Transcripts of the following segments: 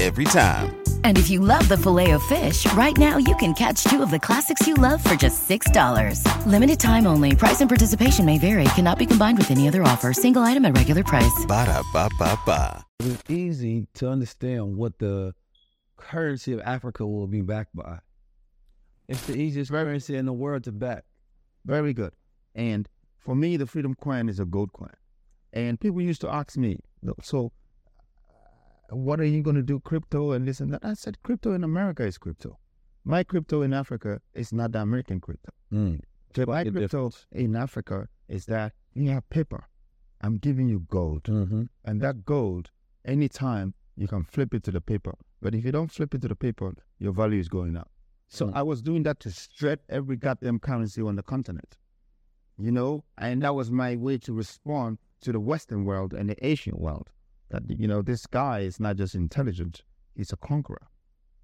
Every time. And if you love the Filet-O-Fish, right now you can catch two of the classics you love for just $6. Limited time only. Price and participation may vary. Cannot be combined with any other offer. Single item at regular price. Ba da ba ba ba. It's easy to understand what the currency of Africa will be backed by. It's the easiest currency in the world to back. Very good. And for me, the freedom coin is a gold coin. And people used to ask me, so what are you going to do crypto and this and that? I said, crypto in America is crypto. My crypto in Africa is not the American crypto. Mm. So my crypto difference. in Africa is that you have paper. I'm giving you gold. Mm-hmm. And that gold, anytime you can flip it to the paper. But if you don't flip it to the paper, your value is going up. So Mm. I was doing that to shred every goddamn currency on the continent. You know, and that was my way to respond to the Western world and the Asian world. That you know, this guy is not just intelligent; he's a conqueror.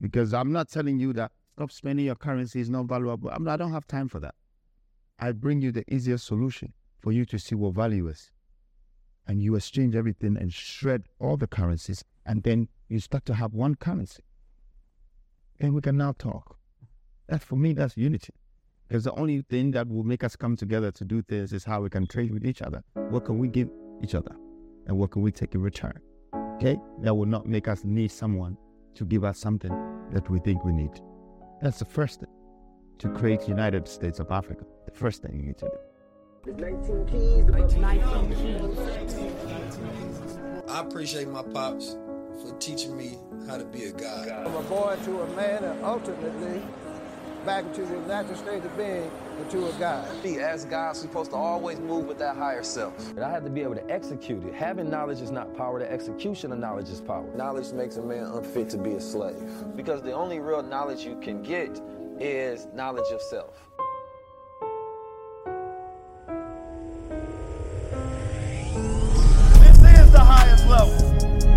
Because I'm not telling you that stop spending your currency is not valuable. I'm, I don't have time for that. I bring you the easiest solution for you to see what value is and you exchange everything and shred all the currencies, and then you start to have one currency. Then we can now talk. That for me, that's unity. Because the only thing that will make us come together to do things is how we can trade with each other. What can we give each other? And what can we take in return? Okay? That will not make us need someone to give us something that we think we need. That's the first thing. To create United States of Africa. The first thing you need to do. I appreciate my pops for teaching me how to be a guy. From a boy to a man, and ultimately back into the natural state of being into a God. As guys, we're supposed to always move with that higher self. But I have to be able to execute it. Having knowledge is not power, the execution of knowledge is power. Knowledge makes a man unfit to be a slave. Because the only real knowledge you can get is knowledge of self. This is the highest level.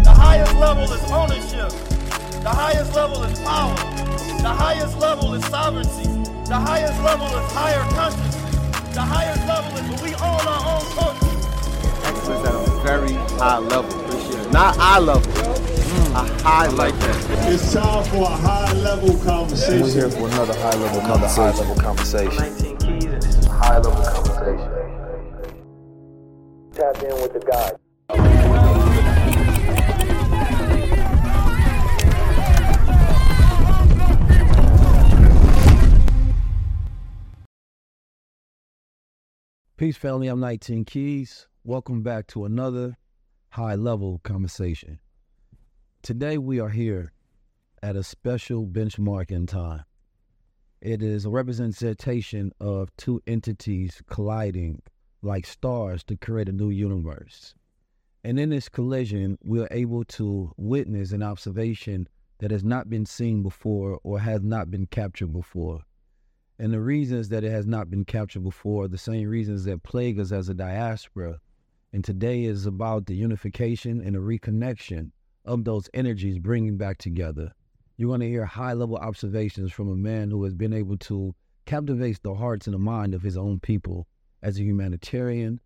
The highest level is ownership. The highest level is power. The highest level is sovereignty. The highest level is higher consciousness. The highest level is when we own our own culture. excellence at a very high level. Appreciate it. Not eye level, a high like that. It's time for a high level conversation. We're here for another high level conversation. High level conversation. 19 keys, and this is a high level conversation. Tap in with the God. Peace, family. I'm 19 Keys. Welcome back to another high level conversation. Today, we are here at a special benchmark in time. It is a representation of two entities colliding like stars to create a new universe. And in this collision, we are able to witness an observation that has not been seen before or has not been captured before. And the reasons that it has not been captured before the same reasons that plague us as a diaspora. And today is about the unification and the reconnection of those energies bringing back together. You're going to hear high level observations from a man who has been able to captivate the hearts and the mind of his own people as a humanitarian,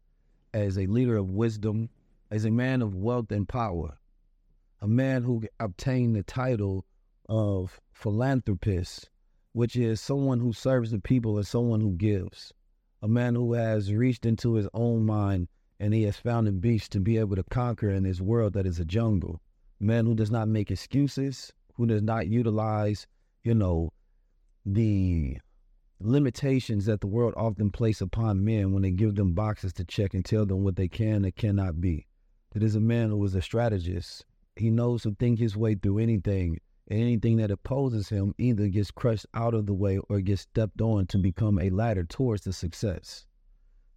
as a leader of wisdom, as a man of wealth and power. a man who obtained the title of philanthropist, which is someone who serves the people and someone who gives. A man who has reached into his own mind and he has found a beast to be able to conquer in this world that is a jungle. A man who does not make excuses, who does not utilize, you know, the limitations that the world often place upon men when they give them boxes to check and tell them what they can and cannot be. It is a man who is a strategist. He knows to think his way through anything, anything that opposes him either gets crushed out of the way or gets stepped on to become a ladder towards the success.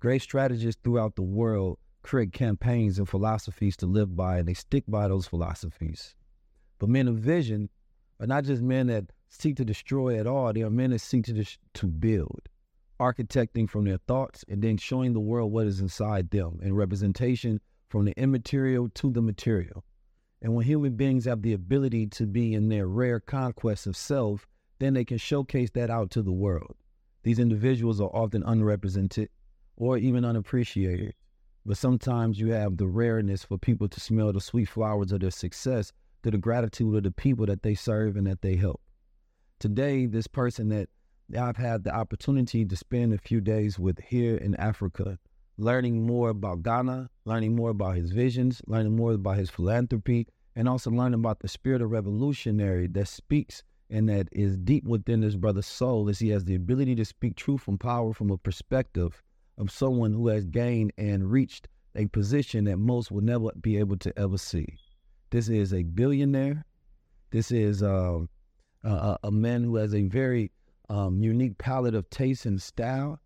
Great strategists throughout the world create campaigns and philosophies to live by, and they stick by those philosophies. But men of vision are not just men that seek to destroy at all, they are men that seek to, dis- to build, architecting from their thoughts and then showing the world what is inside them in representation from the immaterial to the material. And when human beings have the ability to be in their rare conquest of self, then they can showcase that out to the world. These individuals are often unrepresented or even unappreciated. But sometimes you have the rareness for people to smell the sweet flowers of their success through the gratitude of the people that they serve and that they help. Today, this person that I've had the opportunity to spend a few days with here in Africa, learning more about Ghana, learning more about his visions, learning more about his philanthropy, and also learning about the spirit of revolutionary that speaks and that is deep within this brother's soul as he has the ability to speak truth and power from a perspective of someone who has gained and reached a position that most will never be able to ever see. This is a billionaire. This is uh, a, a, man who has a very um, unique palette of taste and style,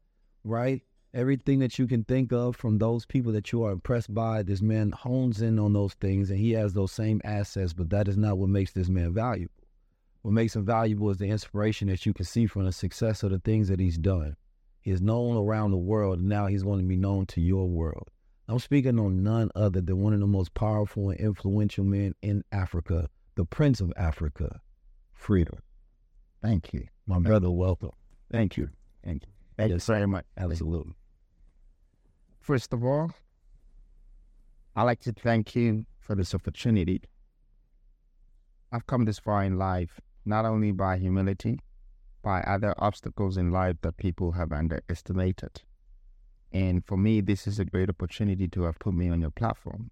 right? Everything that you can think of from those people that you are impressed by, this man hones in on those things and he has those same assets, but that is not what makes this man valuable. What makes him valuable is the inspiration that you can see from the success of the things that he's done. He is known around the world, and now he's going to be known to your world. I'm speaking on none other than one of the most powerful and influential men in Africa, the Prince of Africa, Freedom. Thank you. My brother, welcome. Thank you. Thank you. Thank Yes. you very much. Absolutely. First of all, I'd like to thank you for this opportunity. I've come this far in life not only by humility, by other obstacles in life that people have underestimated. And for me, this is a great opportunity to have put me on your platform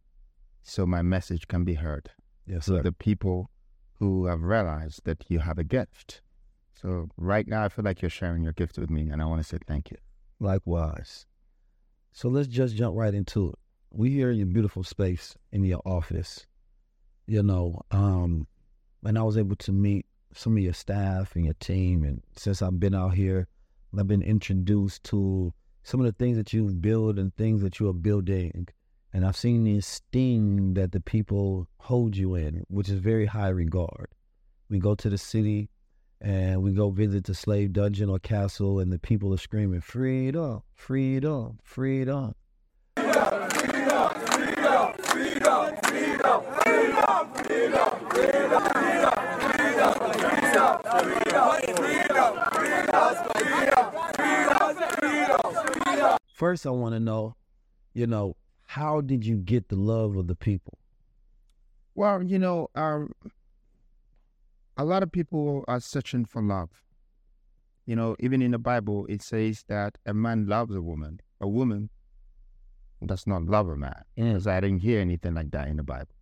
so my message can be heard. Yes, to sir. the people who have realized that you have a gift. So right now, I feel like you're sharing your gift with me, and I want to say thank you. Likewise. So let's just jump right into it. We here in your beautiful space in your office, you know, um, and I was able to meet some of your staff and your team. And since I've been out here, I've been introduced to some of the things that you've built and things that you are building. And I've seen the esteem that the people hold you in, which is very high regard. We go to the city and we go visit the slave dungeon or castle, and the people are screaming, Freedom, freedom, freedom. Freedom, freedom, freedom, freedom, freedom, freedom, freedom, freedom, First, I want to know, you know, how did you get the love of the people? Well, you know, um, a lot of people are searching for love. You know, even in the Bible, it says that a man loves a woman. A woman does not love a man. Because I didn't hear anything like that in the Bible.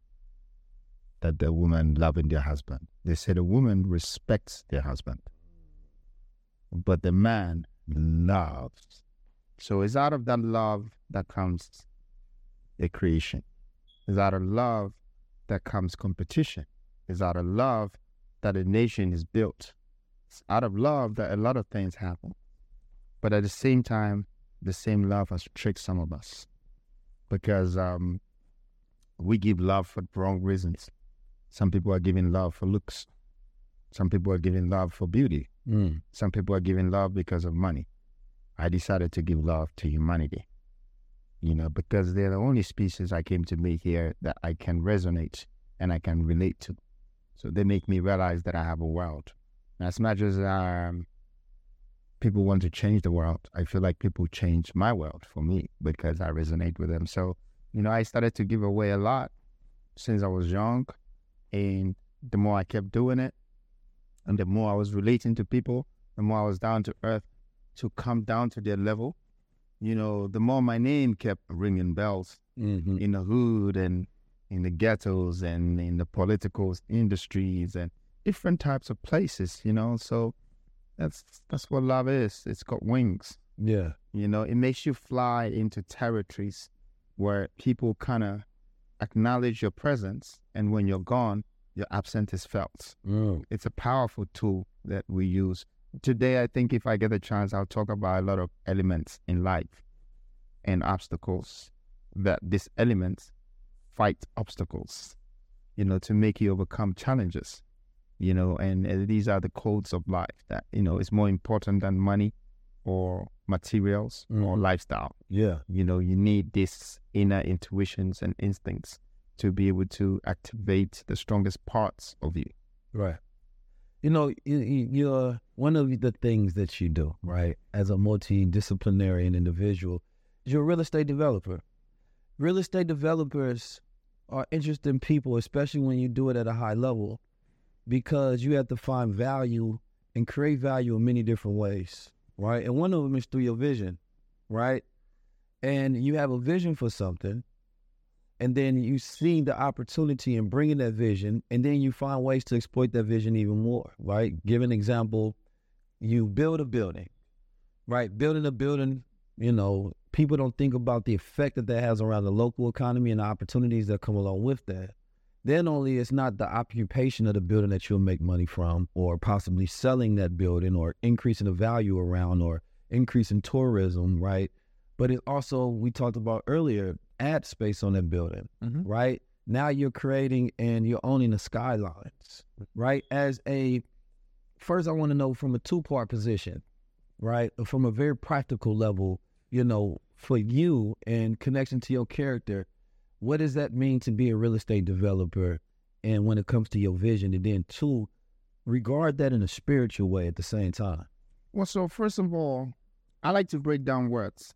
That the woman loving their husband. They say the woman respects their husband, but the man loves. So it's out of that love that comes a creation. It's out of love that comes competition. It's out of love that a nation is built. It's out of love that a lot of things happen. But at the same time, the same love has tricked some of us because um, we give love for the wrong reasons. Some people are giving love for looks. Some people are giving love for beauty. Mm. Some people are giving love because of money. I decided to give love to humanity, you know, because they're the only species I came to meet here that I can resonate and I can relate to. So they make me realize that I have a world. As much as um, people want to change the world, I feel like people change my world for me because I resonate with them. So, you know, I started to give away a lot since I was young. And the more I kept doing it, and the more I was relating to people, the more I was down to earth to come down to their level. You know, the more my name kept ringing bells Mm-hmm. in the hood and in the ghettos and in the political industries and different types of places, you know. So that's that's what love is. It's got wings. Yeah. You know, it makes you fly into territories where people kind of acknowledge your presence, and when you're gone, your absence is felt. Mm. It's a powerful tool that we use. Today, I think if I get a chance, I'll talk about a lot of elements in life and obstacles that these elements fight obstacles, you know, to make you overcome challenges, you know, and uh, these are the codes of life that, you know, is more important than money or materials or Mhm. lifestyle. Yeah. You know, you need these inner intuitions and instincts to be able to activate the strongest parts of you. Right. You know, you, you- you're one of the things that you do, right, as a multidisciplinary individual, is you're a real estate developer. Real estate developers are interesting people, especially when you do it at a high level, because you have to find value and create value in many different ways, right? And one of them is through your vision, right? And you have a vision for something, and then you see the opportunity and bring in bringing that vision, and then you find ways to exploit that vision even more, right? Give an example: you build a building, right? Building a building, you know, people don't think about the effect that that has around the local economy and the opportunities that come along with that. Then only it's not the occupation of the building that you'll make money from, or possibly selling that building, or increasing the value around, or increasing tourism, right? But it also we talked about earlier ad space on that building, mm-hmm. right? Now you're creating and you're owning the skylines, right? As a first, I want to know from a two part position, right? From a very practical level, you know, for you and connection to your character, what does that mean to be a real estate developer? And when it comes to your vision, and then two, regard that in a spiritual way at the same time. Well, so first of all, I like to break down words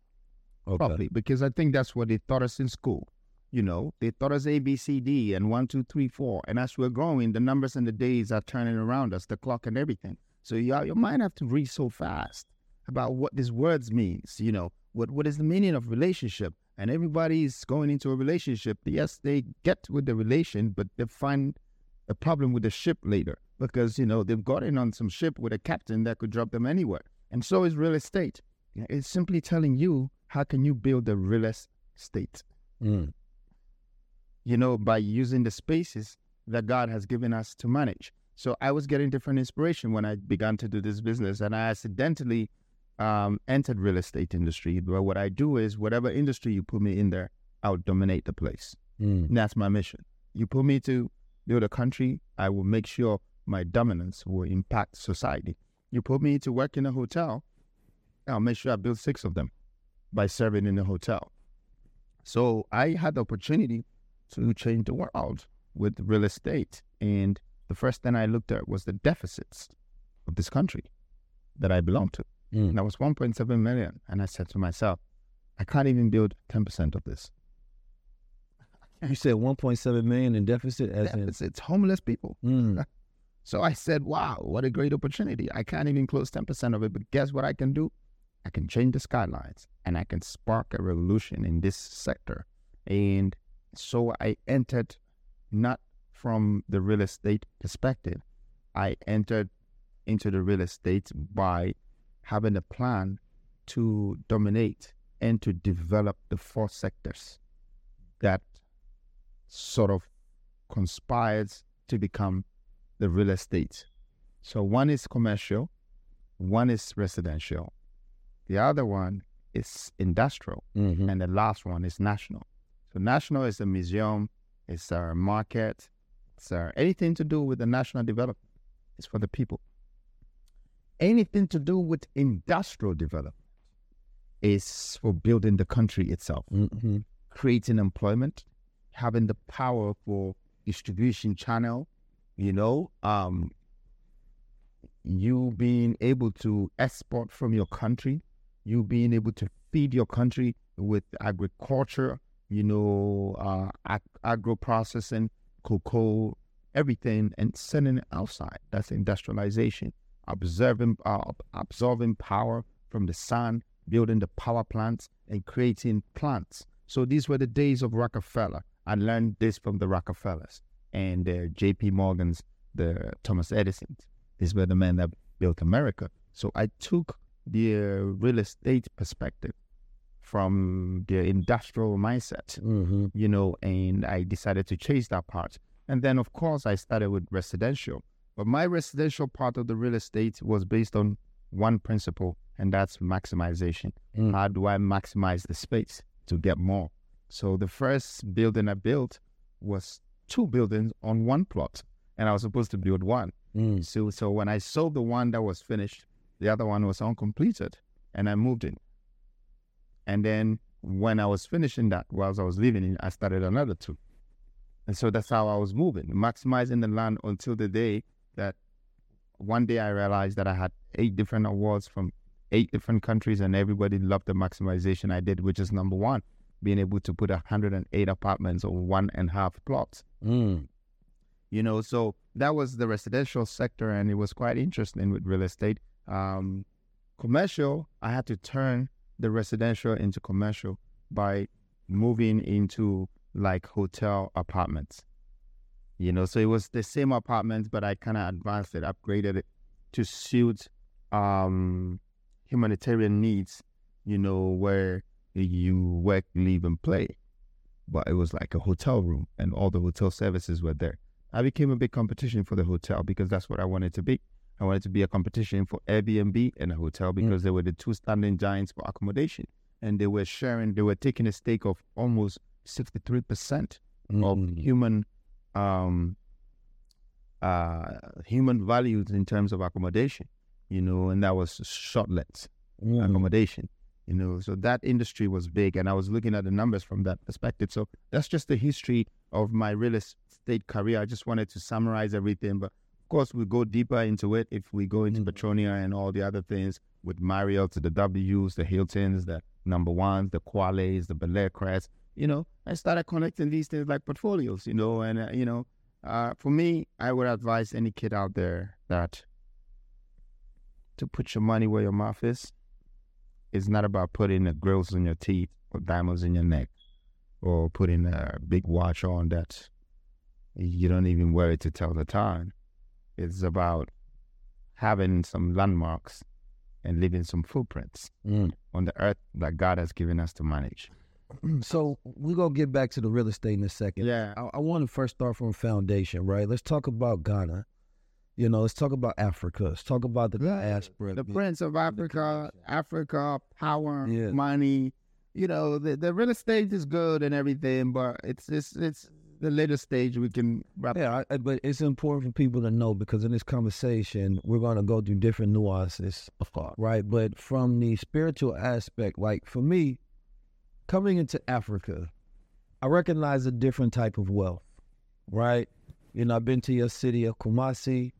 Okay. properly because I think that's what they taught us in school. You know, they taught us A, B, C, D, and one, two, three, four. And as we're growing, the numbers and the days are turning around us, the clock and everything. So you, your mind have to read so fast about what these words means. You know, what what is the meaning of relationship? And everybody is going into a relationship. Yes, they get with the relation, but they find a problem with the ship later because you know they've got in on some ship with a captain that could drop them anywhere. And so is real estate. It's simply telling you how can you build a real estate. Mm. You know, by using the spaces that God has given us to manage. So I was getting different inspiration when I began to do this business, and I accidentally um, entered real estate industry. But what I do is whatever industry you put me in there, I'll dominate the place. Mm. And that's my mission. You put me to build a country, I will make sure my dominance will impact society. You put me to work in a hotel, I'll make sure I build six of them by serving in a hotel. So I had the opportunity to change the world with real estate. And the first thing I looked at was the deficits of this country that I belong to. Mm. That was 1.7 million. And I said to myself, I can't even build 10% of this. You said 1.7 million in deficit as in Deficits, homeless people. Mm. So I said, wow, what a great opportunity. I can't even close 10% of it, but guess what I can do? I can change the skylines and I can spark a revolution in this sector. And so I entered not from the real estate perspective, I entered into the real estate by having a plan to dominate and to develop the four sectors that sort of conspires to become the real estate. So one is commercial, one is residential, the other one is industrial, Mhm. and the last one is national. So national is a museum, it's a market, it's uh anything to do with the national development. It's for the people. Anything to do with industrial development is for building the country itself, hmm creating employment, having the power for distribution channel, you know, um, you being able to export from your country, you being able to feed your country with agriculture, you know, uh, ag- agro processing, cocoa, everything and sending it outside. That's industrialization. Observing, uh, absorbing power from the sun, building the power plants, and creating plants. So these were the days of Rockefeller. I learned this from the Rockefellers and the J.P. Morgans, the Thomas Edisons. These were the men that built America. So I took the uh, real estate perspective from the industrial mindset, Mm-hmm. you know, and I decided to chase that part. And then, of course, I started with residential. But my residential part of the real estate was based on one principle, and that's maximization. Mm. How do I maximize the space to get more? So the first building I built was two buildings on one plot, and I was supposed to build one. Mm. So, so when I sold the one that was finished, the other one was uncompleted, and I moved in. And then when I was finishing that, whilst I was living in, I started another two. And so that's how I was moving, maximizing the land until the day that one day I realized that I had eight different awards from eight different countries, and everybody loved the maximization I did, which is number one, being able to put 108 apartments on one and a half plots. Mm. You know, so that was the residential sector, and it was quite interesting with real estate. Um, commercial, I had to turn the residential into commercial by moving into like hotel apartments. You know, so it was the same apartment but I kind of advanced it, upgraded it to suit um, humanitarian needs. You know, where you work, live, and play. But it was like a hotel room, and all the hotel services were there. I became a big competition for the hotel because that's what I wanted to be. I wanted to be a competition for Airbnb and a hotel because they were the two standing giants for accommodation. And they were sharing, they were taking a stake of almost 63% of human um, uh, human values in terms of accommodation, you know, and that was shortlets accommodation, you know. So that industry was big, and I was looking at the numbers from that perspective. So that's just the history of my real estate career. I just wanted to summarize everything, but of course, we go deeper into it if we go into Petronia and all the other things with Marriott, to the W's, the Hiltons, the number ones, the Kwarleyz, the Bel Air Crest. You know, I started connecting these things like portfolios, you know, and, uh, you know, uh, for me, I would advise any kid out there that to put your money where your mouth is. It's not about putting the grills in your teeth or diamonds in your neck or putting a big watch on that you don't even wear it to tell the time. It's about having some landmarks and leaving some footprints Mm. on the earth that God has given us to manage. So we're gonna get back to the real estate in a second. Yeah. I, I want to first start from foundation, right? Let's talk about Ghana. You know, let's talk about Africa. Let's talk about the diaspora. The Prince of Africa, Africa, power, Yeah. money. You know, the, the real estate is good and everything, but it's it's it's the later stage we can wrap. Yeah, I, but it's important for people to know because in this conversation, we're going to go through different nuances, right? But from the spiritual aspect, like for me, coming into Africa, I recognize a different type of wealth, right? You know, I've been to your city of Kumasi,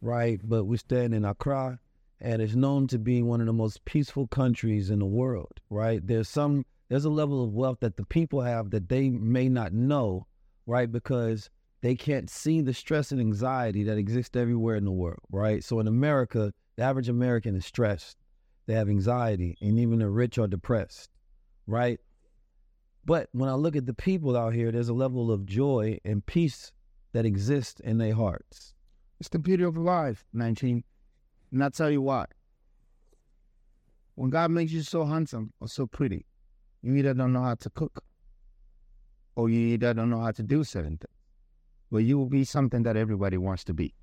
right? But we're staying in Accra, and it's known to be one of the most peaceful countries in the world, right? There's some, there's a level of wealth that the people have that they may not know, right? Because they can't see the stress and anxiety that exists everywhere in the world, right? So in America, the average American is stressed, they have anxiety, and even the rich are depressed, right? But when I look at the people out here, there's a level of joy and peace that exists in their hearts. It's the beauty of life, 19. And I'll tell you why. When God makes you so handsome or so pretty, you either don't know how to cook or you either don't know how to do certain things. But you will be something that everybody wants to be.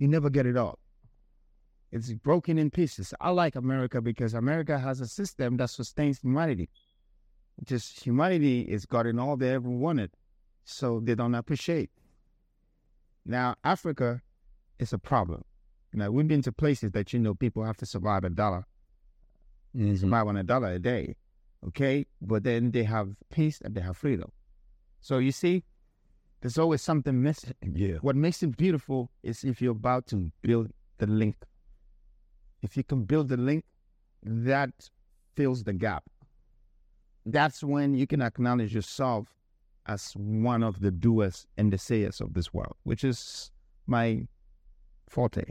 You never get it all. It's broken in pieces. I like America because America has a system that sustains humanity. Just humanity is gotten all they ever wanted, so they don't appreciate. Now, Africa is a problem. Now, we've been to places that, you know, people have to survive a dollar, mm-hmm. survive on a dollar a day, okay? But then they have peace and they have freedom. So you see, there's always something missing. Yeah. What makes it beautiful is if you're about to build the link. If you can build the link, that fills the gap. That's when you can acknowledge yourself as one of the doers and the sayers of this world, which is my forte.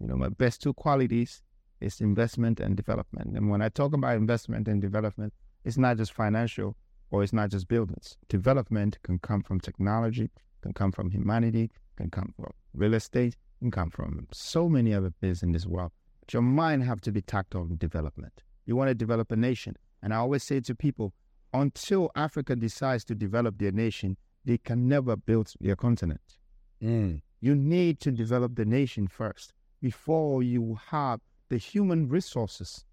You know, my best two qualities is investment and development. And when I talk about investment and development, it's not just financial or it's not just buildings. Development can come from technology, can come from humanity, can come from real estate, can come from so many other things in this world. But your mind have to be tacked on development. You want to develop a nation. And I always say to people, until Africa decides to develop their nation, they can never build their continent. Mm. You need to develop the nation first before you have the human resources,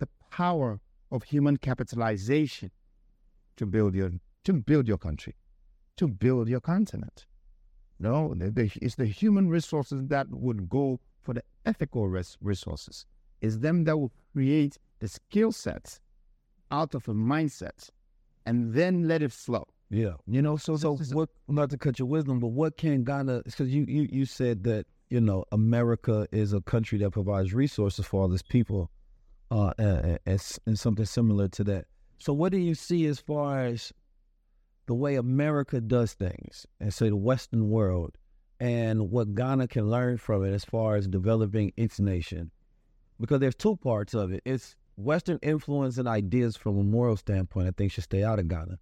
the power of human capitalization to build your to build your country, to build your continent. No, the, the, it's the human resources that would go for the ethical res- resources. It's them that will create the skill sets out of a mindset and then let it flow. Yeah. You know, so So what? Not to cut your wisdom, but what can Ghana? Because you, you you said that you know America is a country that provides resources for all its people, uh, and, and, and something similar to that. So what do you see as far as the way America does things, and say the Western world, and what Ghana can learn from it as far as developing its nation? Because there's two parts of it. It's Western influence and ideas from a moral standpoint. I think should stay out of Ghana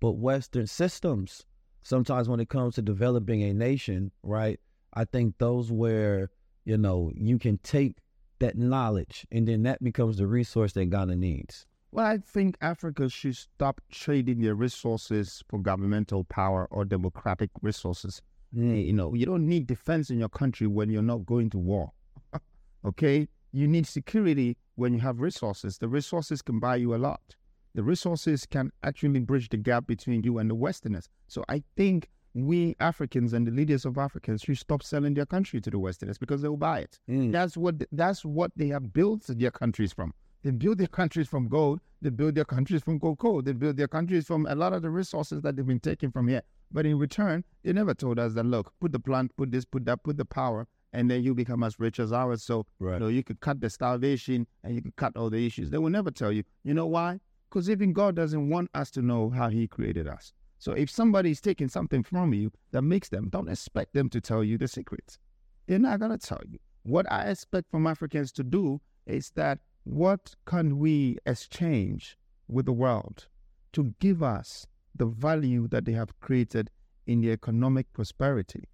but Western systems. Sometimes when it comes to developing a nation, right? I think those where you know you can take that knowledge and then that becomes the resource that Ghana needs. Well, I think Africa should stop trading their resources for governmental power or democratic resources. Mm. Eh, you know, you don't need defense in your country when you're not going to war. okay? You need security when you have resources. The resources can buy you a lot. The resources can actually bridge the gap between you and the Westerners. So I think we Africans and the leaders of Africans should stop selling their country to the Westerners because they'll buy it. Mm. That's what that's what they have built their countries from. They build their countries from gold. They build their countries from cocoa. They build their countries from a lot of the resources that they've been taking from here. But in return, they never told us that look, put the plant, put this, put that, put the power, and then you become as rich as ours. So Right. you know you could cut the starvation and you could cut all the issues. They will never tell you. You know why? Because even God doesn't want us to know how He created us. So if somebody is taking something from you that makes them, don't expect them to tell you the secrets. They're not gonna tell you. What I expect from Africans to do is that what can we exchange with the world to give us the value that they have created in the economic prosperity?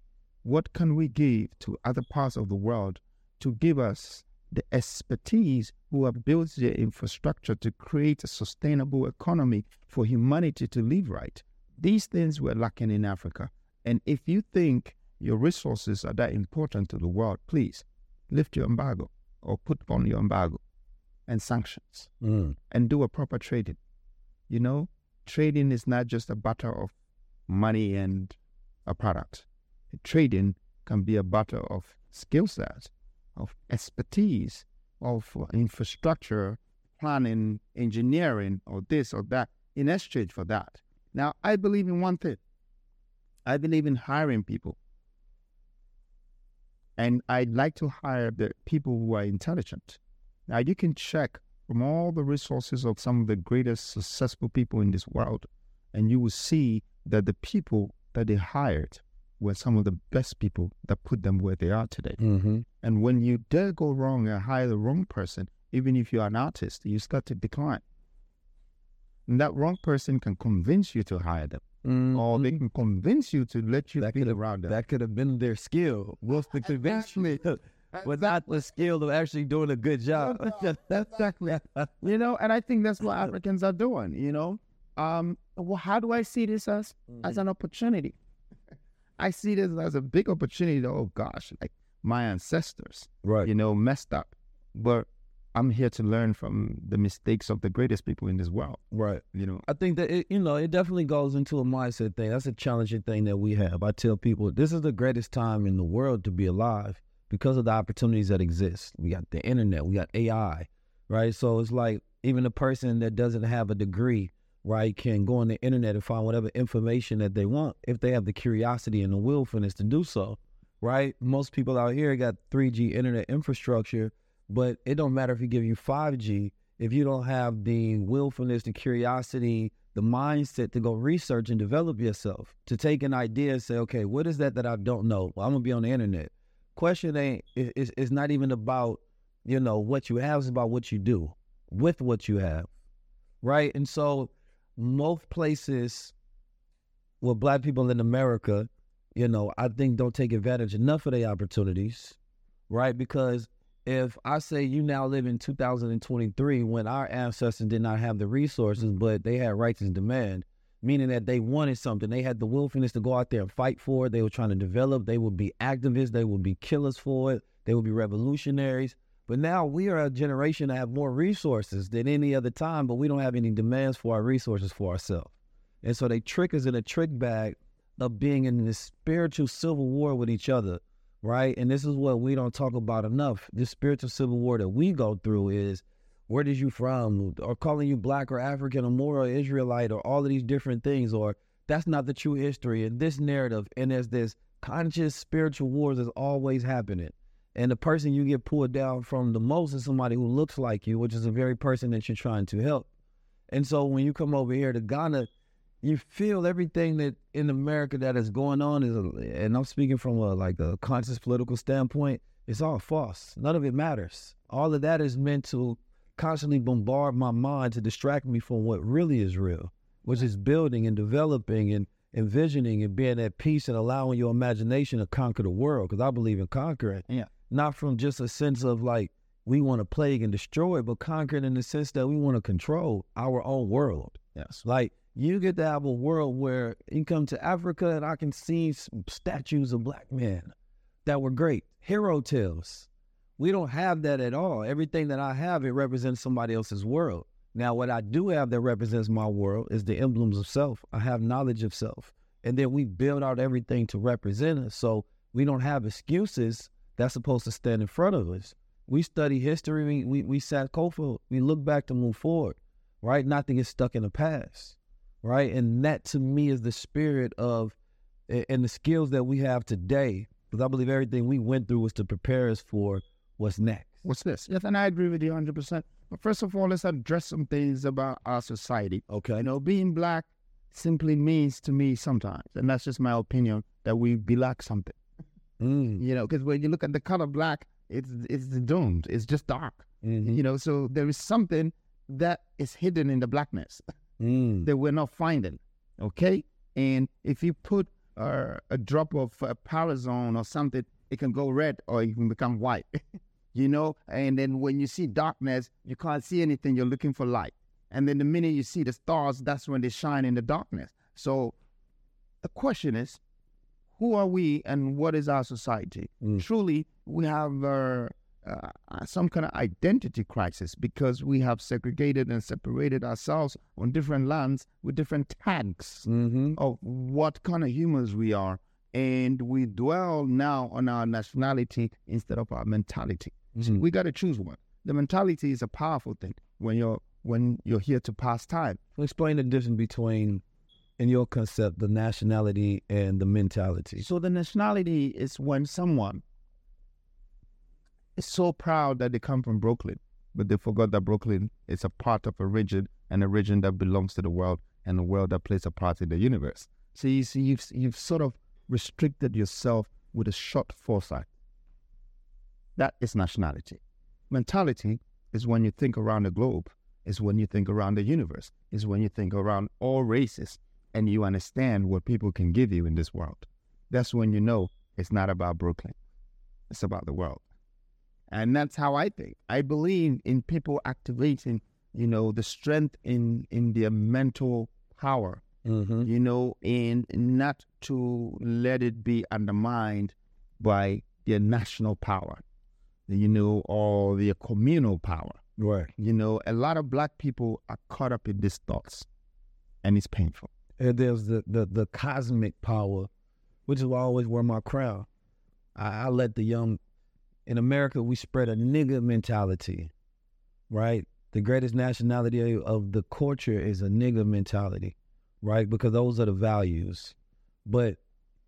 What can we give to other parts of the world to give us the expertise who have built their infrastructure to create a sustainable economy for humanity to live right? These things were lacking in Africa. And if you think your resources are that important to the world, please lift your embargo or put on your embargo and sanctions Mm. and do a proper trading. You know, trading is not just a battle of money and a product. Trading can be a battle of skill set, of expertise, of infrastructure, planning, engineering, or this or that in exchange for that. Now, I believe in one thing. I believe in hiring people. And I'd like to hire the people who are intelligent. Now, you can check from all the resources of some of the greatest successful people in this world, and you will see that the people that they hired were some of the best people that put them where they are today. Mm-hmm. And when you dare go wrong and hire the wrong person, even if you're an artist, you start to decline. And that wrong person can convince you to hire them, or they can convince you to let you be around them. That could have been their skill. Was the convention, not the skill of actually doing a good job. exactly. you know, and I think that's what Africans are doing. You know, um, well, how do I see this as as an opportunity? I see this as a big opportunity. To, oh gosh, like my ancestors, right? You know, messed up, but I'm here to learn from the mistakes of the greatest people in this world. Right. You know, I think that it, you know it definitely goes into a mindset thing. That's a challenging thing that we have. I tell people this is the greatest time in the world to be alive because of the opportunities that exist. We got the internet, we got AI, right? So it's like even a person that doesn't have a degree, right, can go on the internet and find whatever information that they want if they have the curiosity and the willfulness to do so, right? Most people out here got 3G internet infrastructure, but it don't matter if you give you 5G if you don't have the willfulness, the curiosity the mindset to go research and develop yourself, to take an idea and say, okay, what is that that I don't know? Well, I'm gonna be on the internet. Question ain't is it's not even about you know what you have; it's about what you do with what you have, right? And so most places with black people in America, you know, I think don't take advantage enough of their opportunities, right? Because if I say you now live in 2023 when our ancestors did not have the resources, but they had rights and demand, meaning that they wanted something, they had the willfulness to go out there and fight for it. They were trying to develop. They would be activists. They would be killers for it. They would be revolutionaries. But now we are a generation that have more resources than any other time, but we don't have any demands for our resources for ourselves. And so they trick us in a trick bag of being in this spiritual civil war with each other right? And this is what we don't talk about enough. This spiritual civil war that we go through is where did you from? Or calling you black or African or Moor or Israelite or all of these different things, or that's not the true history. And this narrative, and there's this conscious spiritual wars that's always happening. And the person you get pulled down from the most is somebody who looks like you, which is the very person that you're trying to help. And so when you come over here to Ghana, you feel everything that in America that is going on is, and I'm speaking from a like a conscious political standpoint. It's all false. None of it matters. All of that is meant to constantly bombard my mind to distract me from what really is real, which is building and developing and envisioning and being at peace and allowing your imagination to conquer the world. Because I believe in conquering. Yeah. Not from just a sense of like we want to plague and destroy, but conquering in the sense that we want to control our own world. Yes. Like you get to have a world where you come to Africa and I can see statues of black men that were great, hero tales. We don't have that at all. Everything that I have, it represents somebody else's world. Now, what I do have that represents my world is the emblems of self. I have knowledge of self. And then we build out everything to represent us. So we don't have excuses that's supposed to stand in front of us. We study history, we, we, we Sankofa, we look back to move forward, right? Not to get stuck in the past right? And that to me is the spirit of and the skills that we have today. Because I believe everything we went through was to prepare us for what's next. What's this? Yes, and I agree with you 100%. But first of all, let's address some things about our society. Okay. You know, being black simply means to me sometimes, and that's just my opinion, that we be like something. Mm. You know, because when you look at the color black, it's it's doomed. It's just dark. Mm-hmm. You know, so there is something that is hidden in the blackness. Mm. that we're not finding. Okay, and if you put uh, a drop of uh, Parazone or something, it can go red or it can become white. you know, and then when you see darkness, you can't see anything. You're looking for light, and then the minute you see the stars, that's when they shine in the darkness. So the question is, who are we and what is our society? Mm. Truly, we have. Uh, uh, some kind of identity crisis because we have segregated and separated ourselves on different lands with different tags mm-hmm. of what kind of humans we are. And we dwell now on our nationality instead of our mentality. Mm-hmm. We got to choose one. The mentality is a powerful thing when you're when you're here to pass time. Explain the difference between, in your concept, the nationality and the mentality. So the nationality is when someone is so proud that they come from Brooklyn, but they forgot that Brooklyn is a part of a region and a region that belongs to the world and a world that plays a part in the universe. So you see, you've, you've sort of restricted yourself with a short foresight. That is nationality. Mentality is when you think around the globe, is when you think around the universe, is when you think around all races and you understand what people can give you in this world. That's when you know it's not about Brooklyn, it's about the world. And that's how I think. I believe in people activating, you know, the strength in in their mental power, mm-hmm. you know, and not to let it be undermined by their national power, you know, or their communal power. Right. You know, a lot of black people are caught up in these thoughts, and it's painful. And there's the the, the cosmic power, which is why I always wear my crown. I, I let the young in America, we spread a nigga mentality, right? The greatest nationality of the culture is a nigga mentality, right? Because those are the values. But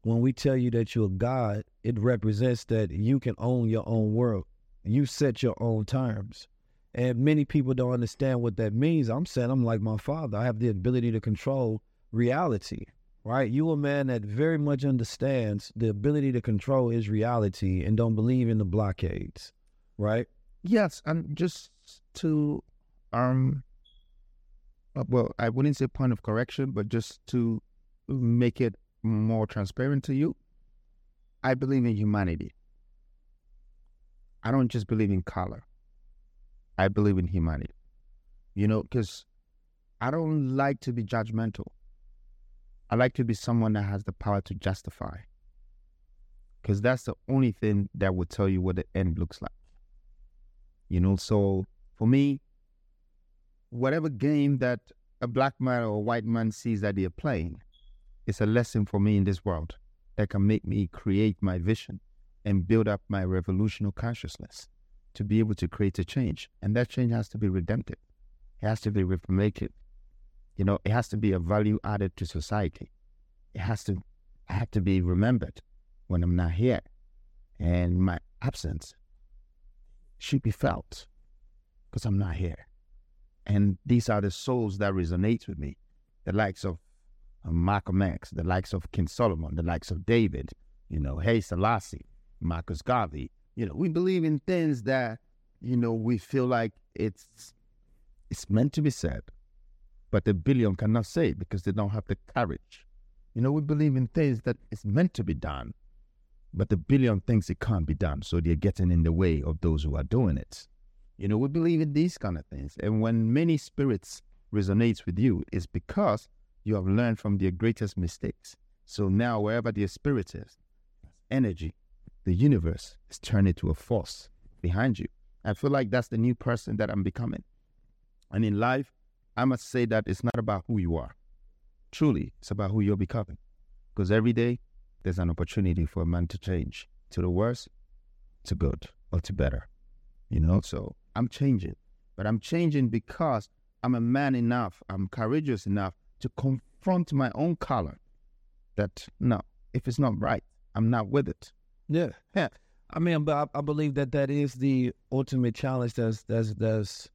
when we tell you that you're God, it represents that you can own your own world. You set your own terms. And many people don't understand what that means. I'm saying I'm like my father. I have the ability to control reality, right? You a man that very much understands the ability to control his reality and don't believe in the blockades, right? Yes, and just to um uh, well, I wouldn't say point of correction, but just to make it more transparent to you, I believe in humanity. I don't just believe in color. I believe in humanity. You know, because I don't like to be judgmental. I like to be someone that has the power to justify. Because that's the only thing that will tell you what the end looks like. You know, so for me, whatever game that a black man or a white man sees that they're playing, it's a lesson for me in this world that can make me create my vision and build up my revolutionary consciousness to be able to create a change. And that change has to be redemptive. It has to be reformative. You know, it has to be a value added to society. It has to I have to be remembered when I'm not here. And my absence should be felt because I'm not here. And these are the souls that resonate with me. The likes of Malcolm X, the likes of King Solomon, the likes of David, you know, Haile Selassie, Marcus Garvey. You know, we believe in things that, you know, we feel like it's it's meant to be said, but the billion cannot say because they don't have the courage. You know, we believe in things that it's meant to be done, but the billion thinks it can't be done, so they're getting in the way of those who are doing it. You know, we believe in these kind of things. And when many spirits resonates with you, it's because you have learned from their greatest mistakes. So now wherever their spirit is, energy, the universe is turning to a force behind you. I feel like that's the new person that I'm becoming. And in life, I must say that it's not about who you are. Truly, it's about who you're becoming. Because every day, there's an opportunity for a man to change to the worse, to good, or to better. You know, so I'm changing. But I'm changing because I'm a man enough, I'm courageous enough to confront my own color that no, if it's not right, I'm not with it. Yeah, yeah. I mean, but I, I believe that that is the ultimate challenge. That's that's that's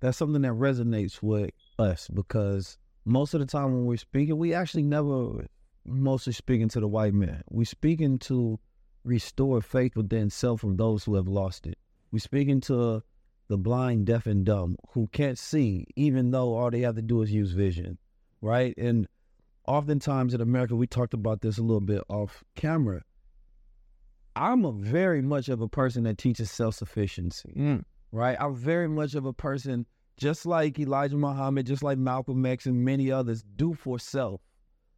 that's something that resonates with us because most of the time when we're speaking, we actually never mostly speaking to the white man. We're speaking to restore faith within self from those who have lost it. We're speaking to the blind, deaf, and dumb who can't see, even though all they have to do is use vision, right? And oftentimes in America, we talked about this a little bit off camera. I'm a very much of a person that teaches self sufficiency, Mm. right? I'm very much of a person, just like Elijah Muhammad, just like Malcolm X, and many others, do for self,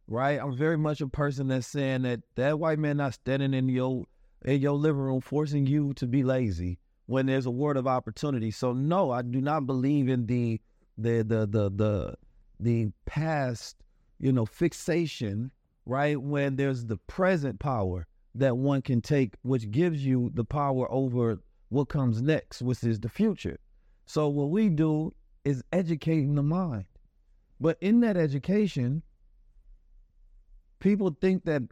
right? I'm very much a person that's saying that that white man not standing in your in your living room forcing you to be lazy when there's a word of opportunity. So no, I do not believe in the the the the the the past, you know, fixation, right? When there's the present power that one can take, which gives you the power over what comes next, which is the future. So what we do is educating the mind. But in that education, people think that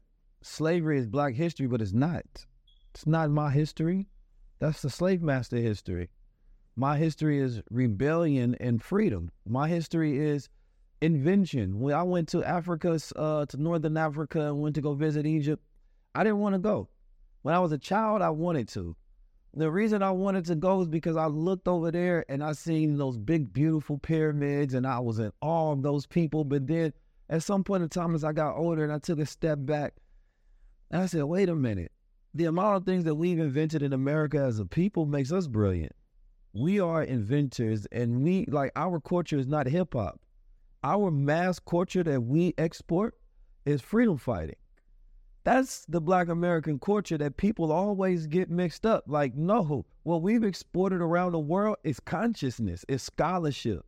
slavery is black history, but it's not. It's not my history. That's the slave master history. My history is rebellion and freedom. My history is invention. When I went to Africa, uh, to Northern Africa, and went to go visit Egypt, I didn't want to go. When I was a child, I wanted to. The reason I wanted to go is because I looked over there and I seen those big, beautiful pyramids, and I was in awe of those people. But then, at some point in time, as I got older, and I took a step back, and I said, "Wait a minute." the amount of things that we've invented in America as a people makes us brilliant. We are inventors and we like our culture is not hip hop. Our mass culture that we export is freedom fighting. That's the black American culture that people always get mixed up. Like, no, what we've exported around the world is consciousness, is scholarship.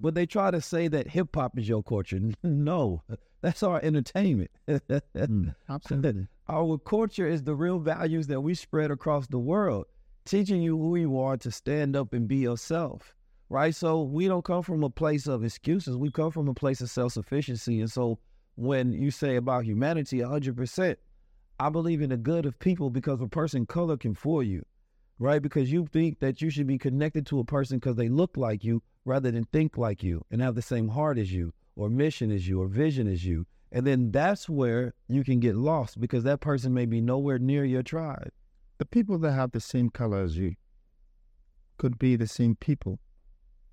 But they try to say that hip hop is your culture. No, that's our entertainment. Mm, absolutely. Our culture is the real values that we spread across the world, teaching you who you are to stand up and be yourself, right? So we don't come from a place of excuses. We come from a place of self sufficiency. And so when you say about humanity, 100%, I believe in the good of people because a person color can fool you. right? Because you think that you should be connected to a person because they look like you rather than think like you and have the same heart as you or mission as you or vision as you. And then that's where you can get lost because that person may be nowhere near your tribe. The people that have the same color as you could be the same people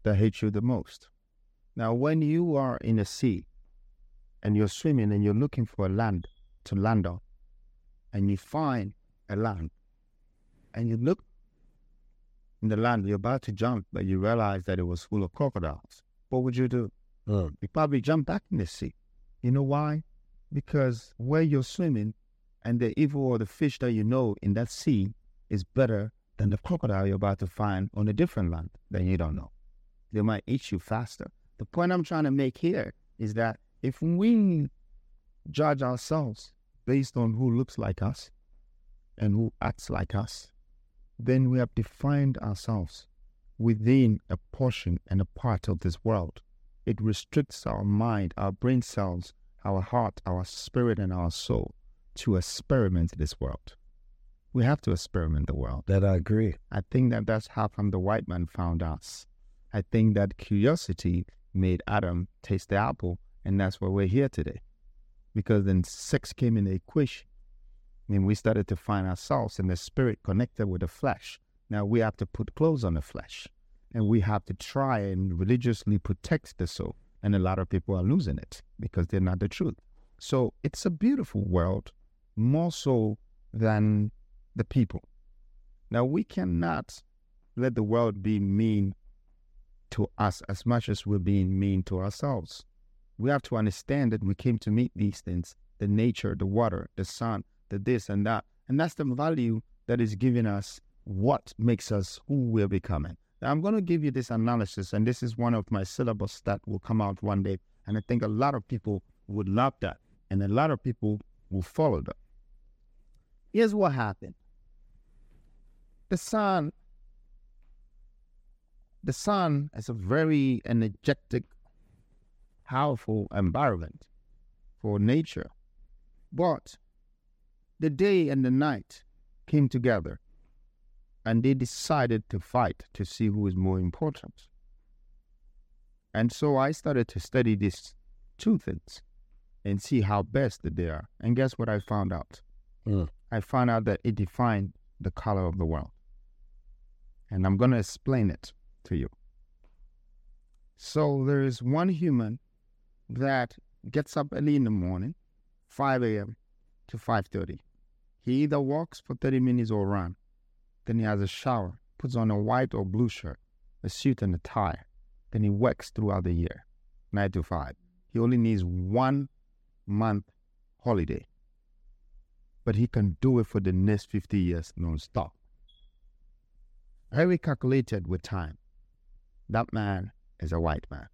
that hate you the most. Now, when you are in a sea and you're swimming and you're looking for a land to land on, and you find a land, and you look in the land, you're about to jump, but you realize that it was full of crocodiles. What would you do? Uh, You probably jump back in the sea. You know why? Because where you're swimming and the evil or the fish that you know in that sea is better than the crocodile you're about to find on a different land that you don't know. They might eat you faster. The point I'm trying to make here is that if we judge ourselves based on who looks like us and who acts like us, then we have defined ourselves within a portion and a part of this world. It restricts our mind, our brain cells, our heart, our spirit, and our soul to experiment this world. We have to experiment the world. that I agree. I think that that's how come the white man found us. I think that curiosity made Adam taste the apple, and that's why we're here today. Because then sex came in the equation, and we started to find ourselves in the spirit connected with the flesh. Now we have to put clothes on the flesh, and we have to try and religiously protect the soul. And a lot of people are losing it because they're not the truth. So it's a beautiful world, more so than the people. Now, we cannot let the world be mean to us as much as we're being mean to ourselves. We have to understand that we came to meet these things the nature, the water, the sun, the this and that. And that's the value that is giving us what makes us who we're becoming. Now, I'm going to give you this analysis, and this is one of my syllabus that will come out one day. And I think a lot of people would love that, and a lot of people will follow that. Here's what happened the sun the sun is a very energetic powerful environment for nature. But the day and the night came together and they decided to fight to see who is more important. And so i started to study these two things and see how best they are. And guess what i found out? Mm. i found out that it defined the color of the world. And I'm going to explain it to you. So there is one human that gets up early in the morning, 5 a.m. to 5:30. He either walks for 30 minutes or run. Then he has a shower, puts on a white or blue shirt, a suit and a tie. Then he works throughout the year, 9 to 5. He only needs one month holiday. But he can do it for the next 50 years non-stop very calculated with time. That man is a white man.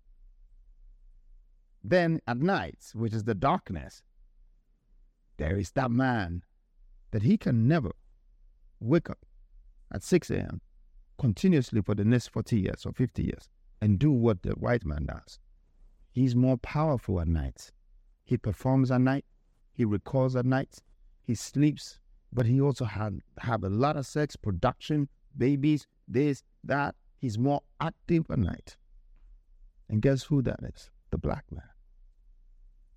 Then at night, which is the darkness, there is that man that he can never wake up at 6 a.m. continuously for the next 40 years or 50 years and do what the white man does. He's more powerful at night. He performs at night. He recalls at night. He sleeps, but he also had have a lot of sex, production, babies, this, that. He's more active at night. And guess who that is? The black man.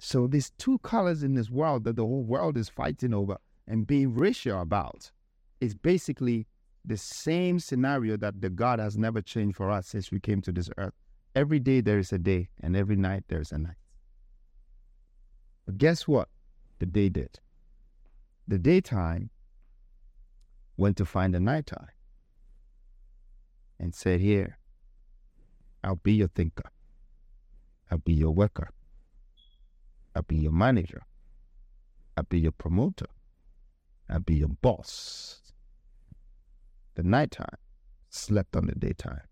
So these two colors in this world that the whole world is fighting over and being racial about is basically the same scenario that the God has never changed for us since we came to this earth. Every day there is a day, and every night there is a night. But guess what? The day did. The daytime went to find the nighttime and said, Here, I'll be your thinker. I'll be your worker. I'll be your manager. I'll be your promoter. I'll be your boss. The nighttime slept on the daytime.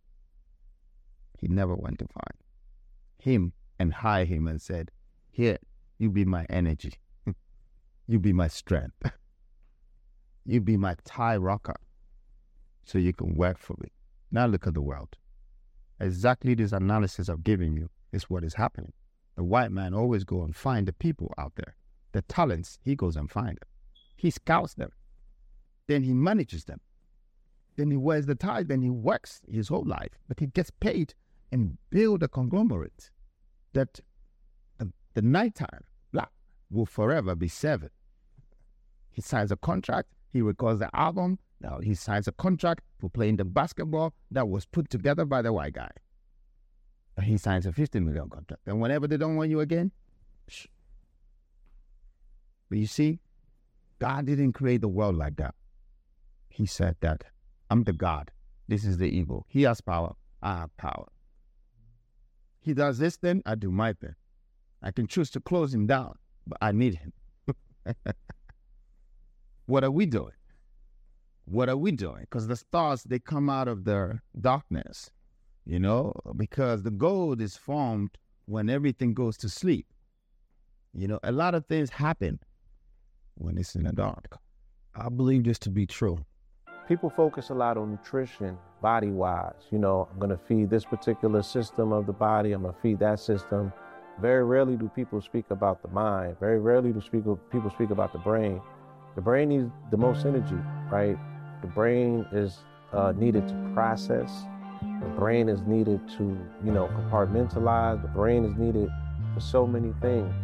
He never went to find him and hire him and said, Here, you be my energy. you be my strength. you be my tie rocker so you can work for me. Now look at the world. Exactly this analysis I'm giving you is what is happening. The white man always go and find the people out there. The talents, he goes and find them. He scouts them. Then he manages them. then he wears the tie, then he works his whole life, but he gets paid and build a conglomerate that the, the nighttime black will forever be seven. He signs a contract, he records the album, now he signs a contract for playing the basketball that was put together by the white guy. He signs a 50 million contract. And whenever they don't want you again, shh. But you see, God didn't create the world like that. He said that I'm the God. This is the evil. He has power. I have power. He does this thing, I do my thing. I can choose to close him down, but I need him. what are we doing? What are we doing? Because the stars, they come out of their darkness, you know, because the gold is formed when everything goes to sleep. You know, a lot of things happen when it's in the dark. I believe this to be true. People focus a lot on nutrition, body wise. You know, I'm going to feed this particular system of the body, I'm going to feed that system. Very rarely do people speak about the mind. Very rarely do speak, people speak about the brain. The brain needs the most energy, right? The brain is uh, needed to process. The brain is needed to, you know, compartmentalize. The brain is needed for so many things,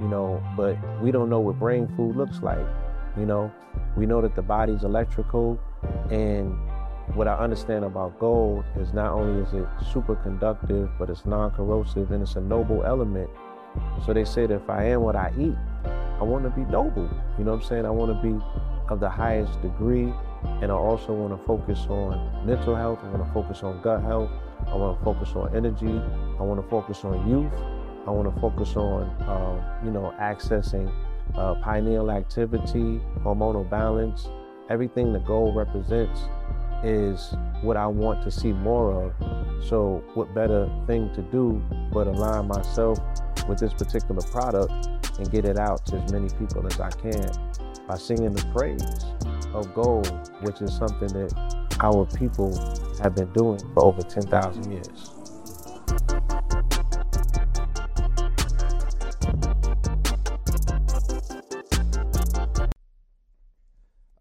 you know, but we don't know what brain food looks like. You know, we know that the body's electrical, and what I understand about gold is not only is it super conductive, but it's non-corrosive and it's a noble element. So they say that if I am what I eat, I want to be noble. You know what I'm saying? I want to be of the highest degree, and I also want to focus on mental health. I want to focus on gut health. I want to focus on energy. I want to focus on youth. I want to focus on, uh, you know, accessing uh, pineal activity, hormonal balance, everything the goal represents is what I want to see more of. So, what better thing to do but align myself with this particular product and get it out to as many people as I can by singing the praise of gold, which is something that our people have been doing for over 10,000 years.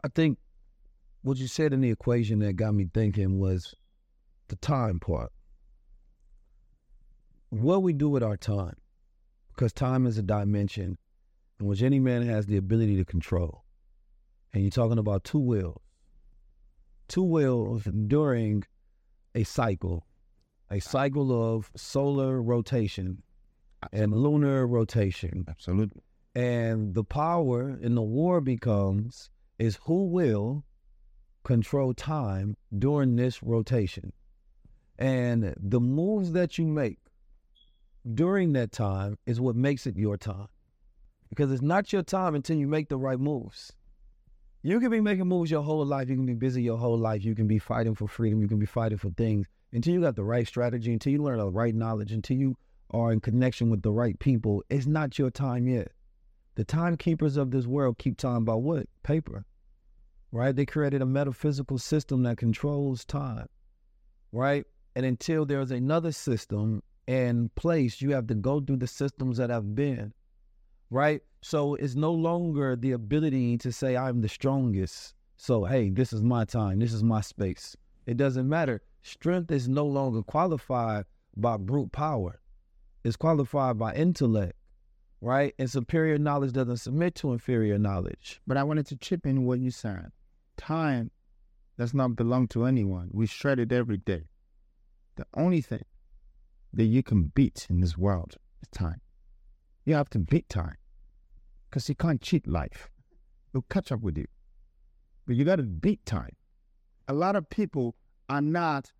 I think what you said in the equation that got me thinking was the time part. What we do with our time, because time is a dimension in which any man has the ability to control. And you're talking about two wheels, two wheels during a cycle, a cycle of solar rotation and lunar rotation. Absolutely. And the power in the war becomes is who will control time during this rotation. And the moves that you make during that time is what makes it your time. Because it's not your time until you make the right moves. You can be making moves your whole life. You can be busy your whole life. You can be fighting for freedom. You can be fighting for things until you got the right strategy, until you learn the right knowledge, until you are in connection with the right people. It's not your time yet. The timekeepers of this world keep time by what? Paper right? They created a metaphysical system that controls time, right? And until there's another system in place, you have to go through the systems that have been, right? So it's no longer the ability to say, I'm the strongest. So, hey, this is my time, this is my space. It doesn't matter. Strength is no longer qualified by brute power, it's qualified by intellect right? And superior knowledge doesn't submit to inferior knowledge. But I wanted to chip in what you said time does not belong to anyone. We shred it every day. The only thing that you can beat in this world is time. You have to beat time because you can't cheat life. It'll catch up with you. But you got to beat time. A lot of people are not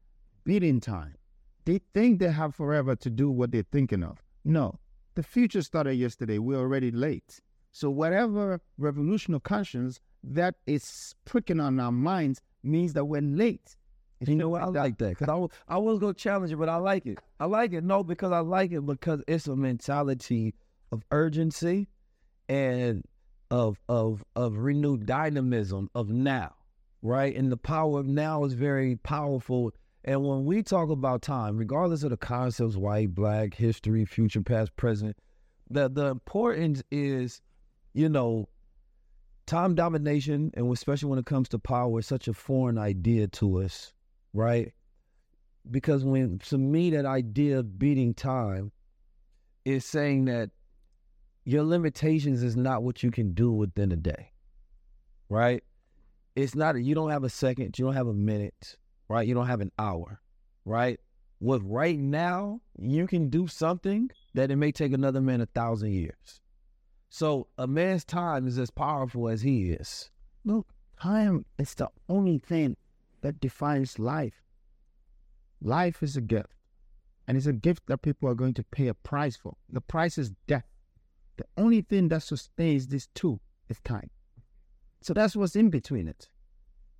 beating time. They think they have forever to do what they're thinking of. No, the future started yesterday. We're already late. So, whatever revolutionary conscience that is pricking on our minds means that we're late. you know what? I like that because I, was, I was going to challenge it, but I like it. I like it. No, because I like it because it's a mentality of urgency and of of of renewed dynamism of now, right? And the power of now is very powerful. And when we talk about time, regardless of the concepts, white, black, history, future, past, present, the the importance is, you know, time domination, and especially when it comes to power, is such a foreign idea to us, right? Because when to me that idea of beating time is saying that your limitations is not what you can do within a day, right? It's not you don't have a second, you don't have a minute, right? You don't have an hour, right? With right now, you can do something that it may take another man a thousand years. So a man's time is as powerful as he is. Look, time is the only thing that defines life. Life is a gift, and it's a gift that people are going to pay a price for. The price is death. The only thing that sustains this two is time. So that's what's in between it.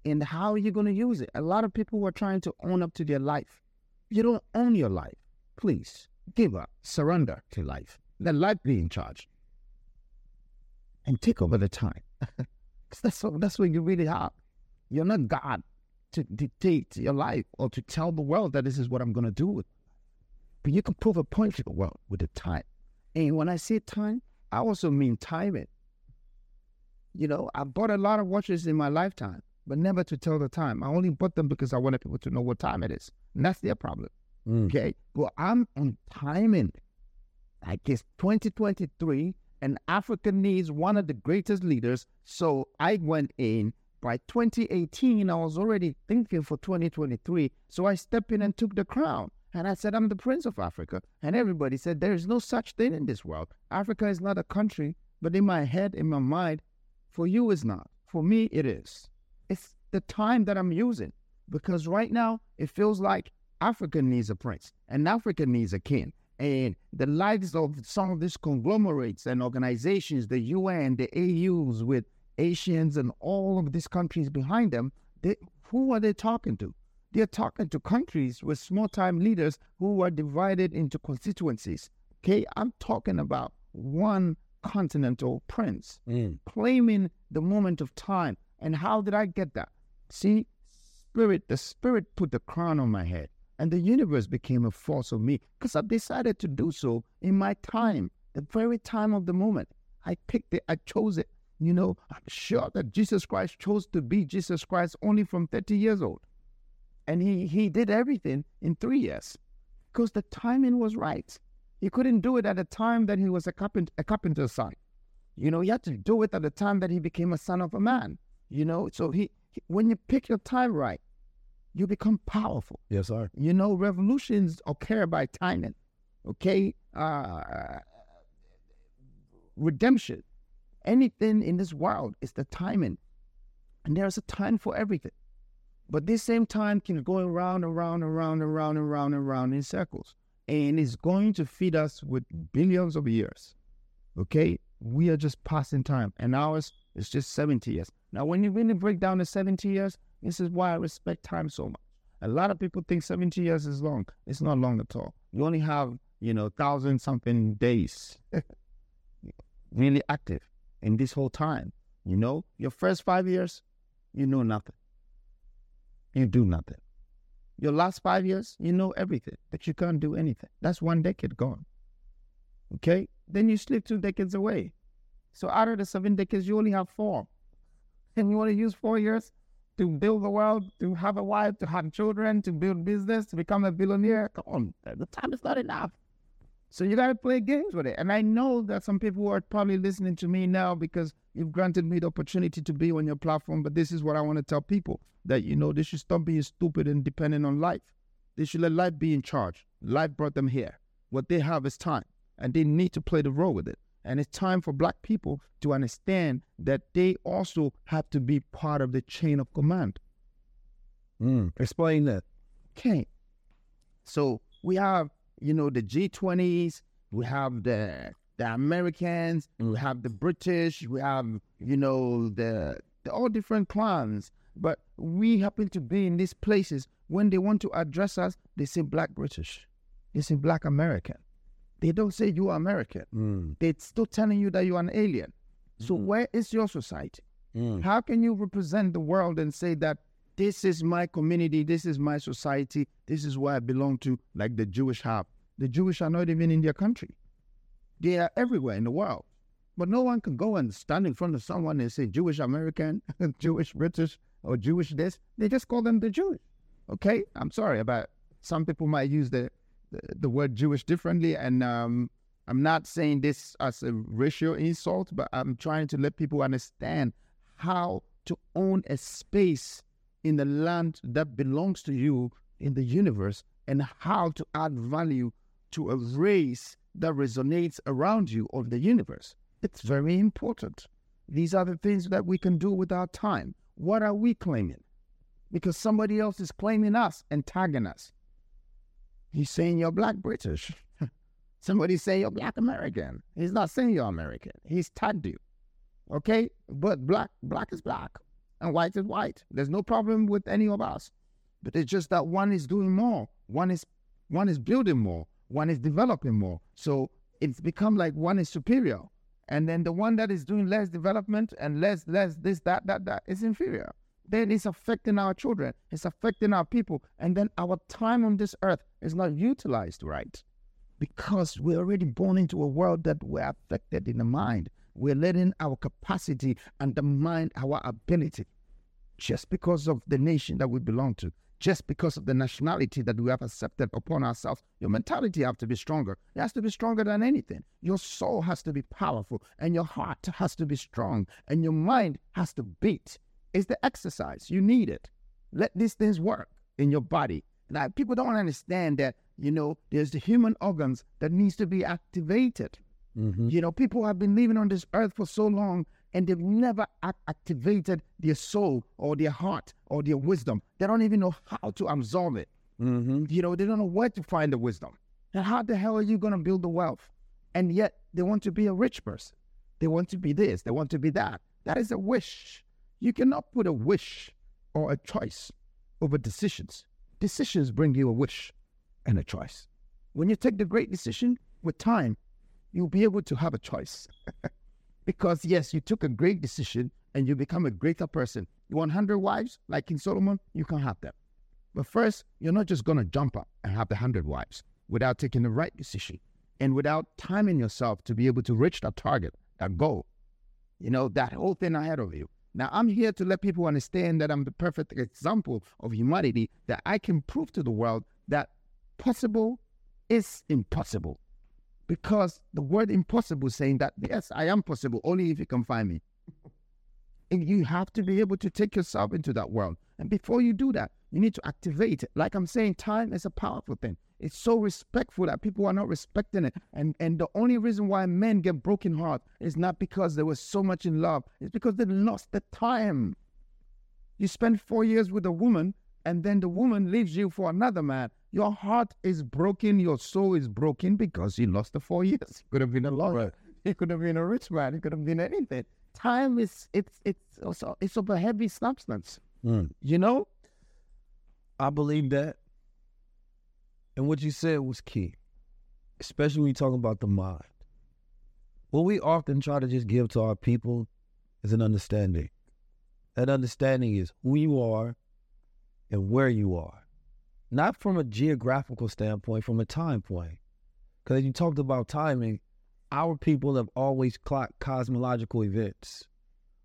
And how are you going to use it? A lot of people are trying to own up to their life. You don't own your life. Please give up, surrender to life. Let life be in charge and take over the time. Because that's what, that's what you really have. You're not God to dictate your life or to tell the world that this is what I'm going to do with. But you can prove a point to the world with the time. And when I say time, I also mean timing. You know, I bought a lot of watches in my lifetime, but never to tell the time. I only bought them because I wanted people to know what time it is. And that's their problem. Mm. Okay. Well, I'm on timing. I guess 2023 and Africa needs one of the greatest leaders. So I went in by 2018. I was already thinking for 2023. So I stepped in and took the crown. And I said, I'm the Prince of Africa. And everybody said, There is no such thing in this world. Africa is not a country, but in my head, in my mind, for you it's not. For me, it is. It's the time that I'm using because right now it feels like Africa needs a prince and Africa needs a king. And the lives of some of these conglomerates and organizations, the UN, the AUs with Asians and all of these countries behind them, they, who are they talking to? They're talking to countries with small time leaders who are divided into constituencies. Okay, I'm talking about one continental prince Mm. claiming the moment of time. And how did I get that? See, spirit, the spirit put the crown on my head, and the universe became a force of me because I decided to do so in my time, the very time of the moment. I picked it, I chose it. You know, I'm sure that Jesus Christ chose to be Jesus Christ only from 30 years old. And he, he did everything in three years because the timing was right. He couldn't do it at the time that he was a, carpent, a carpenter's son. You know, he had to do it at the time that he became a son of a man. You know, so he, he when you pick your time right, you become powerful. Yes, sir. You know, revolutions occur by timing. Okay, uh, redemption, anything in this world is the timing, and there's a time for everything. But this same time can go around, around, around, around, around, around in circles, and it's going to feed us with billions of years. Okay, we are just passing time, and ours is just 70 years. Now, when you really break down the 70 years, this is why I respect time so much. A lot of people think 70 years is long. It's not long at all. You only have, you know, thousand something days really active in this whole time. You know, your first five years, you know nothing. You do nothing. Your last five years, you know everything, but you can't do anything. That's one decade gone. Okay? Then you slip two decades away. So out of the seven decades, you only have four. And you want to use four years to build the world, to have a wife, to have children, to build business, to become a billionaire. Come on, the time is not enough. So you got to play games with it. And I know that some people are probably listening to me now because you've granted me the opportunity to be on your platform. But this is what I want to tell people that, you know, they should stop being stupid and dependent on life. They should let life be in charge. Life brought them here. What they have is time, and they need to play the role with it. And it's time for black people to understand that they also have to be part of the chain of command. Mm. Explain that. Okay. So we have, you know, the G20s, we have the the Americans, we have the British, we have, you know, the, the all different clans. But we happen to be in these places when they want to address us, they say black British. They say black American. They don't say you are American. Mm. They're still telling you that you're an alien. So where is your society? Mm. How can you represent the world and say that this is my community, this is my society, this is where I belong to, like the Jewish have? The Jewish are not even in their country. They are everywhere in the world. But no one can go and stand in front of someone and say Jewish American, Jewish British, or Jewish this. They just call them the Jewish. Okay, I'm sorry about some people might use the the, the word Jewish differently, and um, I'm not saying this as a racial insult, but I'm trying to let people understand how to own a space in the land that belongs to you in the universe and how to add value to a race that resonates around you of the universe. It's very important. These are the things that we can do with our time. What are we claiming? Because somebody else is claiming us and tagging us. He's saying you're black British. Somebody say you're black American. He's not saying you're American. He's tagged you. Okay? But black black is black and white is white. There's no problem with any of us. But it's just that one is doing more. One is one is building more. One is developing more. So it's become like one is superior. And then the one that is doing less development and less, less this, that, that, that is inferior. Then it's affecting our children. It's affecting our people. And then our time on this earth is not utilized right because we're already born into a world that we're affected in the mind. We're letting our capacity undermine our ability just because of the nation that we belong to, just because of the nationality that we have accepted upon ourselves. Your mentality has to be stronger. It has to be stronger than anything. Your soul has to be powerful, and your heart has to be strong, and your mind has to beat. It's the exercise. You need it. Let these things work in your body. Now, people don't understand that you know, there's the human organs that needs to be activated. Mm-hmm. You know, people have been living on this earth for so long and they've never act- activated their soul or their heart or their wisdom. They don't even know how to absorb it. Mm-hmm. You know, they don't know where to find the wisdom. And how the hell are you going to build the wealth? And yet they want to be a rich person. They want to be this, they want to be that. That is a wish. You cannot put a wish or a choice over decisions. Decisions bring you a wish and a choice. When you take the great decision with time, you'll be able to have a choice. because, yes, you took a great decision and you become a greater person. You want 100 wives like King Solomon? You can have them. But first, you're not just going to jump up and have the 100 wives without taking the right decision and without timing yourself to be able to reach that target, that goal. You know, that whole thing ahead of you. Now, I'm here to let people understand that I'm the perfect example of humanity, that I can prove to the world that possible is impossible. Because the word impossible saying that, yes, I am possible, only if you can find me. and you have to be able to take yourself into that world. And before you do that, you need to activate it. Like I'm saying, time is a powerful thing. It's so respectful that people are not respecting it. And and the only reason why men get broken heart is not because they were so much in love. It's because they lost the time. You spend four years with a woman and then the woman leaves you for another man. Your heart is broken, your soul is broken because you lost the four years. It could have been a lawyer. Right. It could have been a rich man. It could have been anything. Time is it's it's also it's of a heavy substance. Mm. You know? I believe that. And what you said was key. Especially when you talk about the mind. What we often try to just give to our people is an understanding. That understanding is who you are and where you are not from a geographical standpoint, from a time point. Because you talked about timing, our people have always clocked cosmological events,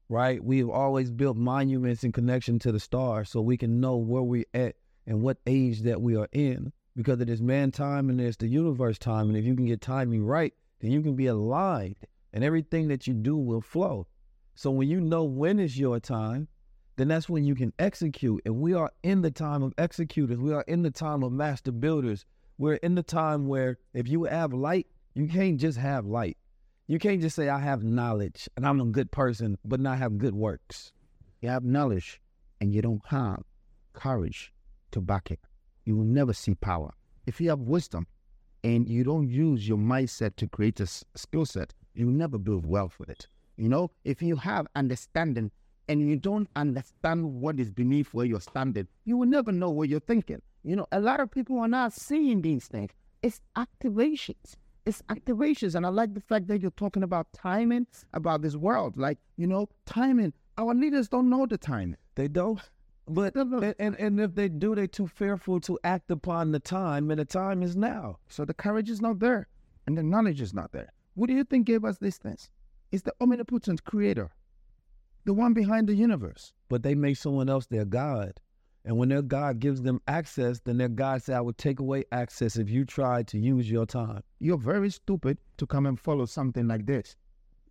right? We have always built monuments in connection to the stars so we can know where we're at and what age that we are in. Because it is man time and there's the universe time. And if you can get timing right, then you can be aligned and everything that you do will flow. So when you know when is your time, then that's when you can execute. And we are in the time of executors. We are in the time of master builders. We're in the time where if you have light, you can't just have light. You can't just say, I have knowledge and I'm a good person, but not have good works. You have knowledge and you don't have courage to back it. You will never see power. If you have wisdom and you don't use your mindset to create a skill set, you will never build wealth with it. You know, if you have understanding and you don't understand what is beneath where you're standing, you will never know what you're thinking. You know, a lot of people are not seeing these things. It's activations. It's activations. And I like the fact that you're talking about timing, about this world. Like, you know, timing. Our leaders don't know the timing. They don't. But and, and, and if they do, they're too fearful to act upon the time, and the time is now. So the courage is not there, and the knowledge is not there. What do you think gave us these things? is the omnipotent creator, the one behind the universe. But they make someone else their God. And when their God gives them access, then their God said, I will take away access if you try to use your time. You're very stupid to come and follow something like this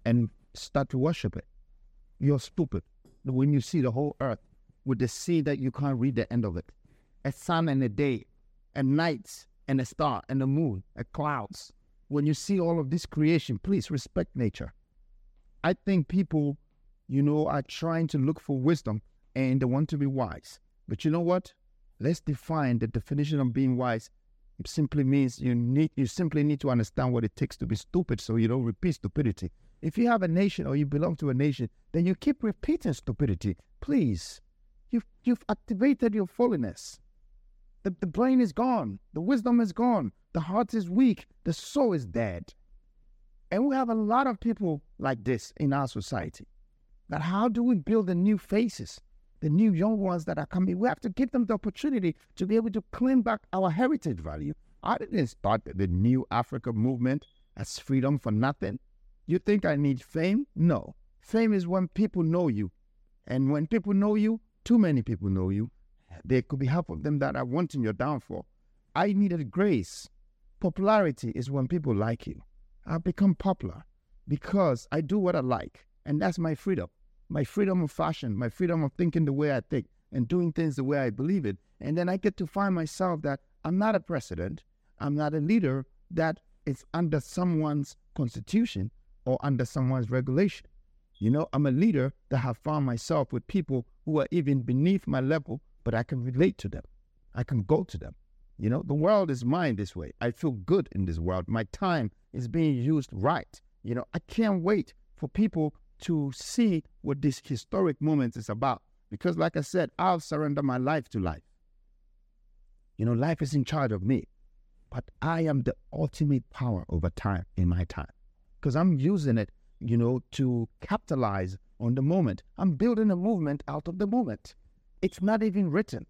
and start to worship it. You're stupid. When you see the whole earth with the sea that you can't read the end of it, a sun and a day, and nights and a star and the moon, and clouds. When you see all of this creation, please respect nature. I think people, you know, are trying to look for wisdom and they want to be wise. But you know what? Let's define the definition of being wise. It simply means you need you simply need to understand what it takes to be stupid so you don't repeat stupidity. If you have a nation or you belong to a nation, then you keep repeating stupidity. Please. You've you've activated your fallenness. The, the brain is gone. The wisdom is gone. The heart is weak. The soul is dead. And we have a lot of people like this in our society. That how do we build the new faces, the new young ones that are coming? We have to give them the opportunity to be able to claim back our heritage value. I didn't start the new Africa movement as freedom for nothing. You think I need fame? No. Fame is when people know you. And when people know you, too many people know you, there could be half of them that are wanting your downfall. I needed grace. Popularity is when people like you. I've become popular because I do what I like, and that's my freedom. My freedom of fashion, my freedom of thinking the way I think and doing things the way I believe it. And then I get to find myself that I'm not a president, I'm not a leader that is under someone's constitution or under someone's regulation. You know, I'm a leader that have found myself with people who are even beneath my level but I can relate to them. I can go to them. You know, the world is mine this way. I feel good in this world. My time is being used right. You know, I can't wait for people to see what this historic moment is about. Because, like I said, I'll surrender my life to life. You know, life is in charge of me, but I am the ultimate power over time in my time. Because I'm using it, you know, to capitalize on the moment. I'm building a movement out of the moment. It's not even written.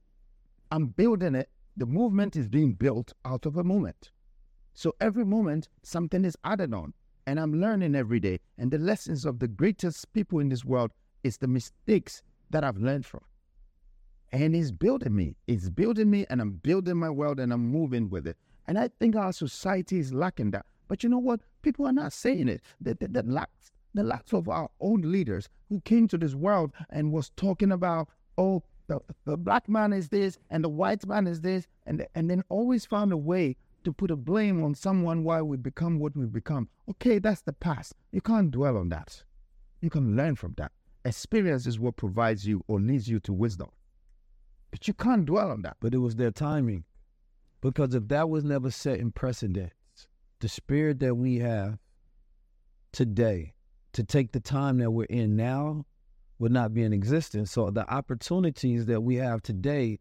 I'm building it. The movement is being built out of a moment. So every moment, something is added on. And I'm learning every day. And the lessons of the greatest people in this world is the mistakes that I've learned from. And it's building me. It's building me, and I'm building my world, and I'm moving with it. And I think our society is lacking that. But you know what? People are not saying it. The, the, the, lacks, the of our own leaders who came to this world and was talking about, oh, the, the black man is this and the white man is this, and, and then always found a way to put a blame on someone why we become what we become. Okay, that's the past. You can't dwell on that. You can learn from that. Experience is what provides you or leads you to wisdom. But you can't dwell on that. But it was their timing. Because if that was never set in precedence, the spirit that we have today to take the time that we're in now would not be in existence. So the opportunities that we have today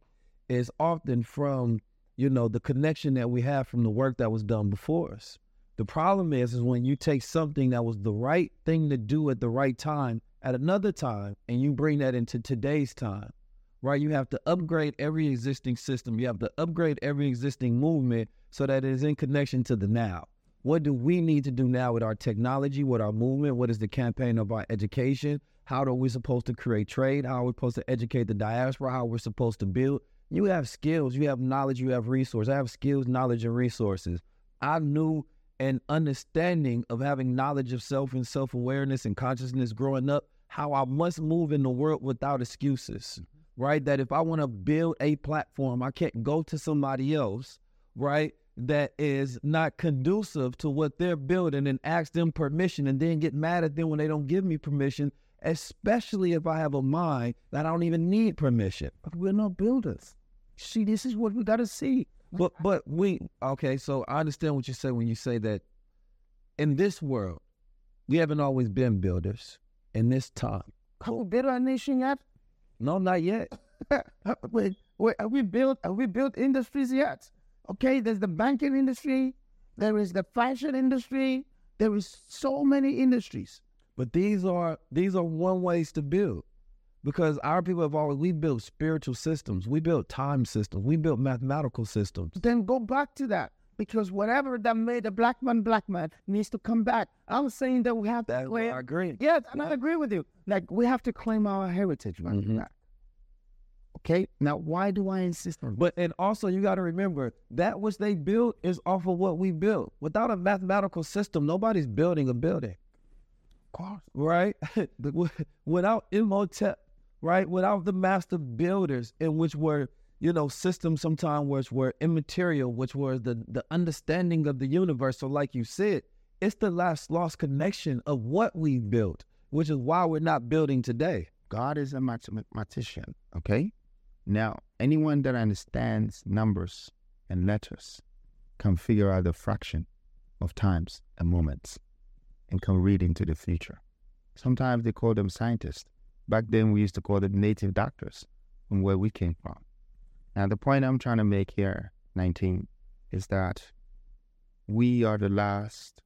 is often from, you know, the connection that we have from the work that was done before us. The problem is, is when you take something that was the right thing to do at the right time at another time and you bring that into today's time, right? You have to upgrade every existing system. You have to upgrade every existing movement so that it is in connection to the now. What do we need to do now with our technology, with our movement? What is the campaign of our education? How are we supposed to create trade? How are we supposed to educate the diaspora? How are we're supposed to build? You have skills, you have knowledge, you have resources. I have skills, knowledge, and resources. I knew an understanding of having knowledge of self and self awareness and consciousness growing up, how I must move in the world without excuses, mm-hmm. right? That if I want to build a platform, I can't go to somebody else, right? That is not conducive to what they're building and ask them permission and then get mad at them when they don't give me permission especially if I have a mind that I don't even need permission. But we're not builders. See, this is what we got to see. But but we okay. So I understand what you say when you say that in this world we haven't always been builders. In this time, have we built our nation yet? No, not yet. wait, wait, have we built? Have we built industries yet? Okay, there's the banking industry. There is the fashion industry. There is so many industries. But these are these are one ways to build. Because our people have always we built spiritual systems, we built time systems, we built mathematical systems. Then go back to that. because whatever that made a black man black man needs to come back. I'm saying that we have to claim. I agree. Yes, and I agree with you. Like we have to claim our heritage back. Mhm. back. Okay, now why do I insist on? But and also you got to remember that which they built is off of what we built. Without a mathematical system, nobody's building a building. Of course. right? Wi- Without Imhotep, right? Without the master builders, in which were you know systems sometimes which were immaterial, which was the the understanding of the universe. So, like you said, it's the last lost connection of what we built, which is why we're not building today. God is a mathematician. Okay, now anyone that understands numbers and letters can figure out the fraction of times and moments and can read into the future. Sometimes they call them scientists. Back then, we used to call them native doctors from where we came from. Now, the point I'm trying to make here, 19, is that we are the last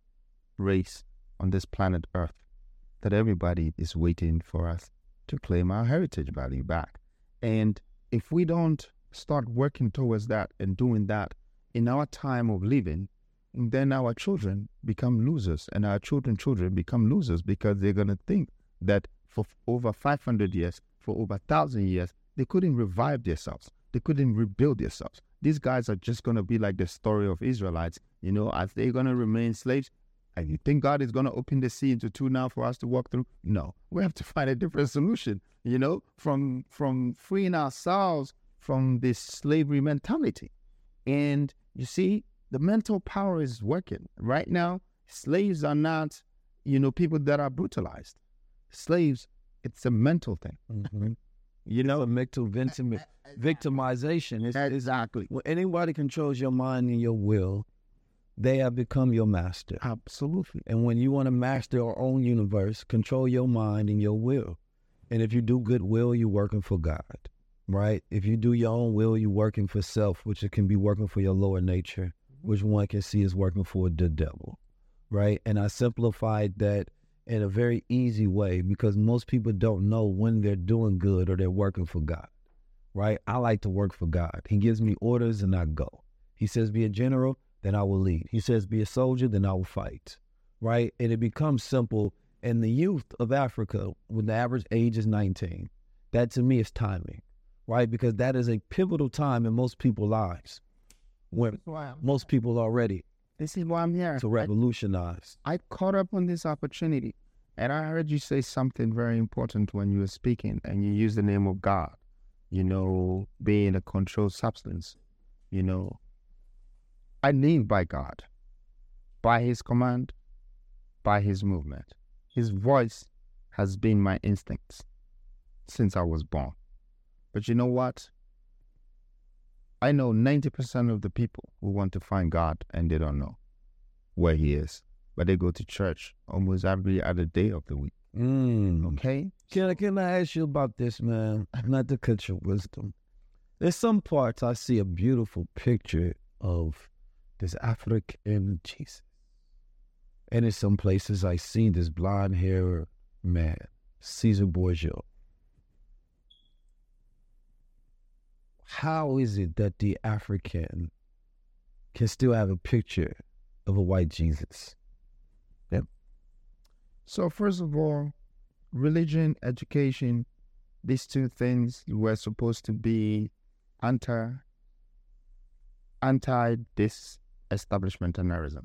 race on this planet Earth that everybody is waiting for us to claim our heritage value back. And if we don't start working towards that and doing that in our time of living, then our children become losers and our children children become losers because they're going to think that for over 500 years for over 1000 years they couldn't revive themselves. They couldn't rebuild themselves. These guys are just going to be like the story of israelites you know as they're going to remain slaves. And you think god is going to open the sea into two now for us to walk through? No. We have to find a different solution you know from from freeing ourselves from this slavery mentality. And you see, the mental power is working. Right now, slaves are not, you know, people that are brutalized. Slaves, it's a mental thing. Mm-hmm. You know, a mental victim, victimization. It's, exactly. When anybody controls your mind and your will, they have become your master. Absolutely. And when you want to master your own universe, control your mind and your will. And if you do good will, you're working for God, right? If you do your own will, you're working for self, which it can be working for your lower nature, which one can see is working for the devil, right? And I simplified that in a very easy way because most people don't know when they're doing good or they're working for God, right? I like to work for God. He gives me orders and I go. He says, be a general, then I will lead. He says, be a soldier, then I will fight, right? And it becomes simple. And the youth of Africa, when the average age is 19, that to me is timing, right? Because that is a pivotal time in most people's lives when most people are ready This is why I'm here. to revolutionize. I caught up on this opportunity and I heard you say something very important when you were speaking and you used the name of God, you know, being a controlled substance. You know, I live by God, by His command, by His movement. His voice has been my instincts since I was born. But you know what? I know 90% of the people who want to find God and they don't know where He is, but they go to church almost every other day of the week. Mm. Okay? Can I, can I ask you about this, man? Not to cut your wisdom. There's some parts I see a beautiful picture of this African Jesus. And in some places I see this blonde hair man, Caesar Borgia. How is it that the African can still have a picture of a white Jesus? Yep. So, first of all, religion, education, these two things were supposed to be anti anti this establishmentarianism.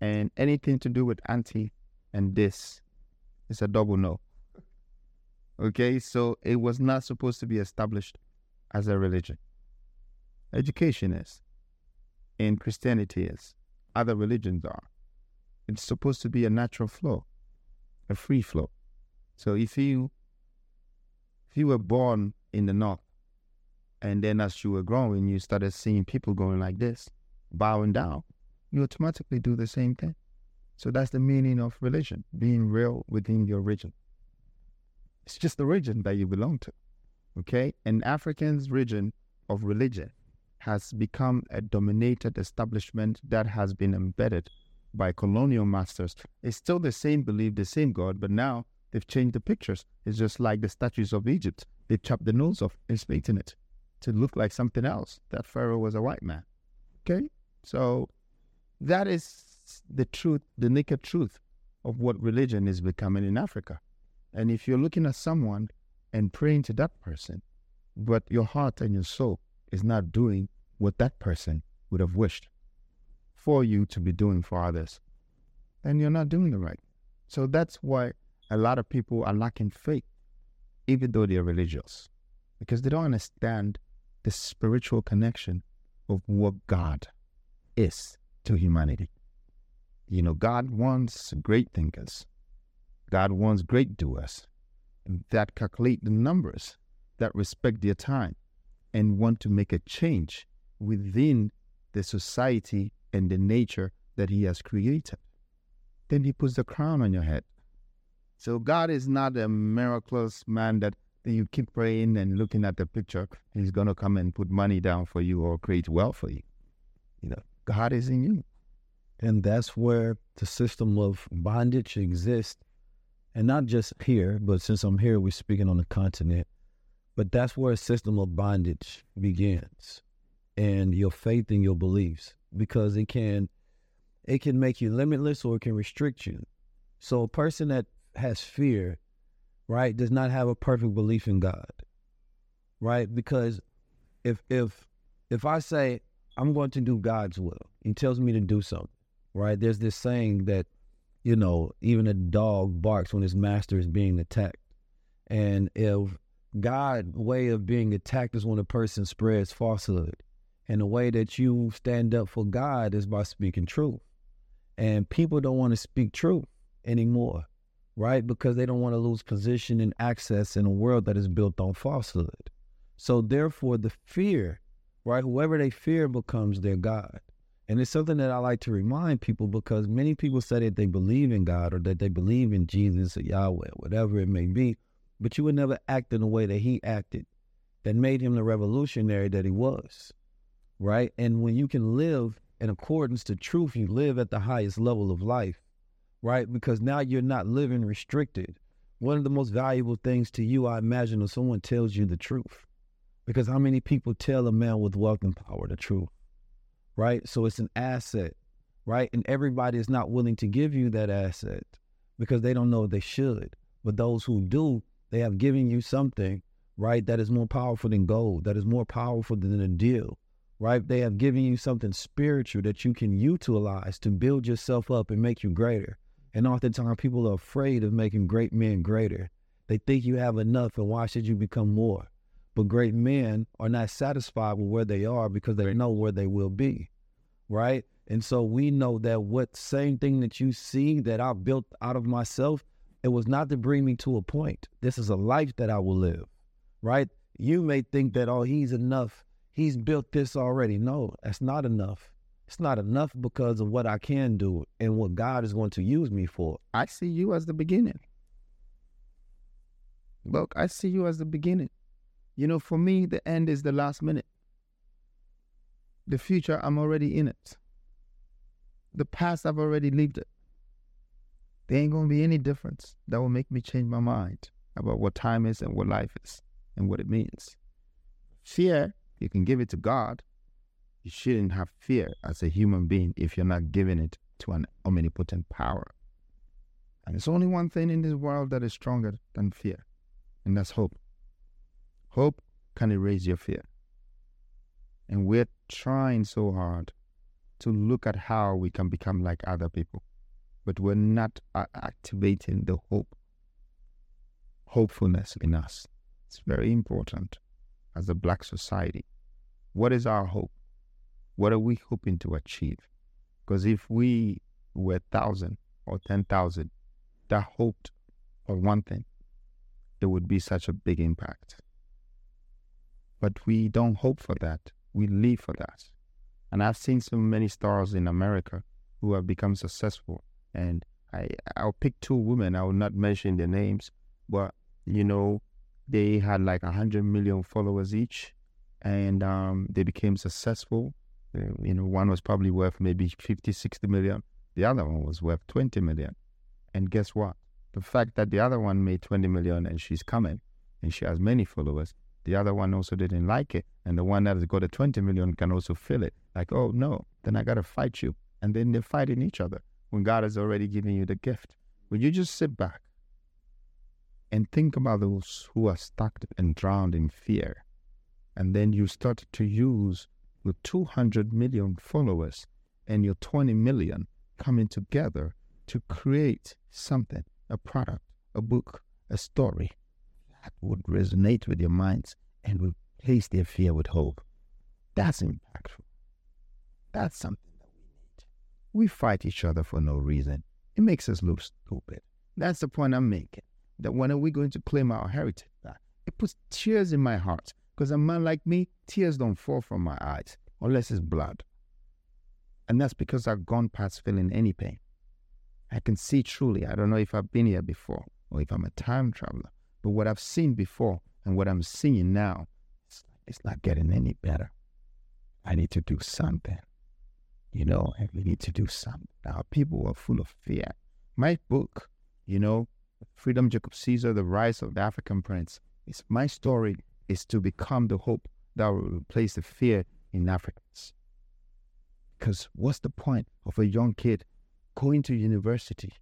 And anything to do with anti and this is a double no. Okay, so it was not supposed to be established as a religion. Education is, in Christianity is, other religions are. It's supposed to be a natural flow, a free flow. So if you if you were born in the north and then as you were growing you started seeing people going like this, bowing down, you automatically do the same thing. So that's the meaning of religion, being real within your region. It's just the region that you belong to. Okay? And African's region of religion has become a dominated establishment that has been embedded by colonial masters. It's still the same belief, the same God, but now they've changed the pictures. It's just like the statues of Egypt. They chopped the nose off and painted it to look like something else. That Pharaoh was a white man. Okay? So that is the truth, the naked truth of what religion is becoming in Africa. And if you're looking at someone and praying to that person, but your heart and your soul is not doing what that person would have wished for you to be doing for others, then you're not doing the right. So that's why a lot of people are lacking faith, even though they're religious, because they don't understand the spiritual connection of what God is to humanity. You know, God wants great thinkers. God wants great doers that calculate the numbers, that respect their time, and want to make a change within the society and the nature that He has created. Then He puts the crown on your head. So God is not a miraculous man that you keep praying and looking at the picture, He's going to come and put money down for you or create wealth for you. You know, God is in you. And that's where the system of bondage exists. And not just here, but since I'm here, we're speaking on the continent. But that's where a system of bondage begins and your faith and your beliefs because it can it can make you limitless or it can restrict you. So a person that has fear, right, does not have a perfect belief in God. Right? Because if if if I say I'm going to do God's will, he tells me to do something right? There's this saying that, you know, even a dog barks when his master is being attacked. And if God's way of being attacked is when a person spreads falsehood. And the way that you stand up for God is by speaking truth. And people don't want to speak truth anymore, right? Because they don't want to lose position and access in a world that is built on falsehood. So therefore, the fear, right? Whoever they fear becomes their God. And it's something that I like to remind people because many people say that they believe in God or that they believe in Jesus or Yahweh, whatever it may be, but you would never act in the way that he acted that made him the revolutionary that he was. Right? And when you can live in accordance to truth, you live at the highest level of life. Right? Because now you're not living restricted. One of the most valuable things to you, I imagine, is someone tells you the truth. Because how many people tell a man with wealth and power the truth? Right? So it's an asset, right? And everybody is not willing to give you that asset because they don't know they should. But those who do, they have given you something, right, that is more powerful than gold, that is more powerful than a deal, right? They have given you something spiritual that you can utilize to build yourself up and make you greater. And oftentimes people are afraid of making great men greater. They think you have enough, and why should you become more? But great men are not satisfied with where they are because they know where they will be. Right. And so we know that what same thing that you see that I built out of myself, it was not to bring me to a point. This is a life that I will live. Right. You may think that, oh, he's enough. He's built this already. No, that's not enough. It's not enough because of what I can do and what God is going to use me for. I see you as the beginning. Look, I see you as the beginning. You know, for me, the end is the last minute. The future, I'm already in it. The past, I've already lived it. There ain't going to be any difference that will make me change my mind about what time is and what life is and what it means. Fear, you can give it to God. You shouldn't have fear as a human being if you're not giving it to an omnipotent power. And there's only one thing in this world that is stronger than fear, and that's hope. Hope can erase your fear. And we're trying so hard to look at how we can become like other people, but we're not activating the hope, hopefulness in us. It's very important as a black society. What is our hope? What are we hoping to achieve? Because if we were thousand or ten thousand that hoped for one thing, there would be such a big impact. But we don't hope for that. We live for that. And I've seen so many stars in America who have become successful. And I, I'll pick two women. I will not mention their names, but you know, they had like hundred million followers each, and um, they became successful. Uh, you know, one was probably worth maybe 50, 60 million. The other one was worth 20 million. And guess what? The fact that the other one made 20 million and she's coming and she has many followers the other one also didn't like it, and the one that has got a 20 million can also feel it. Like, oh no, then I gotta fight you. And then they're fighting each other when God has already given you the gift. When you just sit back and think about those who are stuck and drowned in fear, and then you start to use your 200 million followers and your 20 million coming together to create something, a product, a book, a story that would resonate with your minds and replace their fear with hope. That's impactful. That's something that we need. We fight each other for no reason. It makes us look stupid. That's the point I'm making. That when are we going to claim our heritage back? It puts tears in my heart because a man like me, tears don't fall from my eyes unless it's blood. And that's because I've gone past feeling any pain. I can see truly. I don't know if I've been here before or if I'm a time traveler, but what I've seen before and what I'm seeing now, it's, it's not getting any better. I need to do something. You know, we need to do something. Now, people are full of fear. My book, you know, Freedom Jacob Caesar, The Rise of the African Prince, is my story is to become the hope that will replace the fear in Africans. Because what's the point of a young kid going to university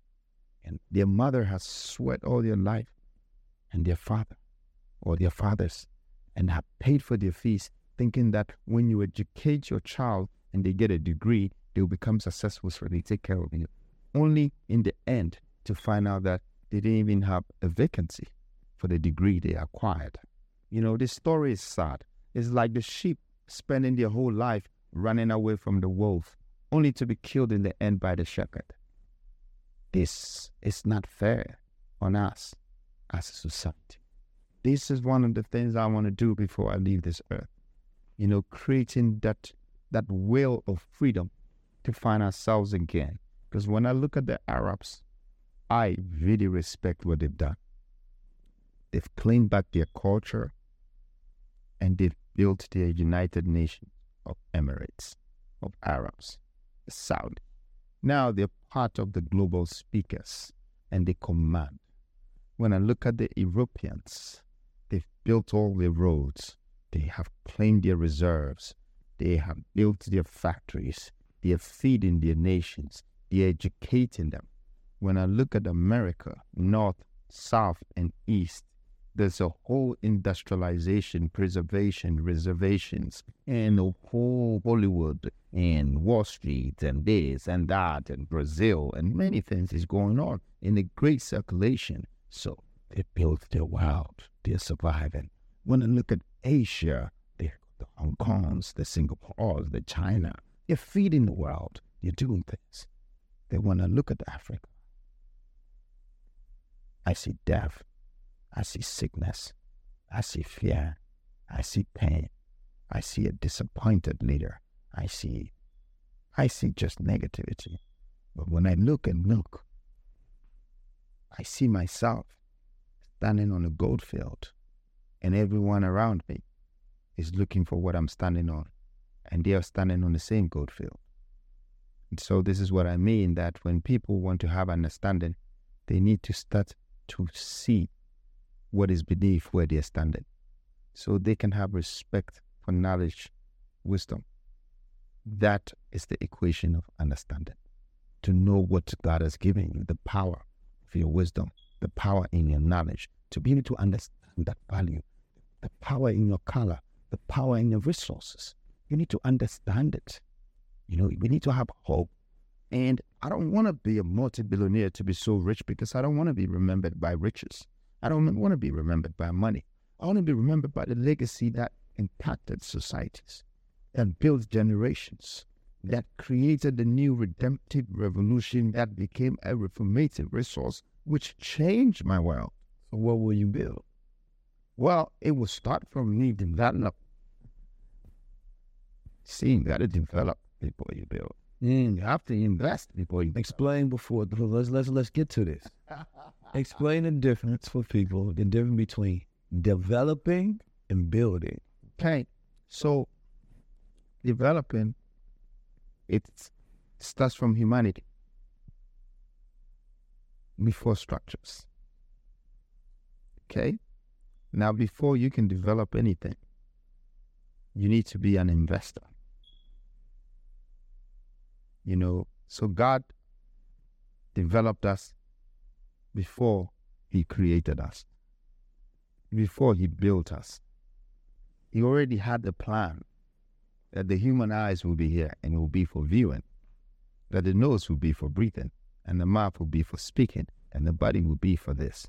and their mother has sweat all their life and their father or their fathers and have paid for their fees thinking that when you educate your child and they get a degree, they'll become successful so they take care of you. Only in the end to find out that they didn't even have a vacancy for the degree they acquired. You know, this story is sad. It's like the sheep spending their whole life running away from the wolf, only to be killed in the end by the shepherd. This is not fair on us as a society. This is one of the things I want to do before I leave this earth. You know, creating that that will of freedom to find ourselves again. Because when I look at the Arabs, I really respect what they've done. They've claimed back their culture and they've built their United Nations of Emirates, of Arabs, Saudi. Now they're part of the global speakers and they command. When I look at the Europeans, they've built all their roads, they have claimed their reserves, they have built their factories, they are feeding their nations, they are educating them. When I look at America, North, South, and East, there's a whole industrialization, preservation, reservations, and a whole Hollywood and Wall Street and this and that and Brazil and many things is going on in a great circulation. So they built their world, they're surviving. When I look at Asia, the Hong Kongs, the Singapores, the China, they're feeding the world, they're doing things. They want to look at Africa, I see death, I see sickness. I see fear. I see pain. I see a disappointed leader. I see, I see just negativity. But when I look and look, I see myself standing on a gold field, and everyone around me is looking for what I'm standing on, and they are standing on the same gold field. And so this is what I mean that when people want to have understanding, they need to start to see what is beneath where they're standing. So they can have respect for knowledge, wisdom. That is the equation of understanding. To know what God has given you, the power of your wisdom, the power in your knowledge, to be able to understand that value, the power in your color, the power in your resources. You need to understand it. You know, we need to have hope. And I don't want to be a multi billionaire to be so rich because I don't want to be remembered by riches. I don't want to be remembered by money. I want to be remembered by the legacy that impacted societies, and built generations, that created the new redemptive revolution that became a reformative resource which changed my world. So, what will you build? Well, it will start from me develop. See, you got to develop before you build. Mm, you have to invest before you explain before. Let's let's let's get to this. explain the difference for people. The difference between developing and building. Okay, so developing it starts from humanity before structures. Okay, Now, before you can develop anything, you need to be an investor. You know, so God developed us before He created us, before He built us. He already had the plan that the human eyes will be here and it will be for viewing, that the nose will be for breathing, and the mouth will be for speaking, and the body will be for this.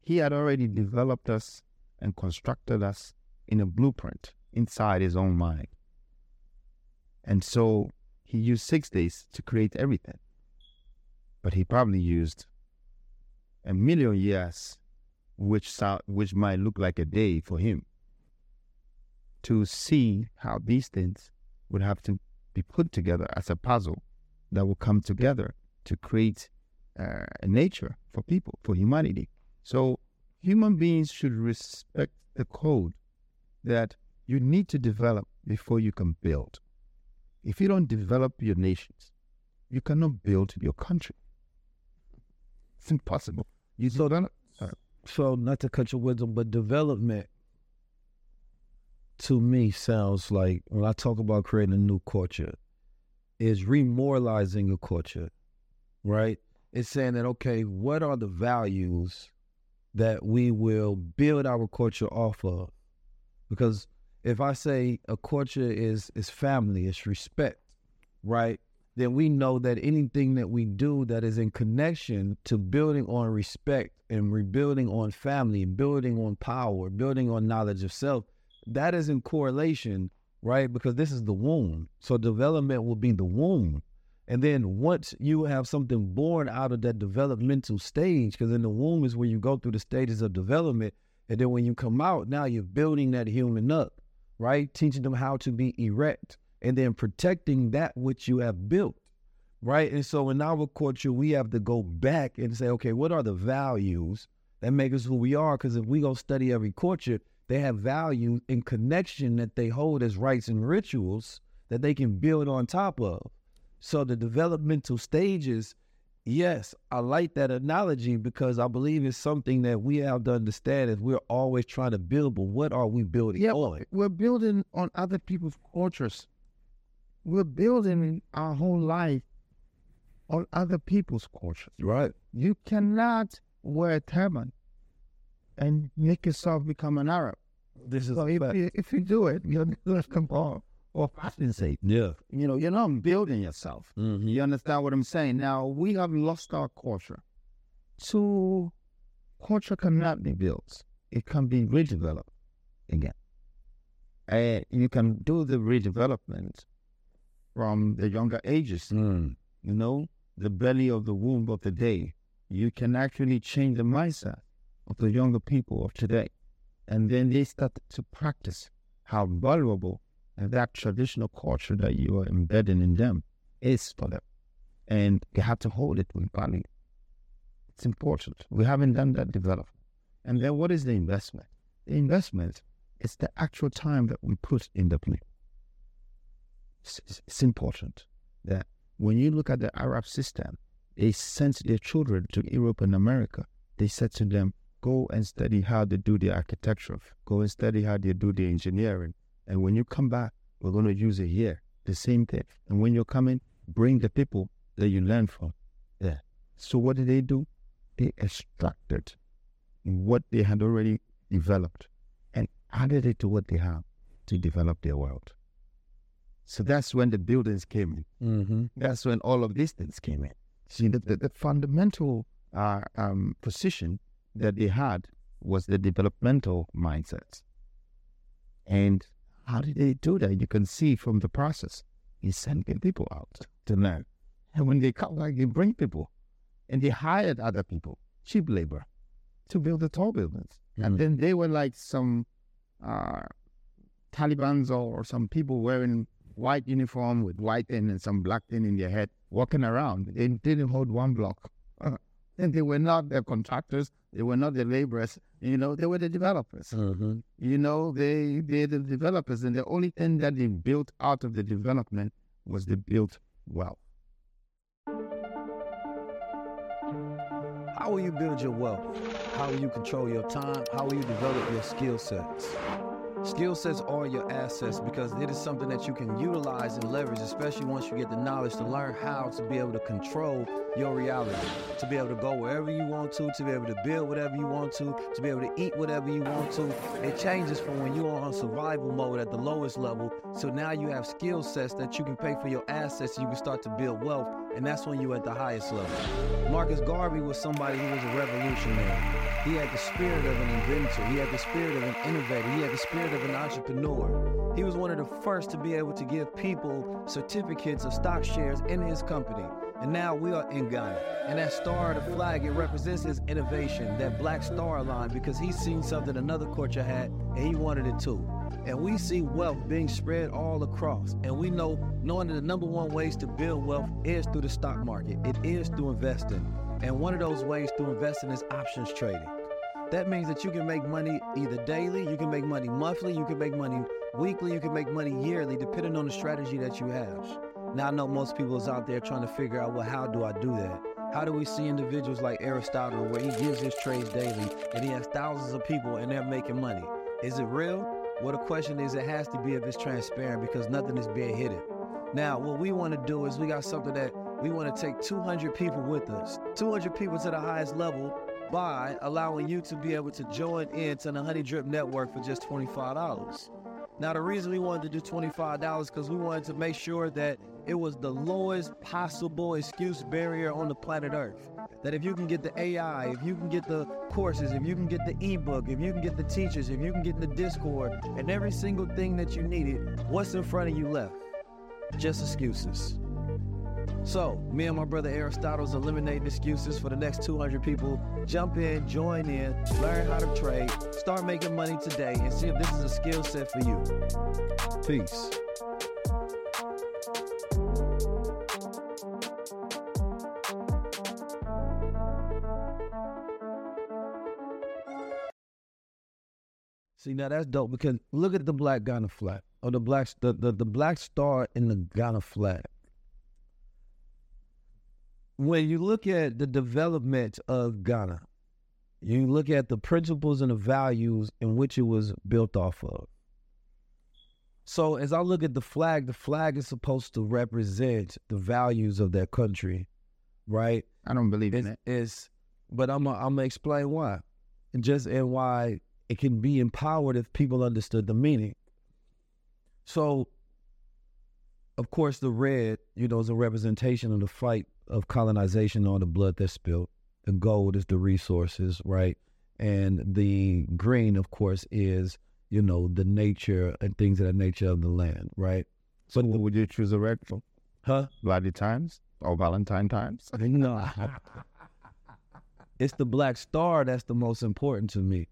He had already developed us and constructed us in a blueprint inside his own mind. And so he used six days to create everything. But he probably used a million years, which, sound, which might look like a day for him, to see how these things would have to be put together as a puzzle that will come together to create uh, a nature for people, for humanity. So human beings should respect the code that you need to develop before you can build. If you don't develop your nations, you cannot build your country. It's impossible. You so don't. So not to cut your wisdom, but development to me sounds like when I talk about creating a new culture, is remoralizing a culture, right? It's saying that okay, what are the values that we will build our culture off of? Because if I say a culture is is family, it's respect, right? Then we know that anything that we do that is in connection to building on respect and rebuilding on family, and building on power, building on knowledge of self, that is in correlation, right? Because this is the womb. So development will be the womb. And then once you have something born out of that developmental stage, because in the womb is where you go through the stages of development. And then when you come out, now you're building that human up right? Teaching them how to be erect and then protecting that which you have built, right? And so in our culture, we have to go back and say, okay, what are the values that make us who we are? Because if we go study every culture, they have value in connection that they hold as rites and rituals that they can build on top of. So the developmental stages Yes, I like that analogy because I believe it's something that we have to understand is we're always trying to build, but what are we building yeah, on? We're building on other people's cultures. We're building our whole life on other people's cultures. Right. You cannot wear a turban and make yourself become an Arab. This is so if you, if you do it, you're going to come off. Yeah. You know, you're not building yourself. Mm-hmm. You understand what I'm saying? Now, we have lost our culture. So, culture cannot be built, it can be redeveloped again. And you can do the redevelopment from the younger ages. Mm. You know, the belly of the womb of the day. You can actually change the mindset of the younger people of today. And then they start to practice how valuable that traditional culture that you are embedding in them is for them. And you have to hold it with value. It's important. We haven't done that development. And then what is the investment? The investment is the actual time that we put in the play. It's, it's important that when you look at the Arab system, they sent their children to Europe and America. They said to them, go and study how they do the architecture, go and study how they do the engineering, and when you come back, we're going to use it here. The same thing. And when you're coming, bring the people that you learn from. Yeah. So what did they do? They extracted what they had already developed and added it to what they have to develop their world. So that's when the buildings came in. Mm-hmm. That's when all of these things came in. See, the, the, the fundamental uh, um, position that they had was the developmental mindset. And how did they do that? You can see from the process. He's sending people out to learn. And when they come back, they bring people. And they hired other people, cheap labor, to build the tall buildings. Mm-hmm. And then they were like some uh, Taliban's or some people wearing white uniform with white thing and some black thing in their head, walking around. They didn't hold one block. And they were not the contractors. They were not the laborers. You know, they were the developers. Mm-hmm. You know, they they're the developers, and the only thing that they built out of the development was the built wealth. How will you build your wealth? how will you control your time? How will you develop your skill sets? Skill sets are your assets because it is something that you can utilize and leverage, especially once you get the knowledge to learn how to be able to control your reality, to be able to go wherever you want to, to be able to build whatever you want to, to be able to eat whatever you want to. It changes from when you're on survival mode at the lowest level. So now you have skill sets that you can pay for your assets, you can start to build wealth, and that's when you're at the highest level. Marcus Garvey was somebody who was a revolutionary. He had the spirit of an inventor. He had the spirit of an innovator. He had the spirit of an entrepreneur. He was one of the first to be able to give people certificates of stock shares in his company. And now we are in Ghana. And that star the flag, it represents his innovation, that black star line, because he's seen something another culture had and he wanted it too. And we see wealth being spread all across. And we know knowing that the number one ways to build wealth is through the stock market. It is through investing. And one of those ways to invest in is options trading. That means that you can make money either daily, you can make money monthly, you can make money weekly, you can make money yearly, depending on the strategy that you have. Now I know most people is out there trying to figure out, well, how do I do that? How do we see individuals like Aristotle where he gives his trades daily and he has thousands of people and they're making money? Is it real? Well, the question is, it has to be if it's transparent because nothing is being hidden. Now, what we want to do is we got something that we want to take 200 people with us, 200 people to the highest level by allowing you to be able to join into the Honey Drip Network for just $25. Now, the reason we wanted to do $25 because we wanted to make sure that it was the lowest possible excuse barrier on the planet Earth. That if you can get the AI, if you can get the courses, if you can get the ebook, if you can get the teachers, if you can get the Discord, and every single thing that you needed, what's in front of you left? Just excuses. So, me and my brother Aristotle's eliminating excuses for the next 200 people. Jump in, join in, learn how to trade, start making money today, and see if this is a skill set for you. Peace. See now that's dope because look at the black Ghana flag or the black the, the, the black star in the Ghana flag. When you look at the development of Ghana, you look at the principles and the values in which it was built off of. So as I look at the flag, the flag is supposed to represent the values of that country, right? I don't believe it's, in it. It's, but I'm gonna I'm gonna explain why, and just and why it can be empowered if people understood the meaning. So, of course, the red, you know, is a representation of the fight of colonization on the blood that's spilled. The gold is the resources, right? And the green, of course, is you know the nature and things of the nature of the land, right? So would you choose a red for? Huh? Bloody times or Valentine times? No. it's the black star that's the most important to me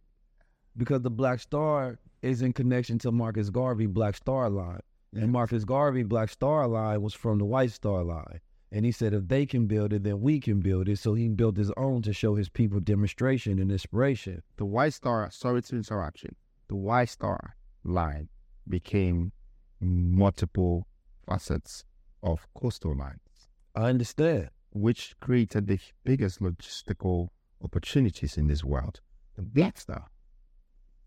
because the Black Star is in connection to Marcus Garvey Black Star Line. And Marcus Garvey Black Star Line was from the White Star Line. And he said, if they can build it, then we can build it. So he built his own to show his people demonstration and inspiration. The White Star, sorry to interrupt you, the White Star line became multiple facets of coastal lines. I understand. Which created the biggest logistical opportunities in this world. The Black Star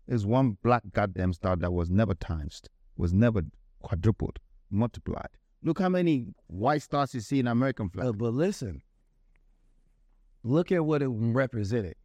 is one black goddamn star that was never times, was never quadrupled, multiplied. Look how many white stars you see in American flag. Uh, but listen, look at what it represented.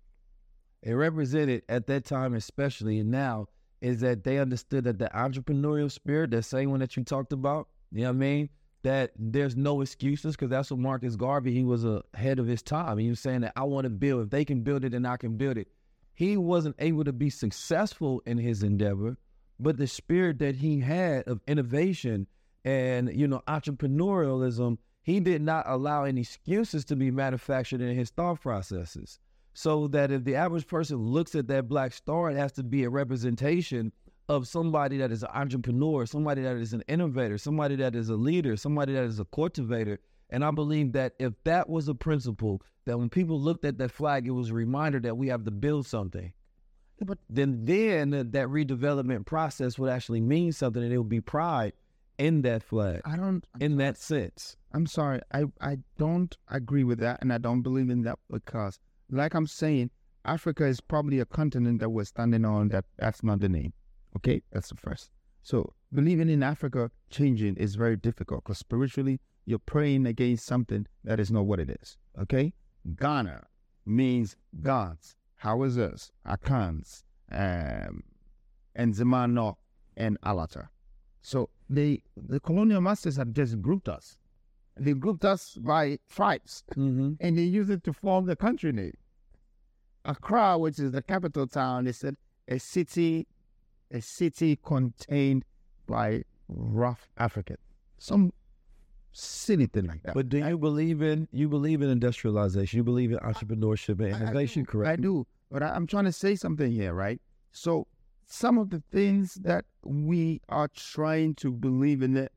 It represented at that time, especially and now, is that they understood that the entrepreneurial spirit, that same one that you talked about, you know what I mean? That there's no excuses because that's what Marcus Garvey, he was ahead of his time. He was saying that I want to build. If they can build it, then I can build it. He wasn't able to be successful in his endeavor, but the spirit that he had of innovation and you know entrepreneurialism, he did not allow any excuses to be manufactured in his thought processes. So that if the average person looks at that black star, it has to be a representation of somebody that is an entrepreneur, somebody that is an innovator, somebody that is a leader, somebody that is a cultivator. And I believe that if that was a principle, that when people looked at that flag, it was a reminder that we have to build something. But then, then that redevelopment process would actually mean something, and it would be pride in that flag. I don't in that sense. I'm sorry, I I don't agree with that, and I don't believe in that because, like I'm saying, Africa is probably a continent that we're standing on that that's not the name. Okay, that's the first. So believing in Africa changing is very difficult because spiritually you're praying against something that is not what it is. Okay, Ghana means gods, How is this? akans, um, and Zemano and Alata. So they the colonial masters have just grouped us. They grouped us by tribes, Mm-hmm. and they used it to form the country name. Accra, which is the capital town, they said a city, a city contained by rough African. Some silly thing like that. But do you believe in you believe in industrialization? You believe in entrepreneurship and innovation, correct? I do, but I, I'm trying to say something here, right? So some of the things that we are trying to believe in it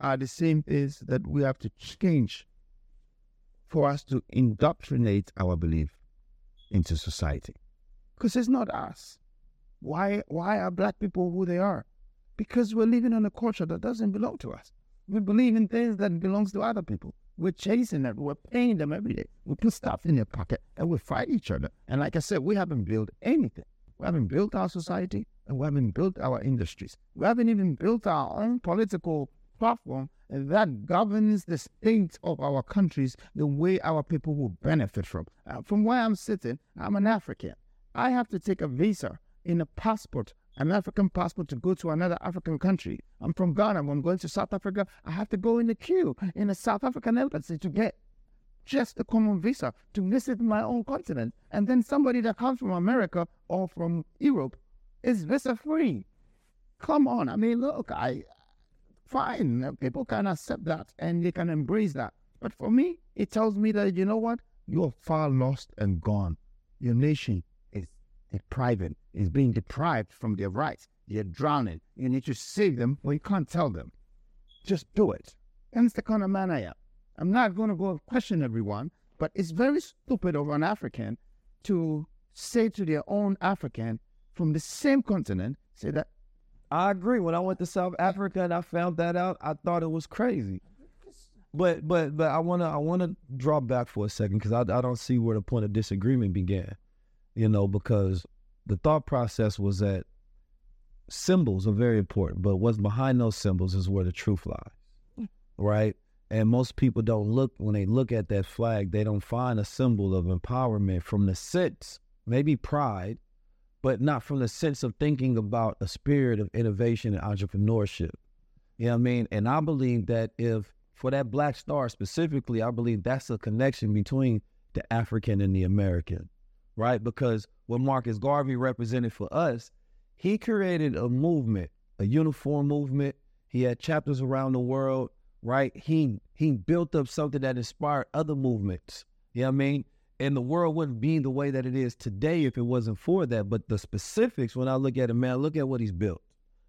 are the same things that we have to change for us to indoctrinate our belief into society. Because it's not us. Why why are black people who they are? Because we're living in a culture that doesn't belong to us. We believe in things that belongs to other people. We're chasing them. We're paying them every day. We put stuff in their pocket and we fight each other. And like I said, we haven't built anything. We haven't built our society and we haven't built our industries. We haven't even built our own political platform that governs the state of our countries the way our people will benefit from. Uh, from where I'm sitting, I'm an African. I have to take a visa in a passport, an African passport to go to another African country. I'm from Ghana. I'm going to South Africa, I have to go in the queue in a South African embassy to get just a common visa to visit my own continent. And then somebody that comes from America or from Europe is visa free. Come on. I mean, look, I fine. uh, People can accept that and they can embrace that. But for me, it tells me that you know what? You're far lost and gone. Your nation is depriving, is being deprived from their rights. They're drowning. You need to save them, or you can't tell them. Just do it. And it's the kind of man I am. I'm not going to go question everyone, but it's very stupid of an African to say to their own African from the same continent, say that I agree. When I went to South Africa and I found that out, I thought it was crazy. But but but I wanna I wanna draw back for a second because I I don't see where the point of disagreement began. You know, because the thought process was that symbols are very important, but what's behind those symbols is where the truth lies. Right? And most people don't look when they look at that flag, they don't find a symbol of empowerment from the sense, maybe pride, but not from the sense of thinking about a spirit of innovation and entrepreneurship. You know what I mean? And I believe that if for that black star specifically, I believe that's a connection between the African and the American, right? Because what Marcus Garvey represented for us, he created a movement, a uniform movement. He had chapters around the world, right? He he built up something that inspired other movements. You know what I mean? And the world wouldn't be the way that it is today if it wasn't for that. But the specifics, when I look at it, man, look at what he's built.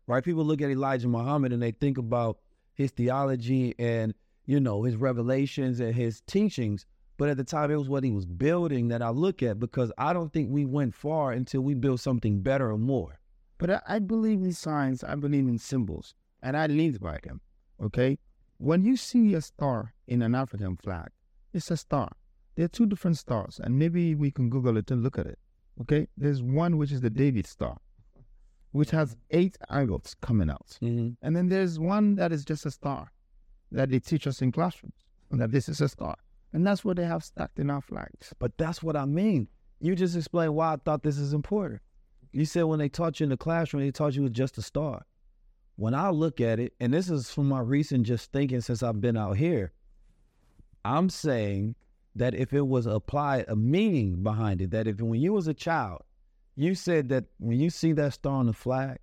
Right? People look at Elijah Muhammad and they think about his theology and, you know, his revelations and his teachings. But at the time, it was what he was building that I look at because I don't think we went far until we built something better or more. But I, believe in signs, I believe in symbols, and I live by them. Okay? When you see a star in an African flag, it's a star. There are two different stars, and maybe we can Google it and look at it. Okay? There's one which is the David star, which has mm-hmm. eight angles coming out. Mm-hmm. And then there's one that is just a star that they teach us in classrooms, And that this is a star. And that's what they have stacked in our flags. But that's what I mean. You just explained why I thought this is important. You said when they taught you in the classroom, they taught you with just a star. When I look at it, and this is from my recent just thinking since I've been out here, I'm saying that if it was applied a meaning behind it, that if when you was a child, you said that when you see that star on the flag,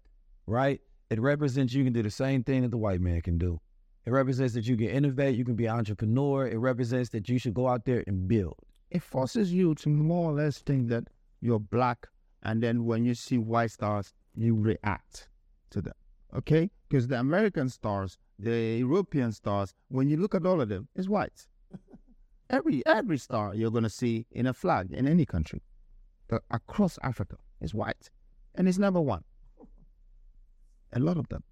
right, it represents you can do the same thing that the white man can do. It represents that you can innovate, you can be an entrepreneur. It represents that you should go out there and build. It forces you to more or less think that you're black, and then when you see white stars, you react to them. Okay? Because the American stars, the European stars, when you look at all of them, it's white. Every every star you're gonna see in a flag in any country, across Africa, is white, and it's number one. A lot of them.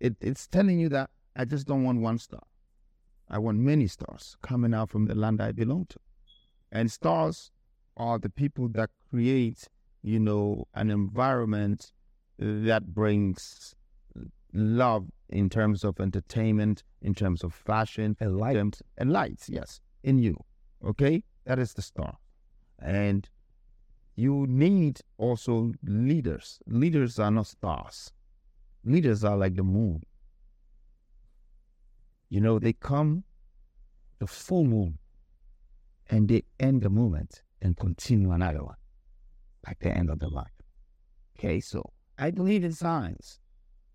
It, it's telling you that I just don't want one star. I want many stars coming out from the land I belong to. And stars are the people that create, you know, an environment that brings love in terms of entertainment, in terms of fashion, and light, terms, and lights. Yes, in you. Okay, that is the star, and you need also leaders. Leaders are not stars. Leaders are like the moon. You know, they come the full moon and they end the movement and continue another one, like the end of the life. Okay, so I believe in signs,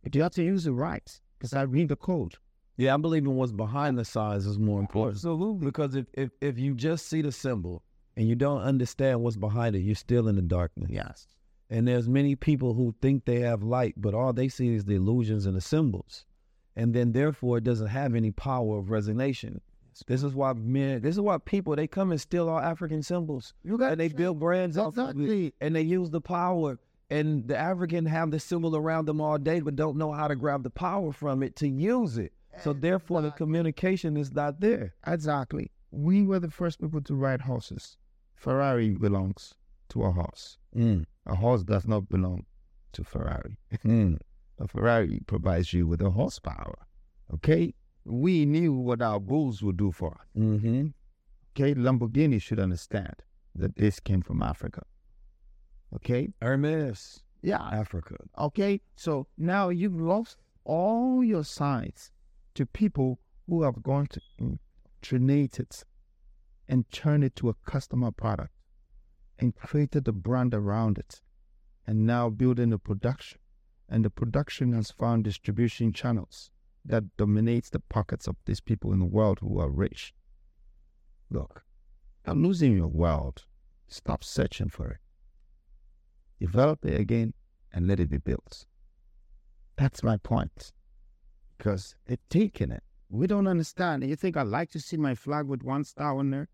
but you have to use it right because I read the code. Yeah, I believe in what's behind the signs is more important. Absolutely. Because if, if, if you just see the symbol and you don't understand what's behind it, you're still in the darkness. Yes. And there's many people who think they have light, but all they see is the illusions and the symbols. And then therefore it doesn't have any power of resonation. This is why men this is why people they come and steal our African symbols. You got and they build brands off of it, and they use the power. And the African have the symbol around them all day, but don't know how to grab the power from it to use it. So therefore the communication is not there. Exactly. We were the first people to ride horses. Ferrari belongs to a horse. Mm. A horse does not belong to Ferrari. Mm. A Ferrari provides you with a horsepower. Okay? We knew what our bulls would do for us. Mm-hmm. Okay? Lamborghini should understand that this came from Africa. Okay? Hermes. Yeah. Africa. Okay? So now you've lost all your signs to people who have gone to mm, indoctrinate it and turn it to a customer product and created a brand around it and now building a production. And the production has found distribution channels that dominates the pockets of these people in the world who are rich. Look, you're losing your world. Stop searching for it. Develop it again and let it be built. That's my point. Because they're taking it. We don't understand. You think I'd like to see my flag with one star on there?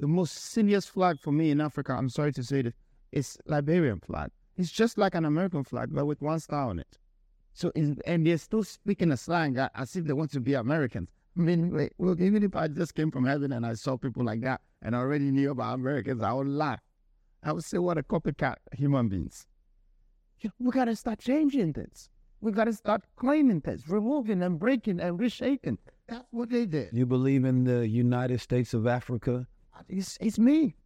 The most silliest flag for me in Africa, I'm sorry to say this, is Liberian flag. It's just like an American flag, but with one star on it. So, and they're still speaking a slang uh, as if they want to be Americans. I mean, even if I just came from heaven and I saw people like that and I already knew about Americans, I would laugh. I would say, what a copycat human beings. We got to start changing this. We got to start claiming this, removing and breaking and reshaping. That's what they did. You believe in the United States of Africa? It's, it's me.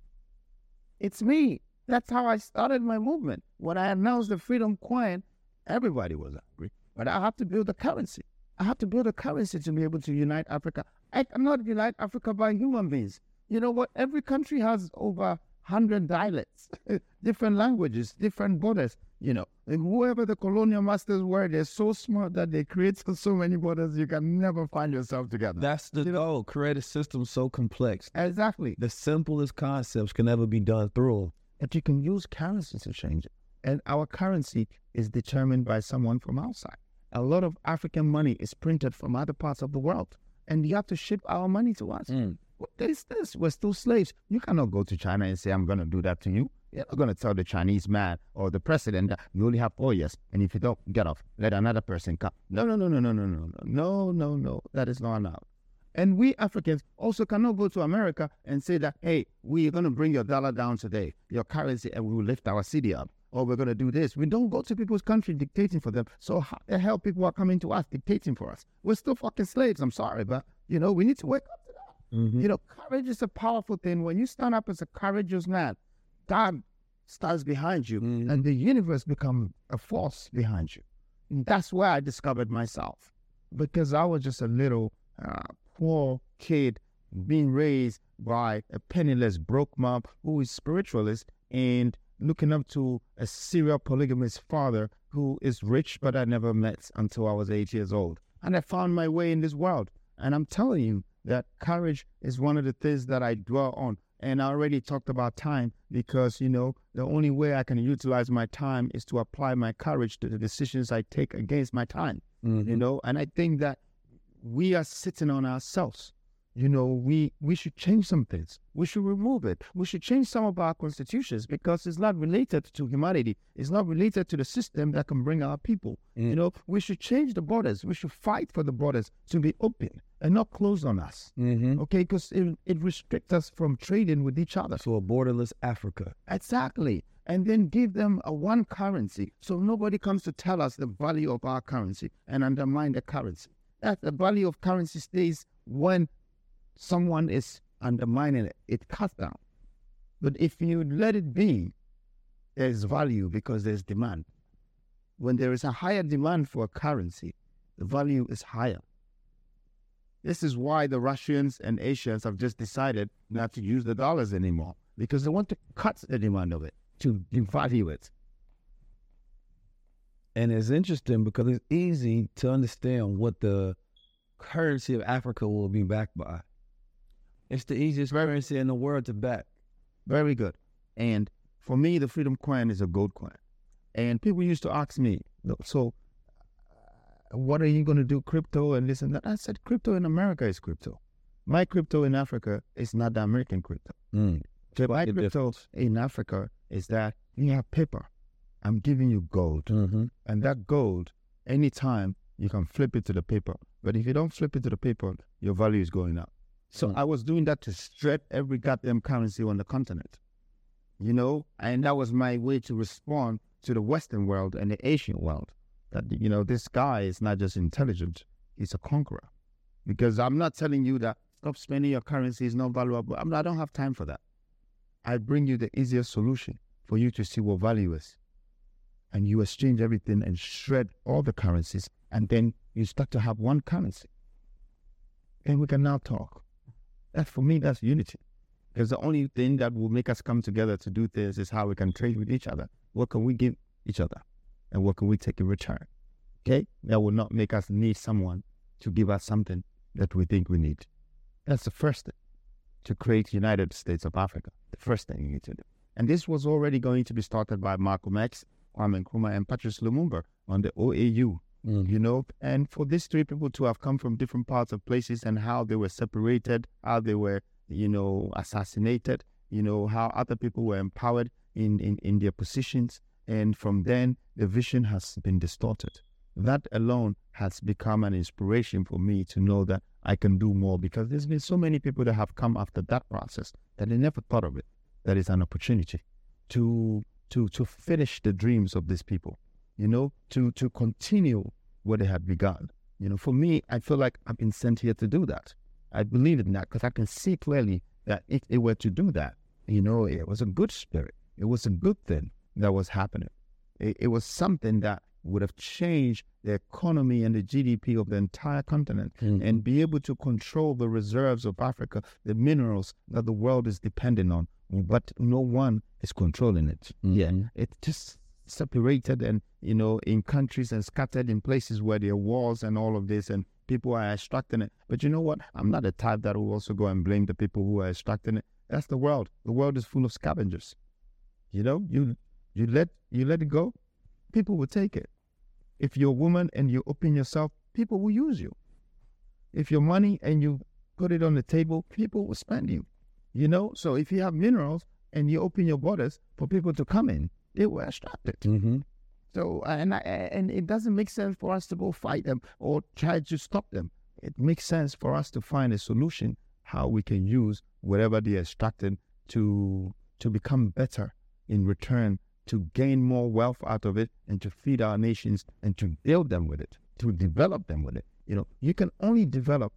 It's me. That's how I started my movement. When I announced the Freedom Coin, everybody was angry. But I have to build a currency. I have to build a currency to be able to unite Africa. I cannot unite Africa by human beings. You know what? Every country has over 100 dialects, different languages, different borders. You know, and whoever the colonial masters were, they're so smart that they create so many borders you can never find yourself together. That's the goal. Create a system so complex. Exactly. The simplest concepts can never be done through. But you can use currency to change it. And our currency is determined by someone from outside. A lot of African money is printed from other parts of the world. And you have to ship our money to us. Mm. What is this? We're still slaves. You cannot go to China and say, I'm going to do that to you. You're going to tell the Chinese man or the president that you only have four years. And if you don't, get off. Let another person come. No, no, no, no, no, no, no, no, no, no, no. No. That is not allowed. And we Africans also cannot go to America and say that, hey, we're going to bring your dollar down today, your currency, and we will lift our city up. Or we're going to do this. We don't go to people's country dictating for them. So how the hell people are coming to us dictating for us? We're still fucking slaves. I'm sorry, but, you know, we need to wake up to that. Mm-hmm. You know, courage is a powerful thing. When you stand up as a courageous man, God stands behind you Mm-hmm. and the universe becomes a force behind you. And that's where I discovered myself because I was just a little uh, poor kid being raised by a penniless broke mom who is spiritualist and looking up to a serial polygamist father who is rich but I never met until I was eight years old. And I found my way in this world. And I'm telling you that courage is one of the things that I dwell on. And I already talked about time because, you know, the only way I can utilize my time is to apply my courage to the decisions I take against my time. Mm-hmm. You know, and I think that we are sitting on ourselves. You know, we we should change some things. We should remove it. We should change some of our constitutions because it's not related to humanity. It's not related to the system that can bring our people. Mm. You know, we should change the borders. We should fight for the borders to be open and not closed on us. Mm-hmm. Okay, because it, it restricts us from trading with each other. So a borderless Africa. Exactly. And then give them a one currency so nobody comes to tell us the value of our currency and undermine the currency. That the value of currency stays when someone is undermining it, it cuts down. But if you let it be, there's value because there's demand. When there is a higher demand for a currency, the value is higher. This is why the Russians and Asians have just decided not to use the dollars anymore because they want to cut the demand of it, to devalue it. And it's interesting because it's easy to understand what the currency of Africa will be backed by. It's the easiest currency in the world to back. Very good. And for me, the freedom coin is a gold coin. And people used to ask me, so what are you going to do crypto and this and that? I said, crypto in America is crypto. My crypto in Africa is not the American crypto. Mm. So my crypto in Africa is that you have paper. I'm giving you gold. Mm-hmm. And that gold, anytime you can flip it to the paper. But if you don't flip it to the paper, your value is going up. So Mm. I was doing that to strip every goddamn currency on the continent. You know, and that was my way to respond to the Western world and the Asian world. That you know, this guy is not just intelligent; he's a conqueror. Because I'm not telling you that stop spending your currency is not valuable. I'm, I don't have time for that. I bring you the easiest solution for you to see what value is, and you exchange everything and shred all the currencies, and then you start to have one currency, and we can now talk. That for me, that's unity. Because the only thing that will make us come together to do this is how we can trade with each other. What can we give each other? And what can we take in return? Okay? That will not make us need someone to give us something that we think we need. That's the first thing to create United States of Africa. The first thing you need to do. And this was already going to be started by Malcolm X, Kwame Nkrumah, and Patrice Lumumba on the OAU. Mm. You know, and for these three people to have come from different parts of places and how they were separated, how they were, you know, assassinated, you know, how other people were empowered in, in, in their positions. And from then, the vision has been distorted. That alone has become an inspiration for me to know that I can do more because there's been so many people that have come after that process that they never thought of it. That is an opportunity to to to finish the dreams of these people, you know, to to continue what they had begun. You know, for me, I feel like I've been sent here to do that. I believe in that because I can see clearly that if they were to do that, you know, it was a good spirit. It was a good thing that was happening. It, it was something that would have changed the economy and the GDP of the entire continent mm. and be able to control the reserves of Africa, the minerals that the world is dependent on, but no one is controlling it. Yeah, mm-hmm. it's just separated and you know in countries and scattered in places where there are wars and all of this and people are extracting it. But you know what? I'm not the type that will also go and blame the people who are extracting it. That's the world. The world is full of scavengers. You know, you you let you let it go, people will take it. If you're a woman and you open yourself, people will use you. If you're money and you put it on the table, people will spend you. You know, so if you have minerals and you open your borders for people to come in, they will extract it. Mm-hmm. So and I, and it doesn't make sense for us to go fight them or try to stop them. It makes sense for us to find a solution how we can use whatever they extracted to to become better in return to gain more wealth out of it and to feed our nations and to build them with it, to develop them with it. You know, you can only develop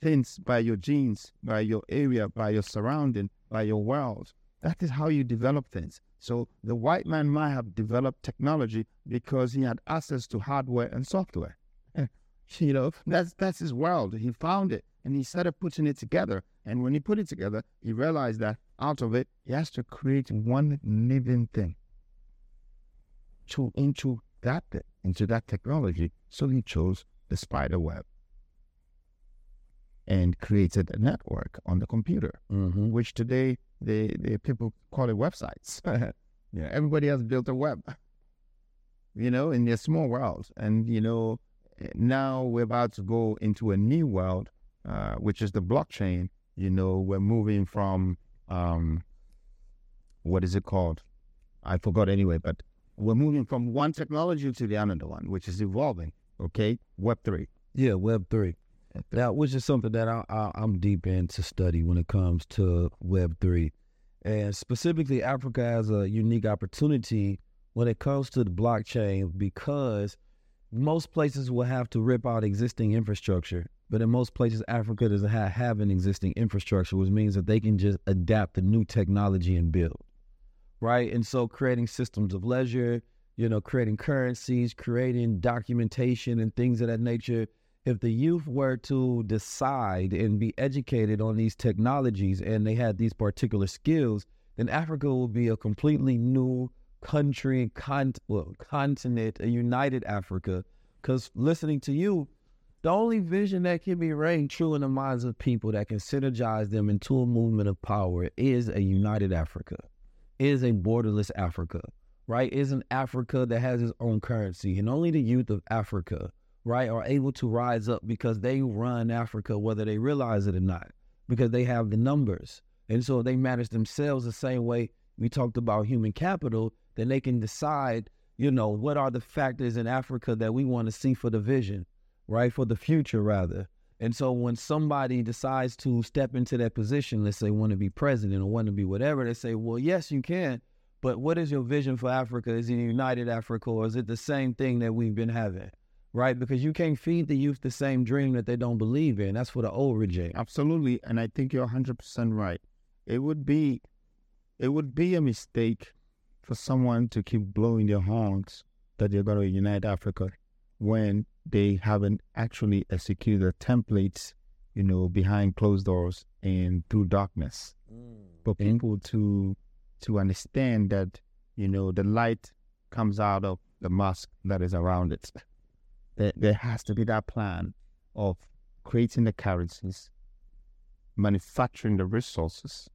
things by your genes, by your area, by your surrounding, by your world. That is how you develop things. So the white man might have developed technology because he had access to hardware and software. you know, that's that's his world. He found it and he started putting it together. And when he put it together, he realized that out of it, he has to create one living thing to into that into that technology. So he chose the spider web and created a network on the computer, Mm-hmm. which today the, the people call it websites. yeah, everybody has built a web, you know, in their small world. And, you know, now we're about to go into a new world, uh, which is the blockchain. You know, we're moving from, um, what is it called? I forgot anyway, but we're moving from one technology to the another one, which is evolving. Okay, Web three. Yeah, Web three. Now, which is something that I, I, I'm deep into study when it comes to Web three, and specifically Africa has a unique opportunity when it comes to the blockchain because most places will have to rip out existing infrastructure, but in most places Africa doesn't have, an existing infrastructure, which means that they can just adapt the new technology and build, right? And so creating systems of leisure, you know, creating currencies, creating documentation and things of that nature. If the youth were to decide and be educated on these technologies and they had these particular skills, then Africa will be a completely new country, well, continent, a united Africa. Because listening to you, the only vision that can be reigned true in the minds of people that can synergize them into a movement of power is a united Africa, is a borderless Africa right, is an Africa that has its own currency. And only the youth of Africa, right, are able to rise up because they run Africa, whether they realize it or not, because they have the numbers. And so they manage themselves the same way we talked about human capital, then they can decide, you know, what are the factors in Africa that we want to see for the vision, right, for the future, rather. And so when somebody decides to step into that position, let's say want to be president or want to be whatever, they say, well, yes, you can, but what is your vision for Africa? Is it united Africa or is it the same thing that we've been having? Right? Because you can't feed the youth the same dream that they don't believe in. That's for the old regime. Absolutely. And I think you're 100% right. It would be it would be a mistake for someone to keep blowing their horns that they're going to unite Africa when they haven't actually executed the templates, you know, behind closed doors and through darkness. Mm. For people to to understand that, you know, the light comes out of the mask that is around it. There, there has to be that plan of creating the currencies, manufacturing the resources,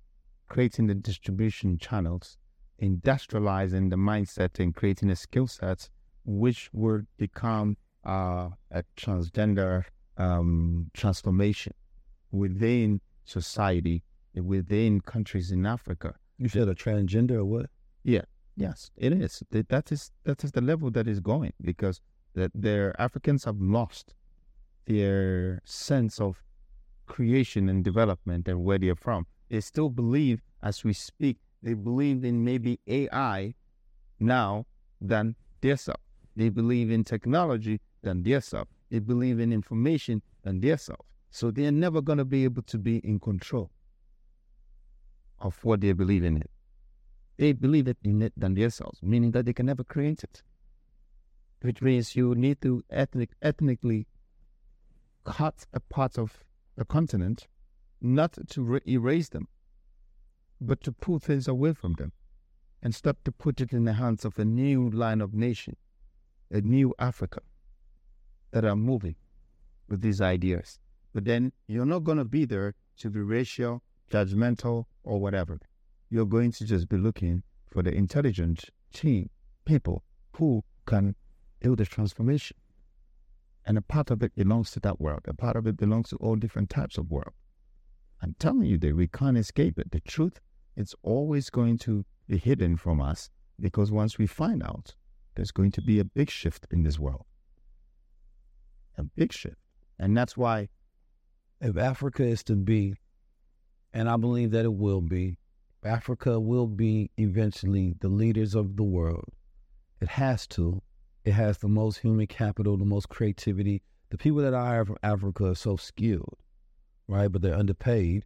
creating the distribution channels, industrializing the mindset and creating the skill set which would become uh, a transgender um, transformation within society, within countries in Africa. You said a transgender or what? Yeah, yes, it is. That is that is the level that is going because that their Africans have lost their sense of creation and development and where they're from. They still believe, as we speak, they believe in maybe AI now than their self. They believe in technology than their. They believe in information than their. So they're never going to be able to be in control of what they believe in it. They believe it in it than themselves, meaning that they can never create it. Which means you need to ethnic, ethnically cut a part of the continent, not to re- erase them, but to pull things away from them and start to put it in the hands of a new line of nation, a new Africa that are moving with these ideas. But then you're not going to be there to be racial, judgmental, or whatever. You're going to just be looking for the intelligent team, people who can do the transformation. And a part of it belongs to that world. A part of it belongs to all different types of world. I'm telling you that we can't escape it. The truth, it's always going to be hidden from us because once we find out, there's going to be a big shift in this world. A big shift. And that's why if Africa is to be and I believe that it will be. Africa will be eventually the leaders of the world. It has to. It has the most human capital, the most creativity. The people that I hire from Africa are so skilled, right? But they're underpaid.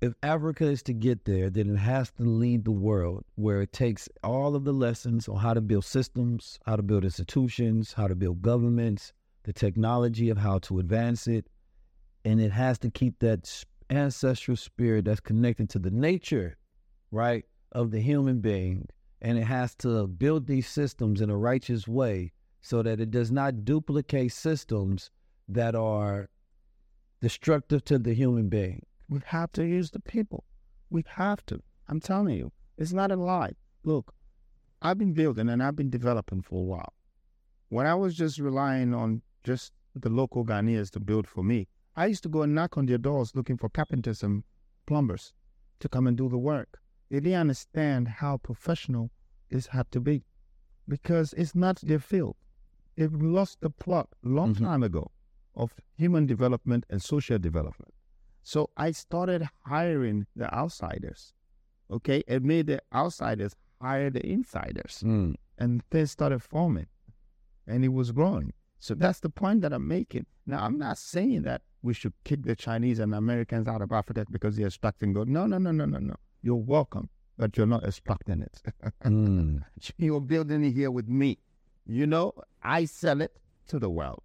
If Africa is to get there, then it has to lead the world where it takes all of the lessons on how to build systems, how to build institutions, how to build governments, the technology of how to advance it, and it has to keep that ancestral spirit that's connected to the nature, right, of the human being. And it has to build these systems in a righteous way so that it does not duplicate systems that are destructive to the human being. We have to use the people. We have to. I'm telling you, it's not a lie. Look, I've been building and I've been developing for a while. When I was just relying on just the local Ghanaians to build for me, I used to go and knock on their doors looking for carpenters and plumbers to come and do the work. They didn't understand how professional this had to be because it's not their field. They've lost the plot a long mm-hmm. time ago. of human development and social development. So I started hiring the outsiders, okay, and made the outsiders hire the insiders, Mm. and things started forming, and it was growing. So that's the point that I'm making. Now, I'm not saying that we should kick the Chinese and Americans out of Africa because they're extracting gold. No, no, no, no, no, no. You're welcome, but you're not extracting it. Mm. You're building it here with me. You know, I sell it to the world.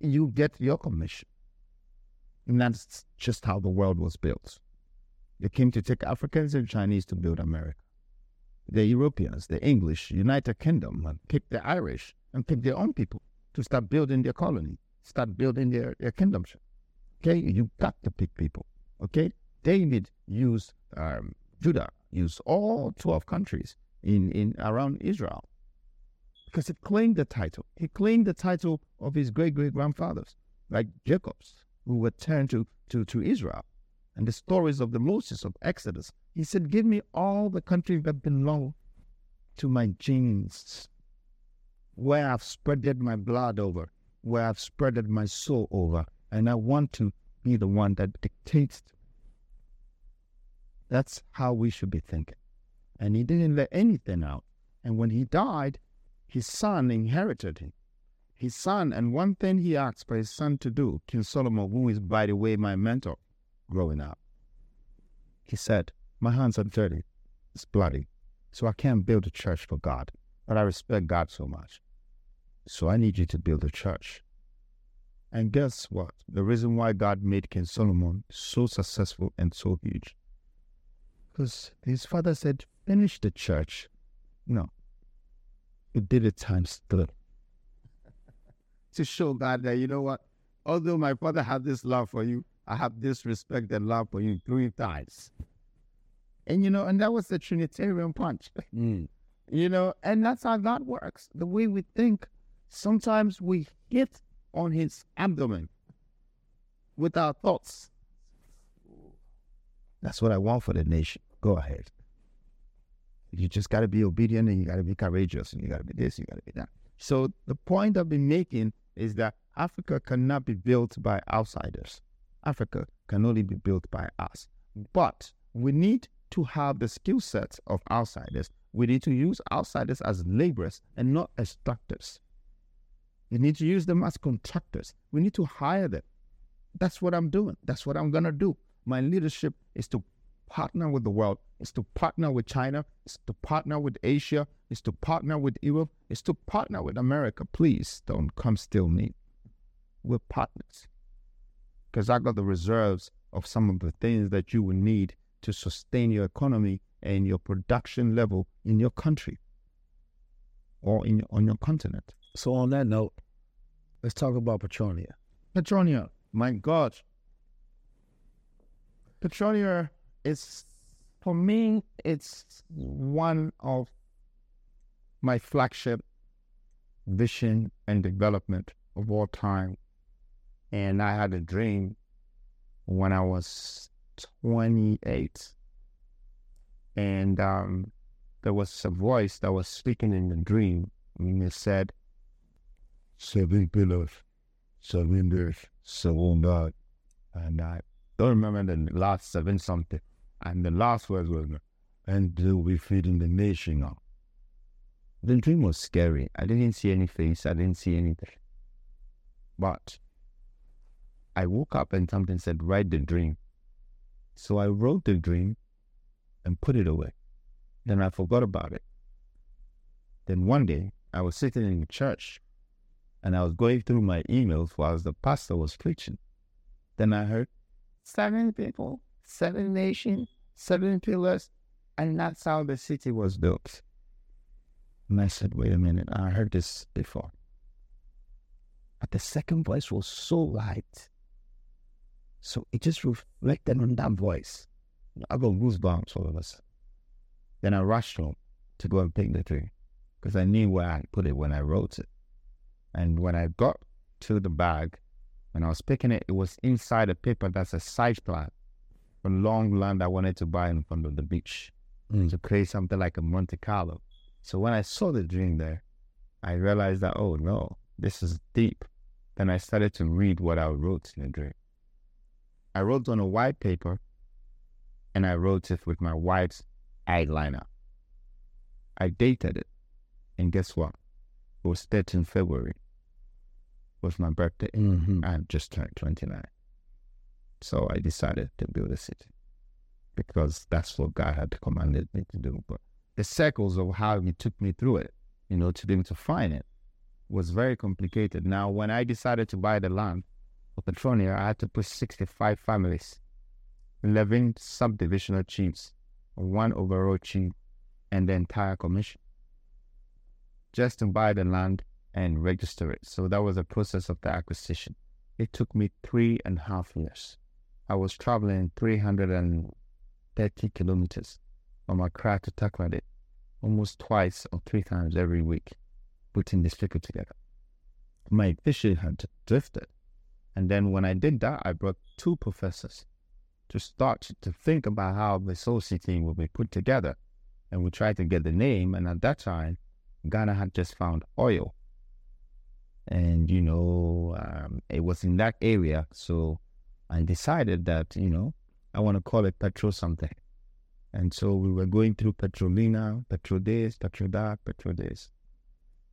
You get your commission. And that's just how the world was built. They came to take Africans and Chinese to build America. The Europeans, the English, United Kingdom, and picked the Irish and picked their own people to start building their colony, start building their, their kingdomship. Okay, you got to pick people. Okay, David used um, Judah, used all twelve countries in in around Israel because he claimed the title. He claimed the title of his great great grandfathers, like Jacob's, who were turned to, to, to Israel. And the stories of the Moses of Exodus. He said, Give me all the countries that belong to my genes, where I've spreaded my blood over, where I've spreaded my soul over, and I want to be the one that dictates. That's how we should be thinking. And he didn't let anything out. And when he died, his son inherited him. His son, and one thing he asked for his son to do, King Solomon, who is, by the way, my mentor growing up, he said, My hands are dirty, it's bloody, so I can't build a church for God. But I respect God so much. So I need you to build a church. And guess what? The reason why God made King Solomon so successful and so huge. Because his father said, Finish the church. No, you did it times three. To show God that, you know what, although my father had this love for you, I have this respect and love for you three times. And, you know, and that was the Trinitarian punch. Mm. You know, and that's how God works. The way we think, sometimes we hit on his abdomen with our thoughts. That's what I want for the nation. Go ahead. You just got to be obedient and you got to be courageous and you got to be this, you got to be that. So the point I've been making is that Africa cannot be built by outsiders. Africa can only be built by us. But we need to have the skill sets of outsiders. We need to use outsiders as laborers and not as doctors. We need to use them as contractors. We need to hire them. That's what I'm doing. That's what I'm going to do. My leadership is to partner with the world, is to partner with China, is to partner with Asia, is to partner with Europe, is to partner with America. Please don't come steal me. We're partners. Because I got the reserves of some of the things that you will need to sustain your economy and your production level in your country or in on your continent. So on that note, let's talk about Petronia. Petronia, my God. Petronia is, for me, it's one of my flagship vision and development of all time. And I had a dream when I was 28. And um, there was a voice that was speaking in the dream. And it said, Seven pillars, seven days, seven God. And I don't remember the last seven something. And the last words was, and they'll be feeding the nation up. The dream was scary. I didn't see any face. I didn't see anything. But I woke up and something said, write the dream. So I wrote the dream and put it away. Then I forgot about it. Then one day I was sitting in church and I was going through my emails while the pastor was preaching. Then I heard seven people, seven nations, seven pillars, and that's how the city was built. And I said, wait a minute, I heard this before. But the second voice was so light. So it just reflected on that voice. I got goosebumps all of sudden. Then I rushed home to go and pick the tree because I knew where I put it when I wrote it. And when I got to the bag, when I was picking it, it was inside a paper that's a site plan for long land I wanted to buy in front of the beach Mm. to create something like a Monte Carlo. So when I saw the dream there, I realized that, oh no, this is deep. Then I started to read what I wrote in the dream. I wrote on a white paper and I wrote it with my white eyeliner. I dated it. And guess what? It was 13 February. It was my birthday. Mm-hmm. I just turned 29. So I decided to build a city because that's what God had commanded me to do. But the circles of how He took me through it, you know, to be able to find it was very complicated. Now, when I decided to buy the land for Petronia, I had to put 65 families, 11 subdivisional chiefs, one overall chief, and the entire commission just to buy the land and register it. So that was the process of the acquisition. It took me three and a half years. I was traveling 330 kilometers from Accra to Takoradi, almost twice or three times every week, putting this figure together. My vision had drifted. And then when I did that, I brought two professors to start to think about how the Soul City will be put together. And we tried to get the name. And at that time, Ghana had just found oil. And, you know, um, it was in that area. So I decided that, you know, I want to call it Petro something. And so we were going through Petrolina, Petro this, Petro that, Petro this.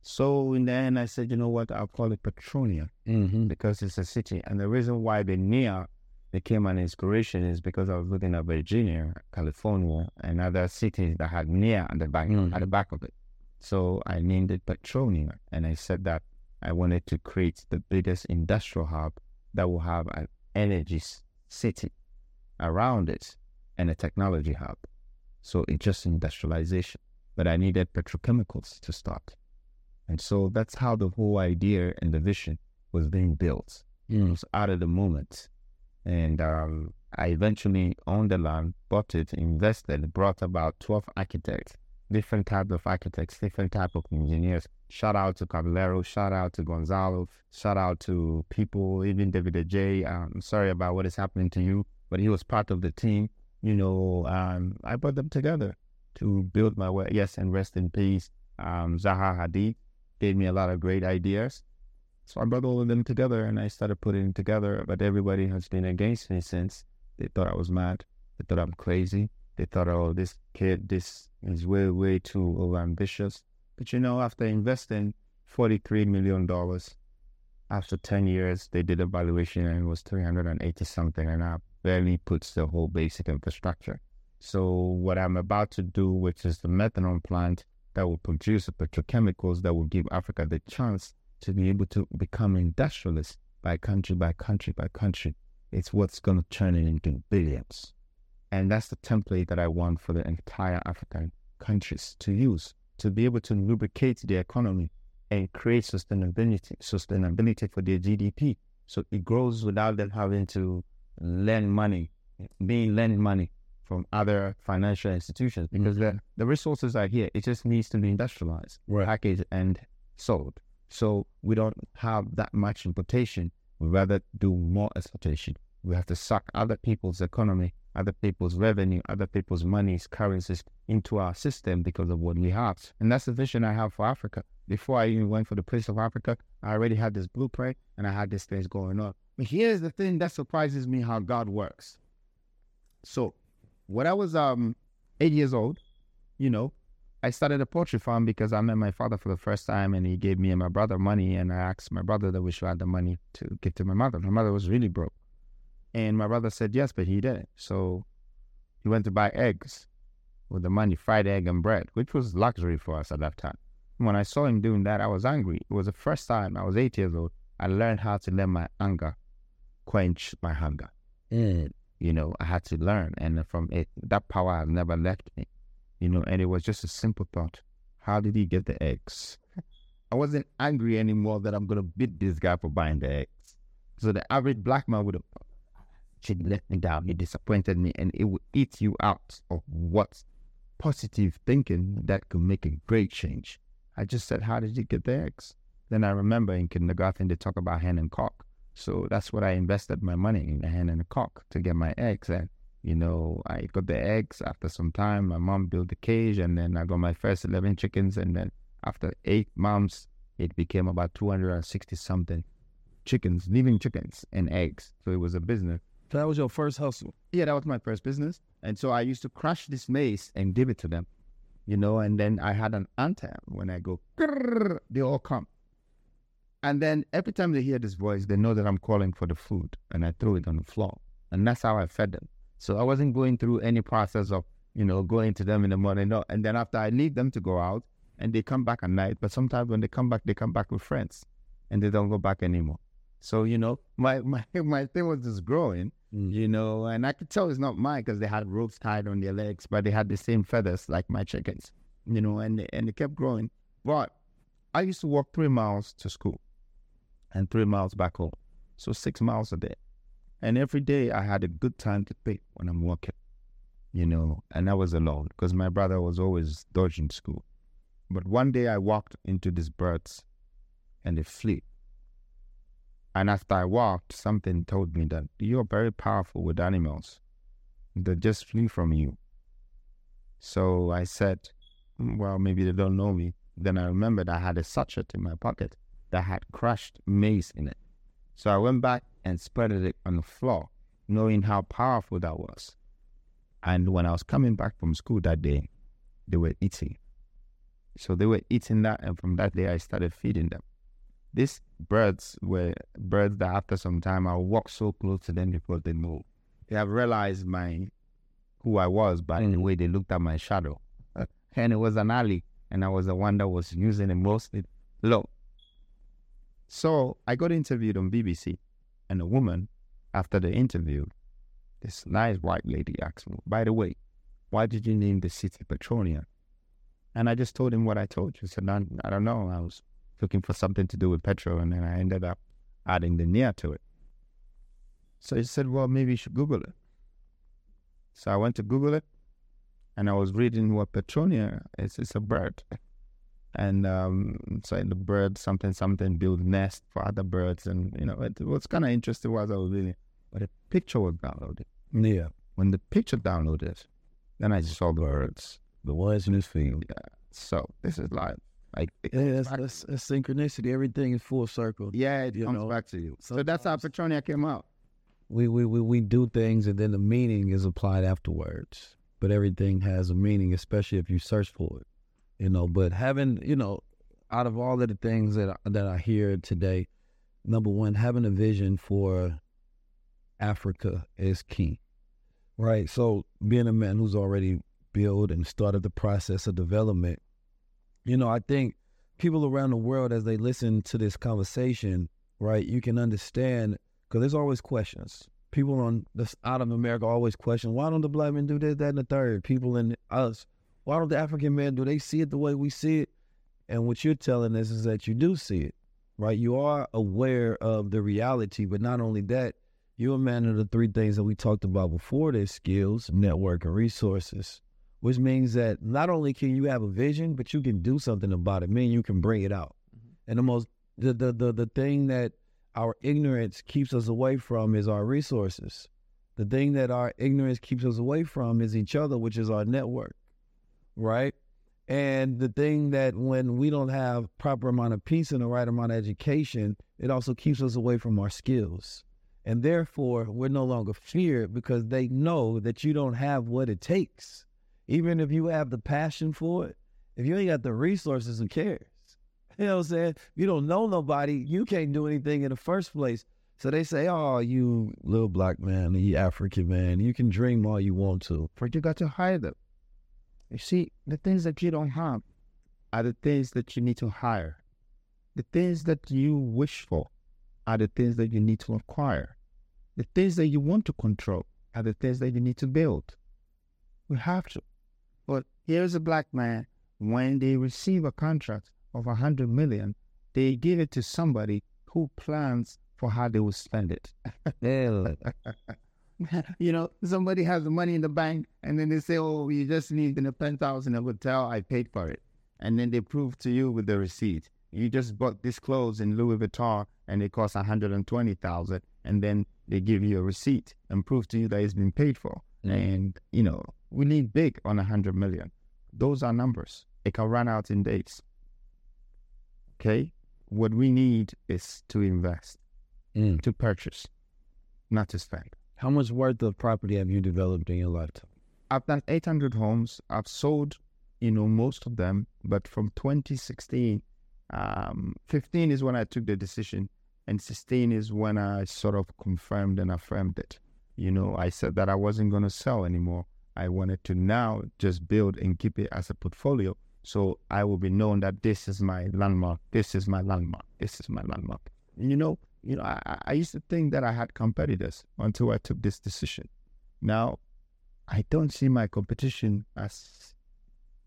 So in the end, I said, you know what, I'll call it Petronia Mm-hmm. because it's a city. And the reason why the NEA became an inspiration is because I was looking at Virginia, California, and other cities that had NEA at the back at the back of it. So I named it Petronia, and I said that I wanted to create the biggest industrial hub that will have an energy city around it and a technology hub. So it's just industrialization, but I needed petrochemicals to start. And so that's how the whole idea and the vision was being built. It was out of the moment. And um, I eventually owned the land, bought it, invested, brought about 12 architects, different types of architects, different type of engineers. Shout out to Caballero, shout out to Gonzalo, shout out to people, even David Adjaye I'm sorry about what is happening to you, but he was part of the team. You know, um, I brought them together to build my way. Yes, and rest in peace. Um, Zaha Hadid gave me a lot of great ideas. So I brought all of them together and I started putting it together. But everybody has been against me since. They thought I was mad. They thought I'm crazy. They thought, oh, this kid, this is way, way too over ambitious. But you know, after investing $43 million, after 10 years, they did a valuation and it was 380 something. And I barely puts the whole basic infrastructure. So what I'm about to do, which is the methanol plant that will produce the petrochemicals that will give Africa the chance to be able to become industrialists by country by country by country. It's what's going to turn it into billions. And that's the template that I want for the entire African countries to use to be able to lubricate the economy and create sustainability, sustainability for their GDP. So it grows without them having to lend money, being lend money from other financial institutions mm. because the, the resources are here. It just needs to be industrialized, packaged, and sold. So we don't have that much importation. We rather do more exportation. We have to suck other people's economy, other people's revenue, other people's monies, currencies into our system because of what we have. And that's the vision I have for Africa. Before I even went for the place of Africa, I already had this blueprint and I had these things going on. But here's the thing that surprises me how God works. So when I was um eight years old, you know, I started a poultry farm because I met my father for the first time and he gave me and my brother money and I asked my brother that we should have the money to give to my mother. My mother was really broke. And my brother said yes, but he didn't. So he went to buy eggs with the money, fried egg and bread, which was luxury for us at that time. When I saw him doing that, I was angry. It was the first time I was eight years old. I learned how to let my anger quench my hunger. Mm. You know, I had to learn, and from it, that power has never left me. You know, and it was just a simple thought: How did he get the eggs? I wasn't angry anymore that I'm gonna beat this guy for buying the eggs. So the average black man would have, she let me down. He disappointed me, and it will eat you out of what positive thinking that could make a great change. I just said, How did you get the eggs? Then I remember in kindergarten they talk about hen and cock. So that's what I invested my money in, a hen and a cock to get my eggs. And, you know, I got the eggs after some time. My mom built the cage and then I got my first 11 chickens. And then after eight months, it became about 260 something chickens, living chickens and eggs. So it was a business. So that was your first hustle. Yeah, that was my first business. And so I used to crush this maize and give it to them, you know, and then I had an anthem when I go, they all come. And then every time they hear this voice, they know that I'm calling for the food and I throw it on the floor. And that's how I fed them. So I wasn't going through any process of, you know, going to them in the morning. No. And then after I leave them to go out and they come back at night, but sometimes when they come back, they come back with friends and they don't go back anymore. So, you know, my, my, my thing was just growing, Mm. you know, and I could tell it's not mine because they had ropes tied on their legs, but they had the same feathers like my chickens, you know, and and they kept growing. But I used to walk three miles to school and three miles back home. So six miles a day. And every day I had a good time to pick when I'm walking, you know, and I was alone because my brother was always dodging school. But one day I walked into these birds and they flee. And after I walked, something told me that you're very powerful with animals. They just flee from you. So I said, "Mm, well, maybe they don't know me. Then I remembered I had a sachet in my pocket that had crushed maize in it. So I went back and spread it on the floor, knowing how powerful that was. And when I was coming back from school that day, they were eating. So they were eating that, and from that day, I started feeding them. These birds were birds that after some time I would walk so close to them before they move. They have realized my who I was by the mm. way they looked at my shadow. and it was an alley, and I was the one that was using it mostly low. So I got interviewed on BBC, and a woman, after the interview, this nice white lady asked me, by the way, why did you name the city Petronia? And I just told him what I told you. I said, I, I don't know. I was looking for something to do with petrol, and then I ended up adding the near to it. So he said, well, maybe you should Google it. So I went to Google it, and I was reading what Petronia is. It's a bird. And um, so the bird, something, something, build nest for other birds. And, you know, it was kind of interesting was I was reading. But a picture was downloaded. Yeah. When the picture downloaded, then I saw the birds. The ones in this field. Yeah. So this is life. Like, Yeah, that's, back- that's, that's synchronicity. Everything is full circle. yeah, it comes know. back to you. So that's how Petronia came out. we, we, we, we do things and then the meaning is applied afterwards. But everything has a meaning, especially if you search for it. You know, but having, you know, out of all of the things that I, that I hear today, number one, having a vision for Africa is key. Right. So being a man who's already built and started the process of development, you know, I think people around the world as they listen to this conversation, right, you can understand because there's always questions. People on this out of America always question, why don't the black men do this, that, and the third? People in us, why don't the African men do they see it the way we see it? And what you're telling us is that you do see it, right? You are aware of the reality, but not only that, you're a man of the three things that we talked about before this skills, network, and resources, which means that not only can you have a vision, but you can do something about it, meaning you can bring it out. Mm-hmm. And the most the, the the the thing that our ignorance keeps us away from is our resources. The thing that our ignorance keeps us away from is each other, which is our network, right? And the thing that when we don't have proper amount of peace and the right amount of education, it also keeps us away from our skills. And therefore, we're no longer feared because they know that you don't have what it takes. Even if you have the passion for it, if you ain't got the resources, who cares? You know what I'm saying? If you don't know nobody, you can't do anything in the first place. So they say, oh, you little black man, you African man, you can dream all you want to. But you got to hire them. You see, the things that you don't have are the things that you need to hire. The things that you wish for are the things that you need to acquire. The things that you want to control are the things that you need to build. We have to. Here's a black man, when they receive a contract of a hundred million, they give it to somebody who plans for how they will spend it. you know, somebody has the money in the bank and then they say, Oh, you just need in a penthouse in a hotel, I paid for it. And then they prove to you with the receipt. You just bought this clothes in Louis Vuitton and it costs 120,000 and then they give you a receipt and prove to you that it's been paid for. Mm. And, you know, we need big on a 100 million. Those are numbers. It can run out in days. Okay? What we need is to invest. to purchase, not to spend. How much worth of property have you developed in your lifetime? I've done 800 homes. I've sold, you know, most of them. But from 2016, um, 15 is when I took the decision, and 16 is when I sort of confirmed and affirmed it. You know, I said that I wasn't going to sell anymore. I wanted to now just build and keep it as a portfolio. So I will be known that this is my landmark. This is my landmark. This is my landmark. You know, you know, I, I used to think that I had competitors until I took this decision. Now, I don't see my competition as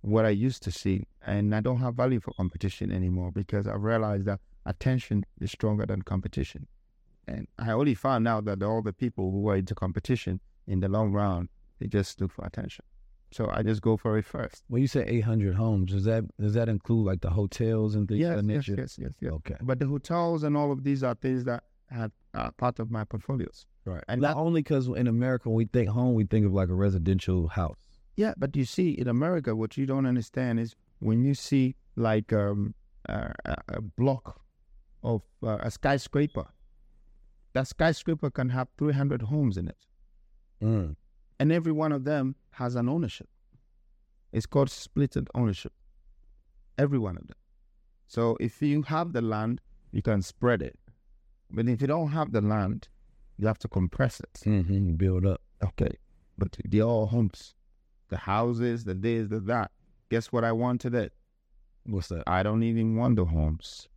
what I used to see, and I don't have value for competition anymore because I realized that attention is stronger than competition. And I only found out that all the people who were into competition in the long run, they just look for attention. So I just go for it first. When you say 800 homes, does that does that include like the hotels and things Yes, yes, yes, yes, yes. Okay. But the hotels and all of these are things that are are part of my portfolios. Right. And Not only because in America, when we think home, we think of like a residential house. Yeah, but you see, in America, what you don't understand is when you see like um, a, a a block of uh, a skyscraper, that skyscraper can have 300 homes in it. Mm. And every one of them has an ownership. It's called splitted ownership. Every one of them. So if you have the land, you can spread it. But if you don't have the land, you have to compress it. Mm-hmm. Build up. Okay. But they're all homes. The houses, the this, the that. Guess what I want today? What's that? I don't even want the homes.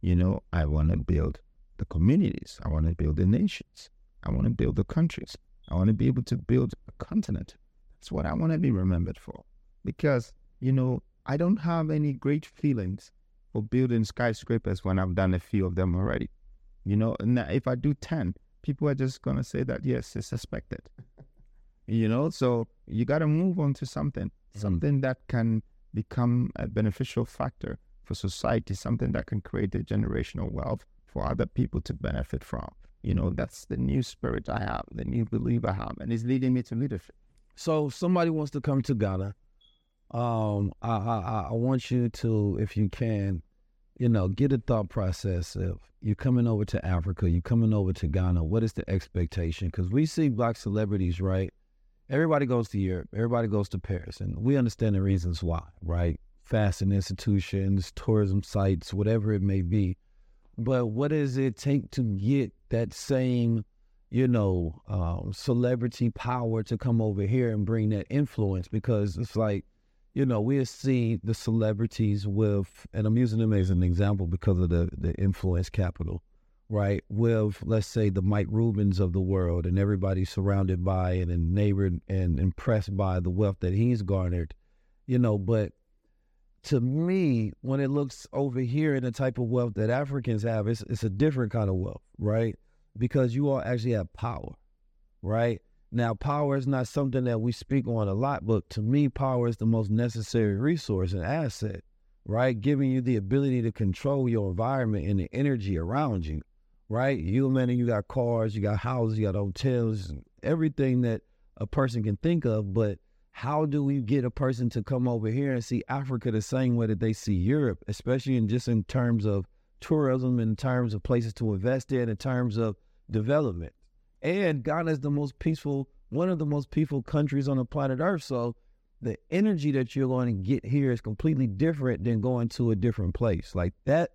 You know, I want to build the communities. I want to build the nations. I want to build the countries. I want to be able to build a continent. That's what I want to be remembered for. Because, you know, I don't have any great feelings for building skyscrapers when I've done a few of them already. You know, and if I do 10, people are just going to say that, yes, it's expected. you know, so you got to move on to something, mm. something that can become a beneficial factor for society, something that can create a generational wealth for other people to benefit from. You know, that's the new spirit I have, the new belief I have, and it's leading me to leadership. So somebody wants to come to Ghana. Um, I, I I want you to, if you can, you know, get a thought process of you're coming over to Africa, you're coming over to Ghana. What is the expectation? Because we see black celebrities, right? Everybody goes to Europe, everybody goes to Paris, and we understand the reasons why, right? Fasting institutions, tourism sites, whatever it may be. But what does it take to get that same, you know, um, celebrity power to come over here and bring that influence? Because it's like, you know, we see the celebrities with, and I'm using them as an example because of the the influence capital, right? With let's say the Mike Rubins of the world, and everybody surrounded by and enamored and impressed by the wealth that he's garnered, you know. But to me, when it looks over here in the type of wealth that Africans have, it's it's a different kind of wealth, right? Because you all actually have power, right? Now, power is not something that we speak on a lot, but to me, power is the most necessary resource and asset, right? Giving you the ability to control your environment and the energy around you, right? You, man, you got cars, you got houses, you got hotels, everything that a person can think of, but how do we get a person to come over here and see Africa the same way that they see Europe, especially in just in terms of tourism, in terms of places to invest in, in terms of development? And Ghana is the most peaceful, one of the most peaceful countries on the planet Earth. So the energy that you're going to get here is completely different than going to a different place. Like that,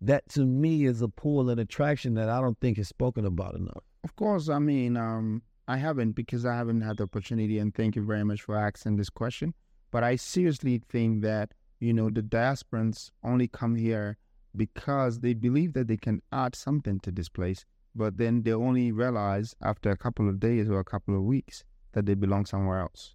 that to me is a pull and attraction that I don't think is spoken about enough. Of course, I mean, um, I haven't because I haven't had the opportunity, and thank you very much for asking this question. But I seriously think that, you know, the diasporans only come here because they believe that they can add something to this place, but then they only realize after a couple of days or a couple of weeks that they belong somewhere else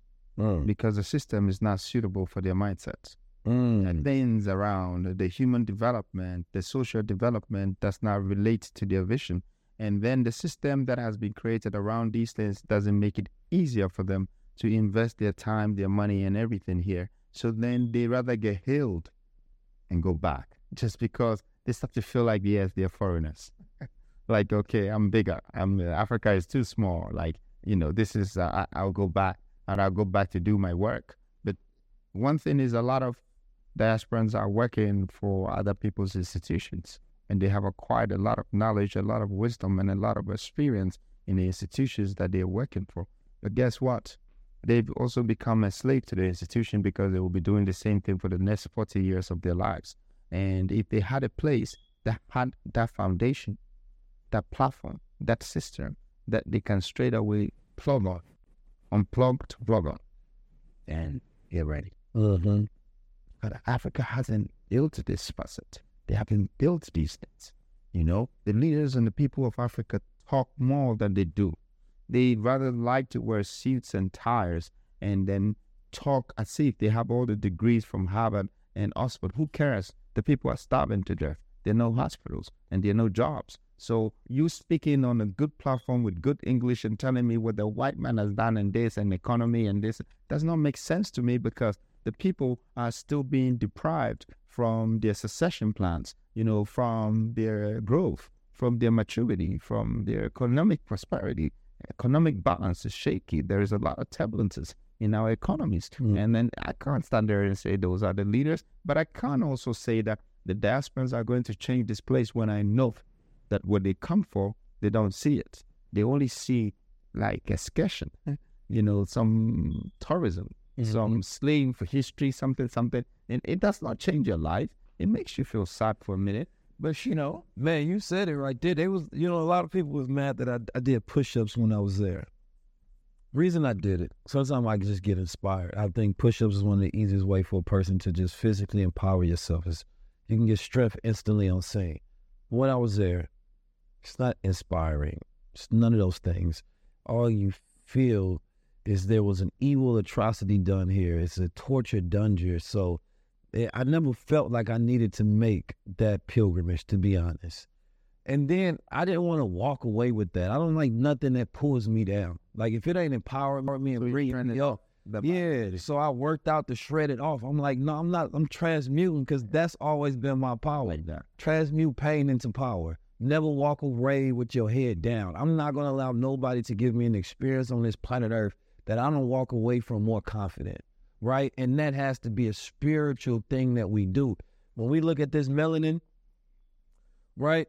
because the system is not suitable for their mindsets. Mm. Things around the human development, the social development does not relate to their vision. And then the system that has been created around these things doesn't make it easier for them to invest their time, their money, and everything here. So then they rather get healed and go back just because they start to feel like, yes, they're foreigners. Like, okay, I'm bigger. I'm Africa is too small. Like, you know, this is, uh, I'll go back and I'll go back to do my work. But one thing is a lot of diasporans are working for other people's institutions. and they have acquired a lot of knowledge, a lot of wisdom, and a lot of experience in the institutions that they're working for. But guess what? They've also become a slave to the institution because they will be doing the same thing for the next 40 years of their lives. And if they had a place that had that foundation, that platform, that system that they can straight away plug on, unplug to plug on, and get ready. Mm-hmm. But Africa hasn't built this facet. They haven't built these things. You know, the leaders and the people of Africa talk more than they do. They rather like to wear suits and ties and then talk as if they have all the degrees from Harvard and Oxford. Who cares? The people are starving to death. There are no hospitals and there are no jobs. So you speaking on a good platform with good English and telling me what the white man has done in this and economy and this does not make sense to me because the people are still being deprived from their succession plans, you know, from their growth, from their maturity, from their economic prosperity. Economic balance is shaky. There is a lot of turbulences in our economies. Mm. And then I can't stand there and say those are the leaders, but I can't also say that the diasporans are going to change this place when I know that what they come for, they don't see it. They only see like excursion, you know, some tourism, mm-hmm. some slaying for history, something, something. And it does not change your life. It makes you feel sad for a minute. But you know, man, you said it right there. They was, you know, a lot of people was mad that I, I did push-ups when I was there. Reason I did it, sometimes I just get inspired. I think push-ups is one of the easiest way for a person to just physically empower yourself. Is you can get strength instantly on saying. When I was there, it's not inspiring. It's none of those things. All you feel is there was an evil atrocity done here. It's a torture done here. So eh, I never felt like I needed to make that pilgrimage, to be honest. And then I didn't want to walk away with that. I don't like nothing that pulls me down. Like if it ain't empowering me and bringing me up, yeah. So I worked out to shred it off. I'm like, no, I'm not. I'm transmuting because that's always been my power. Like Transmute pain into power. Never walk away with your head down. I'm not going to allow nobody to give me an experience on this planet Earth that I don't walk away from more confident, right? And that has to be a spiritual thing that we do. When we look at this melanin, right?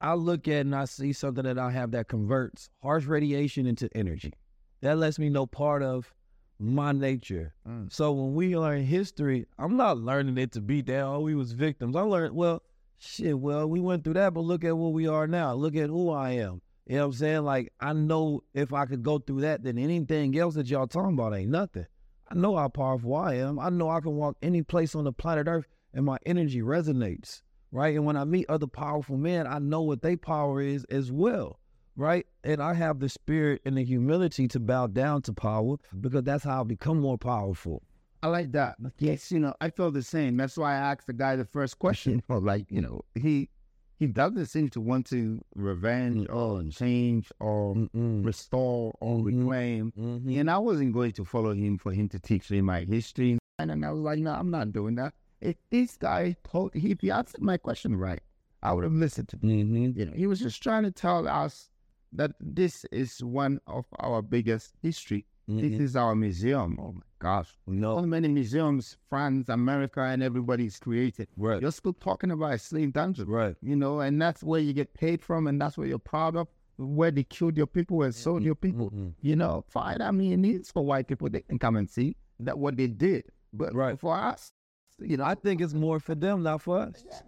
I look at and I see something that I have that converts harsh radiation into energy. That lets me know part of my nature. Mm. So when we learn history, I'm not learning it to be down. Oh, we was victims. I learned well shit, well, we went through that, but look at what we are now. Look at who I am. You know what I'm saying? Like, I know if I could go through that, then anything else that y'all talking about ain't nothing. I know how powerful I am. I know I can walk any place on the planet Earth and my energy resonates, right? And when I meet other powerful men, I know what their power is as well, right? And I have the spirit and the humility to bow down to power because that's how I become more powerful. I like that. Yes, you know, I feel the same. That's why I asked the guy the first question. like, you know, he he doesn't seem to want to revenge or change or Mm-mm. restore or mm-hmm. reclaim. Mm-hmm. And I wasn't going to follow him for him to teach me my history. And I was like, no, I'm not doing that. If this guy told, if he answered my question right, I would have listened to him. Mm-hmm. You know, he was just trying to tell us that this is one of our biggest history Mm-hmm. This is our museum. Oh my gosh. No. So many museums, France, America, and everybody's created. Right. You're still talking about a slave dungeon. Right. You know, and that's where you get paid from, and that's where you're proud of, where they killed your people and sold mm-hmm. your people. Mm-hmm. You know, fine. I mean, it's for white people. They can come and see that what they did. But right. for us, you know. I think it's more for them, not for us. Yeah.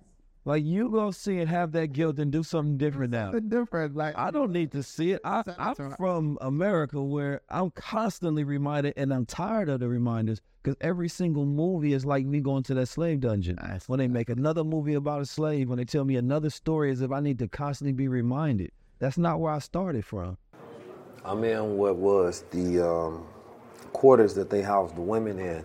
Like you go see and have that guilt and do something different now. Something different. Like I don't need to see it. I, I'm from America where I'm constantly reminded, and I'm tired of the reminders because every single movie is like me going to that slave dungeon. Nice. When they make another movie about a slave, when they tell me another story, as if I need to constantly be reminded. That's not where I started from. I'm in what was the um, quarters that they housed the women in.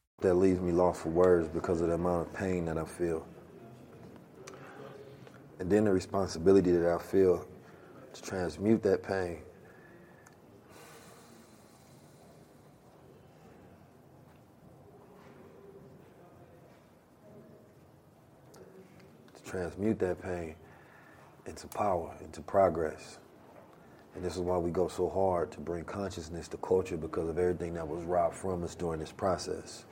That leaves me lost for words because of the amount of pain that I feel. And then the responsibility that I feel to transmute that pain. To transmute that pain into power, into progress. And this is why we go so hard to bring consciousness to culture because of everything that was robbed from us during this process.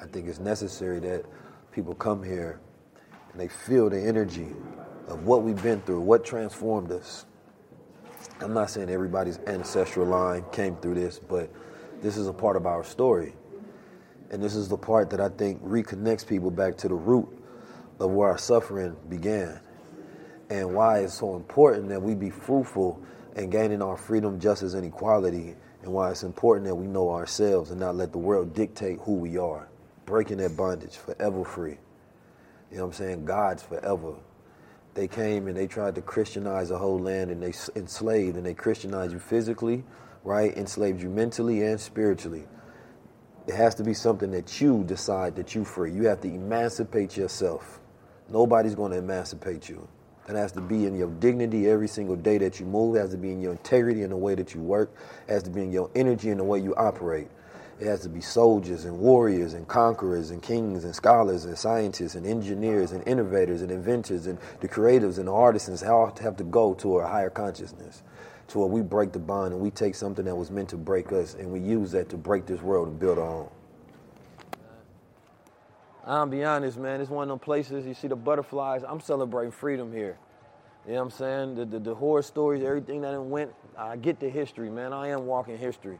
I think it's necessary that people come here and they feel the energy of what we've been through, what transformed us. I'm not saying everybody's ancestral line came through this, but this is a part of our story. And this is the part that I think reconnects people back to the root of where our suffering began and why it's so important that we be fruitful in gaining our freedom, justice, and equality, and why it's important that we know ourselves and not let the world dictate who we are. Breaking that bondage, forever free. You know what I'm saying? God's forever. They came and they tried to Christianize the whole land and they enslaved and they Christianized you physically, right? Enslaved you mentally and spiritually. It has to be something that you decide that you free. You have to emancipate yourself. Nobody's going to emancipate you. It has to be in your dignity every single day that you move. It has to be in your integrity in the way that you work. It has to be in your energy in the way you operate. It has to be soldiers and warriors and conquerors and kings and scholars and scientists and engineers and innovators and inventors and the creatives and the artisans all have to go to a higher consciousness to where we break the bond and we take something that was meant to break us and we use that to break this world and build our own. I'm be honest, man. It's one of them places you see the butterflies. I'm celebrating freedom here. You know what I'm saying? The, the, the horror stories, everything that went. I get the history, man. I am walking history.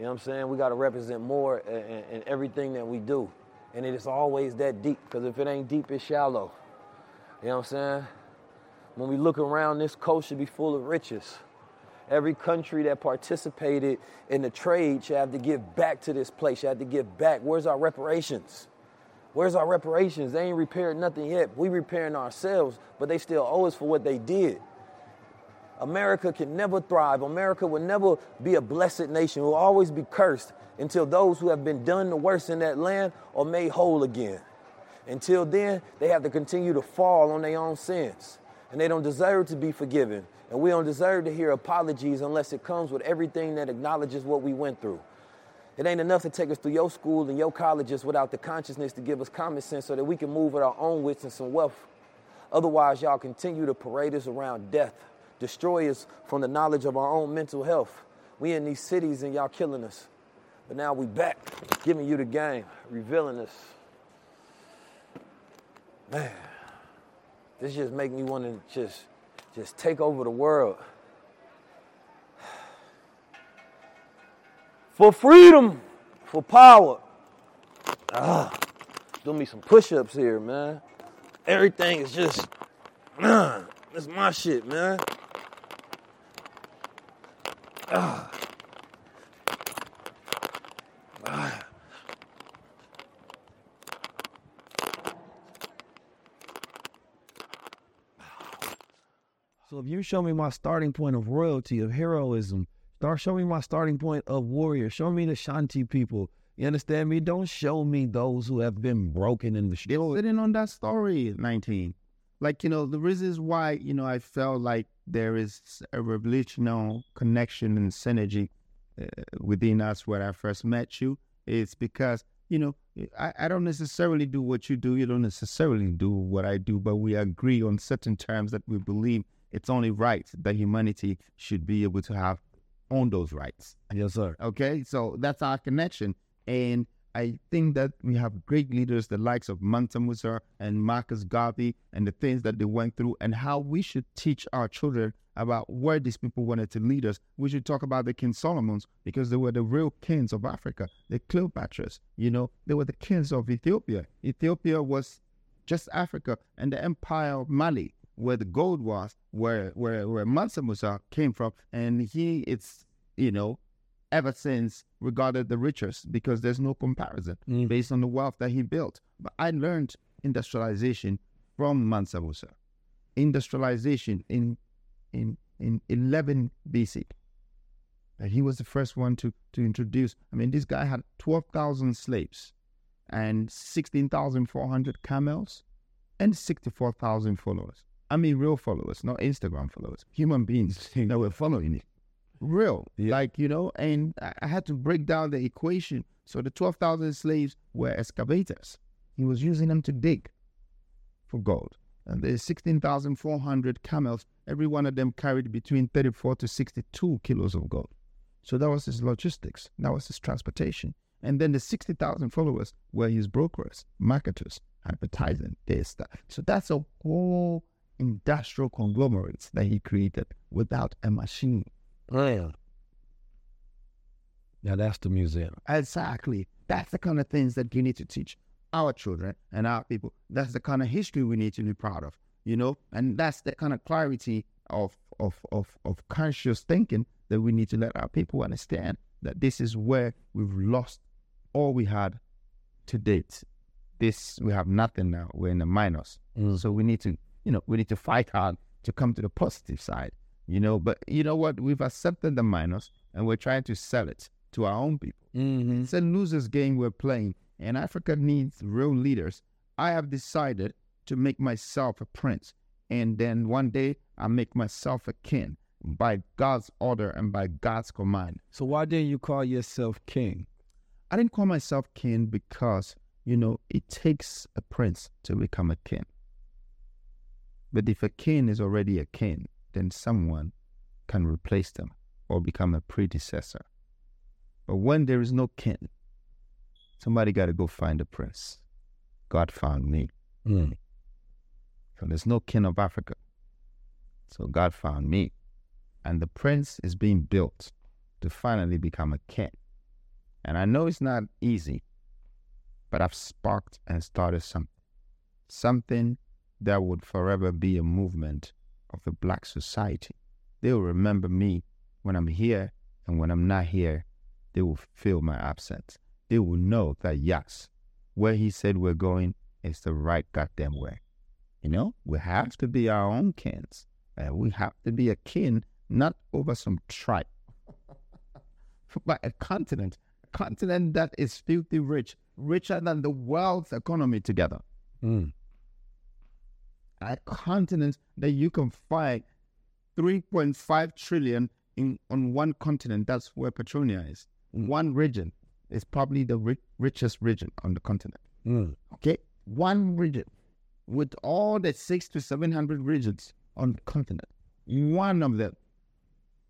You know what I'm saying? We got to represent more in, in, everything that we do. And it is always that deep, because if it ain't deep, it's shallow. You know what I'm saying? When we look around, this coast should be full of riches. Every country that participated in the trade should have to give back to this place, should have to give back. Where's our reparations? Where's our reparations? They ain't repaired nothing yet. We repairing ourselves, but they still owe us for what they did. America can never thrive. America will never be a blessed nation. It will always be cursed until those who have been done the worst in that land are made whole again. Until then, they have to continue to fall on their own sins. And they don't deserve to be forgiven. And we don't deserve to hear apologies unless it comes with everything that acknowledges what we went through. It ain't enough to take us through your school and your colleges without the consciousness to give us common sense so that we can move with our own wits and some wealth. Otherwise, y'all continue to parade us around death, destroy us from the knowledge of our own mental health. We in these cities and y'all killing us. But now we back, giving you the game, revealing us. Man, this just make me want to just, just take over the world. for freedom, for power. Ah, do me some push-ups here, man. Everything is just, uh, that's my shit, man. Ah. So if you show me my starting point of royalty, of heroism, start showing me my starting point of warrior. Show me the Shanti people. You understand me? Don't show me those who have been broken in the street. Sitting on that story, 19. Like, you know, the reasons why, you know, I felt like there is a revolutionary connection and synergy uh, within us when I first met you is because, you know, I, I don't necessarily do what you do. You don't necessarily do what I do, but we agree on certain terms that we believe it's only right that humanity should be able to have on those rights. Yes, sir. Okay, so that's our connection. And I think that we have great leaders, the likes of Mansa Musa and Marcus Garvey, and the things that they went through, and how we should teach our children about where these people wanted to lead us. We should talk about the King Solomons because they were the real kings of Africa, the Cleopatras. You know, they were the kings of Ethiopia. Ethiopia was just Africa, and the Empire of Mali, where the gold was, where where where Mansa Musa came from, and he it's you know ever since regarded the richest because there's no comparison mm. based on the wealth that he built. But I learned industrialization from Mansa Musa. Industrialization in in in 11 BC. And he was the first one to to introduce. I mean, this guy had 12,000 slaves and 16,400 camels and 64,000 followers. I mean, real followers, not Instagram followers, human beings that were following it. Real, like, you know, and I had to break down the equation. So the 12,000 slaves were excavators. He was using them to dig for gold. And the 16,400 camels, every one of them carried between 34 to 62 kilos of gold. So that was his logistics. That was his transportation. And then the 60,000 followers were his brokers, marketers, advertising, this, that. So that's a whole industrial conglomerate that he created without a machine. Yeah. Now that's the museum. Exactly. That's the kind of things that you need to teach our children and our people. That's the kind of history we need to be proud of, you know? And that's the kind of clarity of of of of conscious thinking that we need to let our people understand that this is where we've lost all we had to date. This we have nothing now. We're in the minus. Mm. So we need to, you know, we need to fight hard to come to the positive side. You know, but you know what? We've accepted the minus and we're trying to sell it to our own people. Mm-hmm. It's a loser's game we're playing, and Africa needs real leaders. I have decided to make myself a prince, and then one day I make myself a king by God's order and by God's command. So why didn't you call yourself king? I didn't call myself king because, you know, it takes a prince to become a king. But if a king is already a king, then someone can replace them or become a predecessor. But when there is no king, somebody got to go find a prince. God found me. Mm. So there's no king of Africa. So God found me. And the prince is being built to finally become a king. And I know it's not easy, but I've sparked and started something. Something that would forever be a movement of the black society. They will remember me when I'm here, and when I'm not here, they will feel my absence. They will know that yes, where he said we're going is the right goddamn way. You know, we have to be our own kings. And we have to be a king, not over some tribe, but a continent. A continent that is filthy rich, richer than the world's economy together. Mm. A continent that you can find 3.5 trillion in on one continent. That's where Petronia is. One region is probably the ri- richest region on the continent. Mm. Okay, one region with all the six to seven hundred regions on the continent. One of them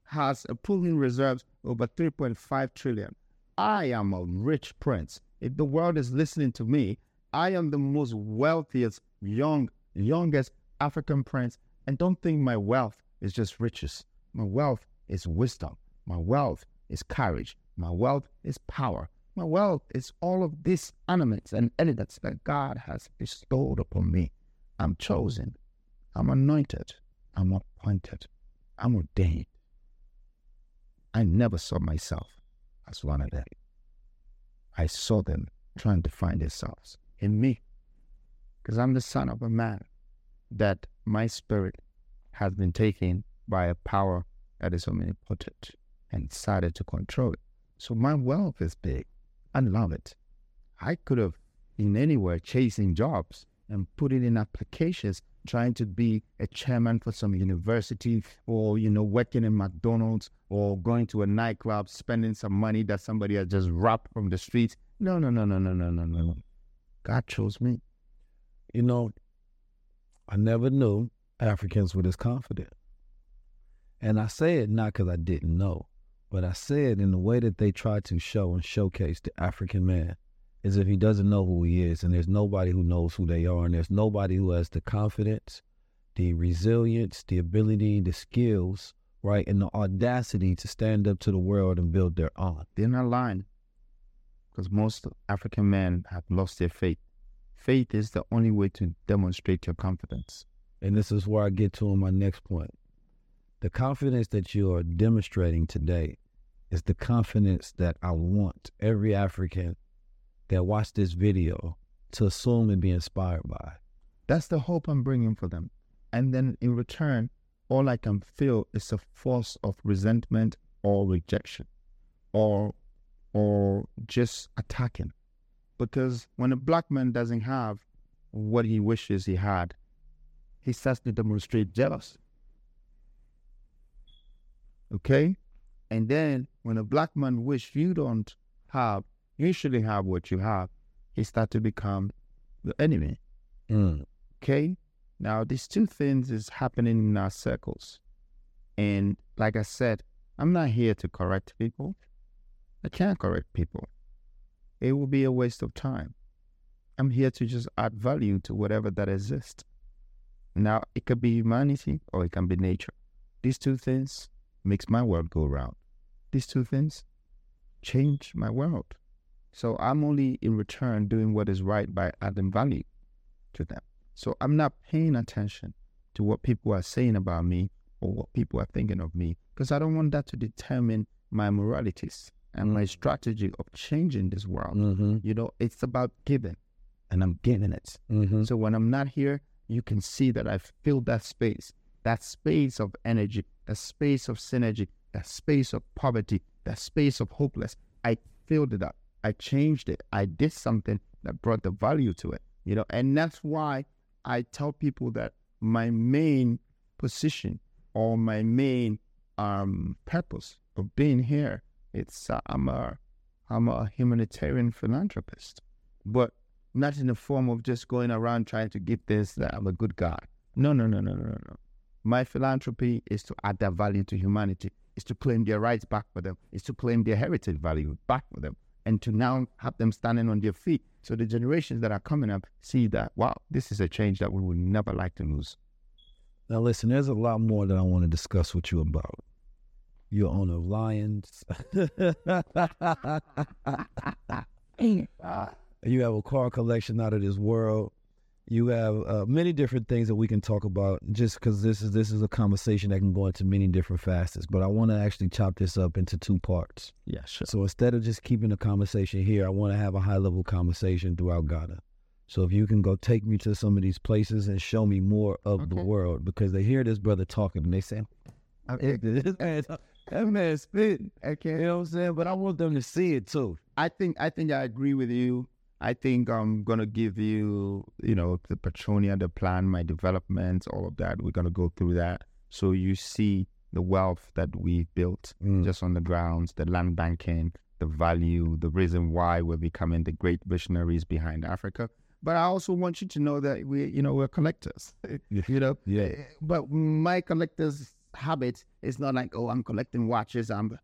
has a pooling reserves over 3.5 trillion. I am a rich prince. If the world is listening to me, I am the most wealthiest, young, youngest African prince. And don't think my wealth is just riches. My wealth is wisdom. My wealth is courage. My wealth is power. My wealth is all of these elements and elements that God has bestowed upon me. I'm chosen. I'm anointed. I'm appointed. I'm ordained. I never saw myself as one of them. I saw them trying to find themselves in me. Because I'm the son of a man that my spirit has been taken by a power that is omnipotent and decided to control it. So my wealth is big. I love it. I could have been anywhere chasing jobs and put it in applications, trying to be a chairman for some university or, you know, working in McDonald's or going to a nightclub, spending some money that somebody has just robbed from the streets. No, no, no, no, no, no, no, no. God chose me. You know, I never knew Africans were this confident. And I say it not because I didn't know, but I say it in the way that they try to show and showcase the African man as if he doesn't know who he is, and there's nobody who knows who they are, and there's nobody who has the confidence, the resilience, the ability, the skills, right, and the audacity to stand up to the world and build their own. They're not lying because most African men have lost their faith. Faith is the only way to demonstrate your confidence. And this is where I get to on my next point. The confidence that you are demonstrating today is the confidence that I want every African that watched this video to assume and be inspired by. That's the hope I'm bringing for them. And then in return, all I can feel is a force of resentment or rejection or or just attacking. Because when a black man doesn't have what he wishes he had, he starts to demonstrate jealousy. Okay? And then when a black man wish you don't have, usually have what you have, he start to become the enemy. Mm. Okay? Now these two things is happening in our circles. And like I said, I'm not here to correct people. I can't correct people. It will be a waste of time. I'm here to just add value to whatever that exists. Now, it could be humanity or it can be nature. These two things makes my world go round. These two things change my world. So I'm only in return doing what is right by adding value to them. So I'm not paying attention to what people are saying about me or what people are thinking of me because I don't want that to determine my moralities and my strategy of changing this world. Mm-hmm. You know, it's about giving and I'm giving it. Mm-hmm. So when I'm not here, you can see that I filled that space, that space of energy, that space of synergy, that space of poverty, that space of hopeless. I filled it up. I changed it. I did something that brought the value to it. You know, and that's why I tell people that my main position or my main um, purpose of being here, it's uh, I'm a I'm a humanitarian philanthropist, but not in the form of just going around trying to give this that I'm a good guy. No, no, no, no, no, no. My philanthropy is to add that value to humanity, is to claim their rights back for them, is to claim their heritage value back for them, and to now have them standing on their feet. So the generations that are coming up see that, wow, this is a change that we would never like to lose. Now, listen, there's a lot more that I want to discuss with you about. You're owner of Lions. you have a car collection out of this world. You have uh, many different things that we can talk about. Just because this is this is a conversation that can go into many different facets, but I want to actually chop this up into two parts. Yeah, sure. So instead of just keeping the conversation here, I want to have a high level conversation throughout Ghana. So if you can go take me to some of these places and show me more of the world, because they hear this brother talking and they say, Okay. "This man, that man spitting." Okay. You know what I'm saying? But I want them to see it too. I think I think I agree with you. I think I'm gonna give you, you know, the Petronia, the plan, my developments, all of that. We're gonna go through that, so you see the wealth that we built mm. just on the grounds, the land banking, the value, the reason why we're becoming the great visionaries behind Africa. But I also want you to know that we, you know, we're collectors. you know, Yeah. But my collector's habit is not like, oh, I'm collecting watches. I'm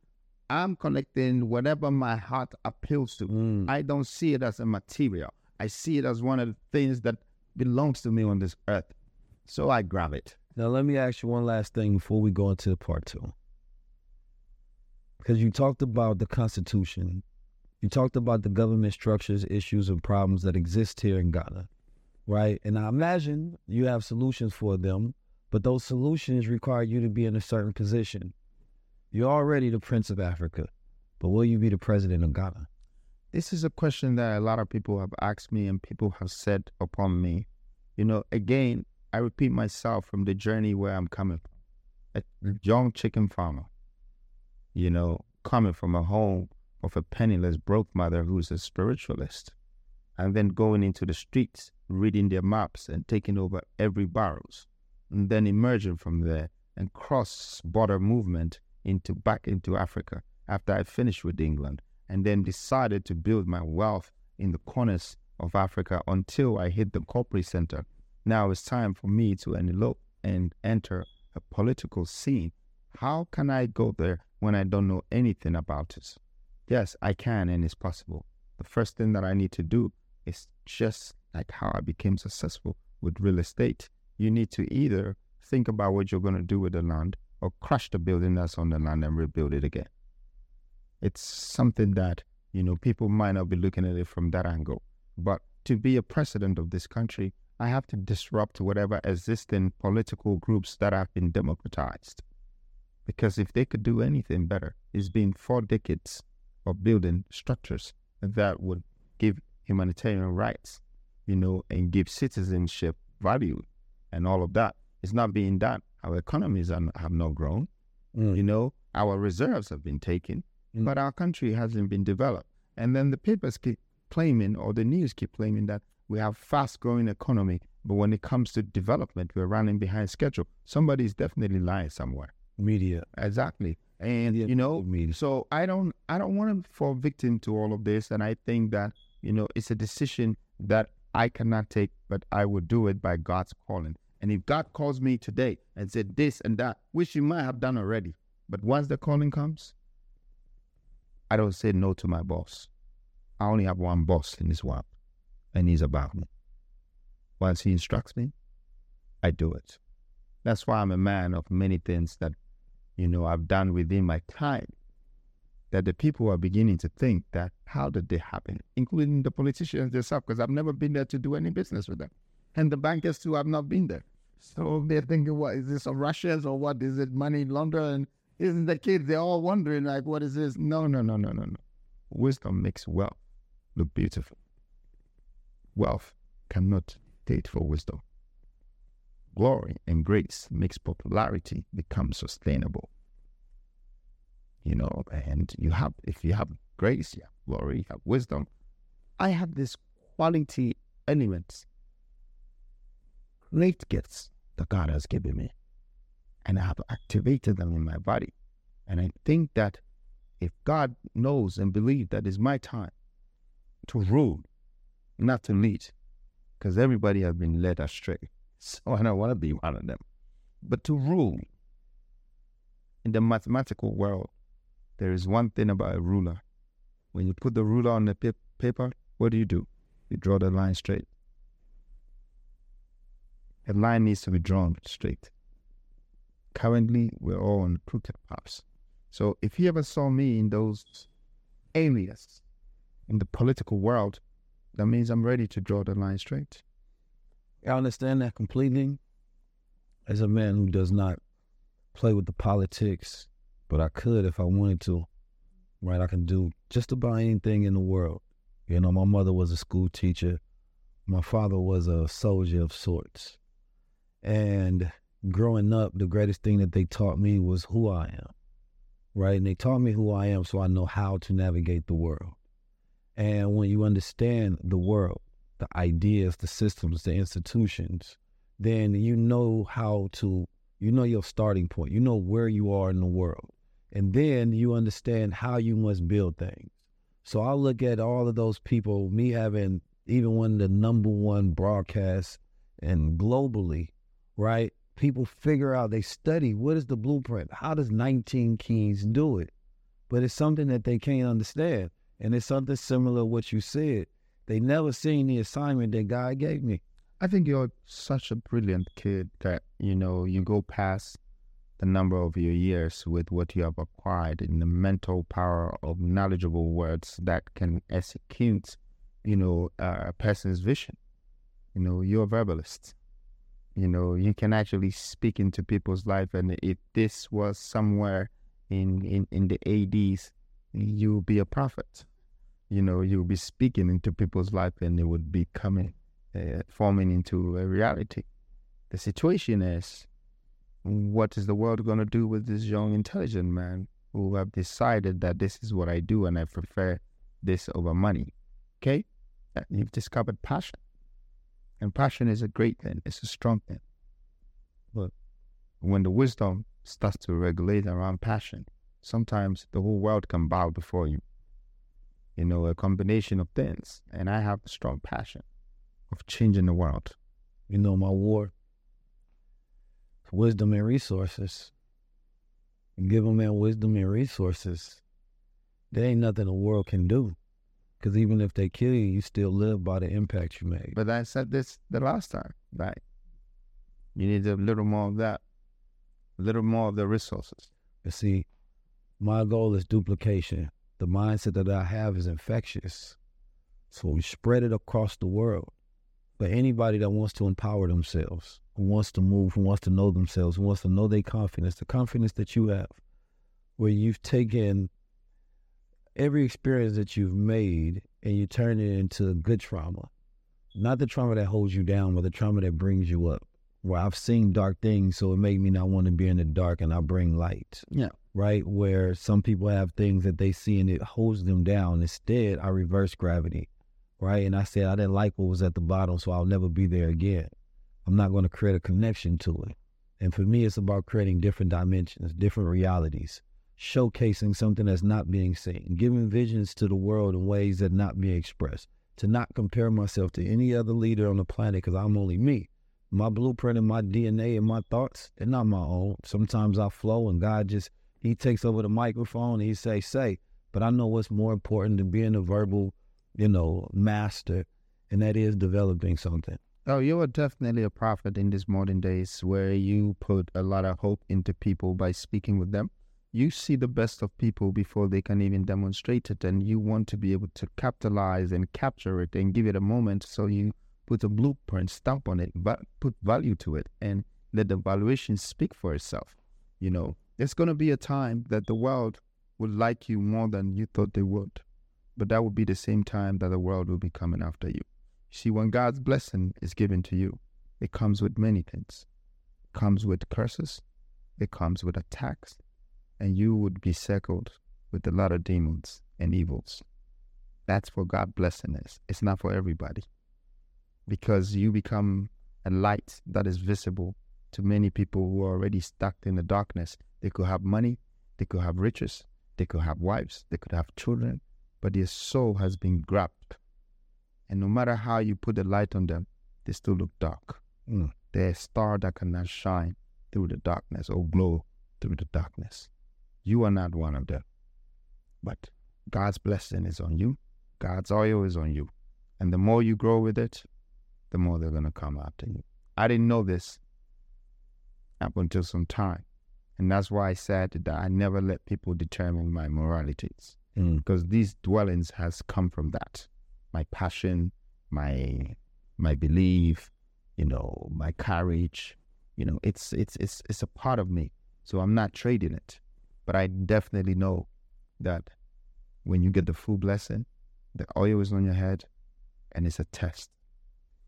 I'm collecting whatever my heart appeals to. Mm. I don't see it as a material. I see it as one of the things that belongs to me on this earth. So I grab it. Now, let me ask you one last thing before we go into the part two. Because you talked about the Constitution, you talked about the government structures, issues, and problems that exist here in Ghana, right? And I imagine you have solutions for them, but those solutions require you to be in a certain position. You're already the Prince of Africa, but will you be the President of Ghana? This is a question that a lot of people have asked me and people have said upon me. You know, again, I repeat myself from the journey where I'm coming from. A young chicken farmer, you know, coming from a home of a penniless, broke mother who's a spiritualist, and then going into the streets, reading their maps and taking over every barrows, and then emerging from there and cross border movement into back into Africa after I finished with England, and then decided to build my wealth in the corners of Africa until I hit the corporate center. Now it's time for me to elope and enter a political scene. How can I go there when I don't know anything about it? Yes, I can, and it's possible. The first thing that I need to do is just like how I became successful with real estate. You need to either think about what you're going to do with the land or crush the building that's on the land and rebuild it again. It's something that, you know, people might not be looking at it from that angle. But to be a president of this country, I have to disrupt whatever existing political groups that have been democratized. Because if they could do anything better, it's been four decades of building structures that would give humanitarian rights, you know, and give citizenship value and all of that. It's not being done. Our economies are, have not grown. Mm. You know, our reserves have been taken, but our country hasn't been developed. And then the papers keep claiming, or the news keep claiming that we have fast growing economy, but when it comes to development, we're running behind schedule. Somebody's definitely lying somewhere. Media. Exactly. And you know, so I don't I don't want to fall victim to all of this. And I think that, you know, it's a decision that I cannot take, but I will do it by God's calling. And if God calls me today and said this and that, which He might have done already, but once the calling comes, I don't say no to my boss. I only have one boss in this world, and he's about me. Once he instructs me, I do it. That's why I'm a man of many things that, you know, I've done within my time. That the people are beginning to think that how did they happen, including the politicians themselves, because I've never been there to do any business with them, and the bankers too. I've not been there, so they're thinking, what is this? A Russians or what is it? Money laundering? Isn't the kids? They're all wondering like, what is this? No, no, no, no, no, no. Wisdom makes wealth look beautiful. Wealth cannot date for wisdom. Glory and grace makes popularity become sustainable. You know, and you have if you have grace, you have glory, you have wisdom. I have this quality elements, great gifts that God has given me, and I have activated them in my body. And I think that if God knows and believes that it's my time to rule, not to lead, because everybody has been led astray. So I don't want to be one of them. But to rule in the mathematical world, there is one thing about a ruler. When you put the ruler on the pa- paper, what do you do? You draw the line straight. A line needs to be drawn straight. Currently, we're all on crooked paths. So if you ever saw me in those areas in the political world, that means I'm ready to draw the line straight. I understand that completely. As a man who does not play with the politics, but I could if I wanted to. Right, I can do just about anything in the world. You know, my mother was a school teacher. My father was a soldier of sorts. And growing up, the greatest thing that they taught me was who I am. Right? And they taught me who I am so I know how to navigate the world. And when you understand the world, the ideas, the systems, the institutions, then you know how to, you know your starting point. You know where you are in the world. And then you understand how you must build things. So I look at all of those people, me having even one of the number one broadcasts and globally, right? People figure out, they study what is the blueprint? How does 19 Keys do it? But it's something that they can't understand. And it's something similar to what you said. They never seen the assignment that God gave me. I think you're such a brilliant kid that, you know, you go past the number of your years with what you have acquired in the mental power of knowledgeable words that can execute, you know, uh, a person's vision. You know, you're a verbalist. You know, you can actually speak into people's life. And if this was somewhere in, in, in the 80s, you'll be a prophet. You know, you'll be speaking into people's life and it would be coming, uh, forming into a reality. The situation is, what is the world going to do with this young, intelligent man who have decided that this is what I do and I prefer this over money? Okay? You've discovered passion. And passion is a great thing, it's a strong thing. But when the wisdom starts to regulate around passion, sometimes the whole world can bow before you. You know, a combination of things. And I have a strong passion of changing the world. You know, my war, wisdom and resources. give a man wisdom and resources. There ain't nothing the world can do. Because even if they kill you, you still live by the impact you made. But I said this the last time, right? You need a little more of that, a little more of the resources. You see, my goal is duplication. The mindset that I have is infectious. So we spread it across the world. For anybody that wants to empower themselves, who wants to move, who wants to know themselves, who wants to know their confidence, the confidence that you have, where you've taken every experience that you've made and you turn it into good trauma. Not the trauma that holds you down, but the trauma that brings you up. Where I've seen dark things, so it made me not want to be in the dark and I bring light. Yeah. Right? Where some people have things that they see and it holds them down. Instead, I reverse gravity. Right? And I said I didn't like what was at the bottom, so I'll never be there again. I'm not going to create a connection to it. And for me, it's about creating different dimensions, different realities showcasing something that's not being seen, giving visions to the world in ways that not being expressed, to not compare myself to any other leader on the planet because I'm only me. My blueprint and my DNA and my thoughts, they're not my own. Sometimes I flow and God just, he takes over the microphone he say, say, but I know what's more important than being a verbal, you know, master, and that is developing something. Oh, you are definitely a prophet in these modern days where you put a lot of hope into people by speaking with them you see the best of people before they can even demonstrate it and you want to be able to capitalize and capture it and give it a moment so you put a blueprint stamp on it but put value to it and let the valuation speak for itself. You know there's going to be a time that the world would like you more than you thought they would but that would be the same time that the world will be coming after you see when god's blessing is given to you it comes with many things. It comes with curses. It comes with attacks and you would be circled with a lot of demons and evils. That's for God blessing is. It's not for everybody. Because you become a light that is visible to many people who are already stuck in the darkness. They could have money, they could have riches, they could have wives, they could have children, but their soul has been grabbed. And no matter how you put the light on them, they still look dark. Mm. They're a star that cannot shine through the darkness or glow through the darkness. You are not one of them. But God's blessing is on you. God's oil is on you. And the more you grow with it, the more they're going to come after you. I didn't know this up until some time. And that's why I said that I never let people determine my moralities. Mm. Because these dwellings has come from that. My passion, my my belief, you know, my courage, you know, it's it's it's it's a part of me. So I'm not trading it. But I definitely know that when you get the full blessing, the oil is on your head and it's a test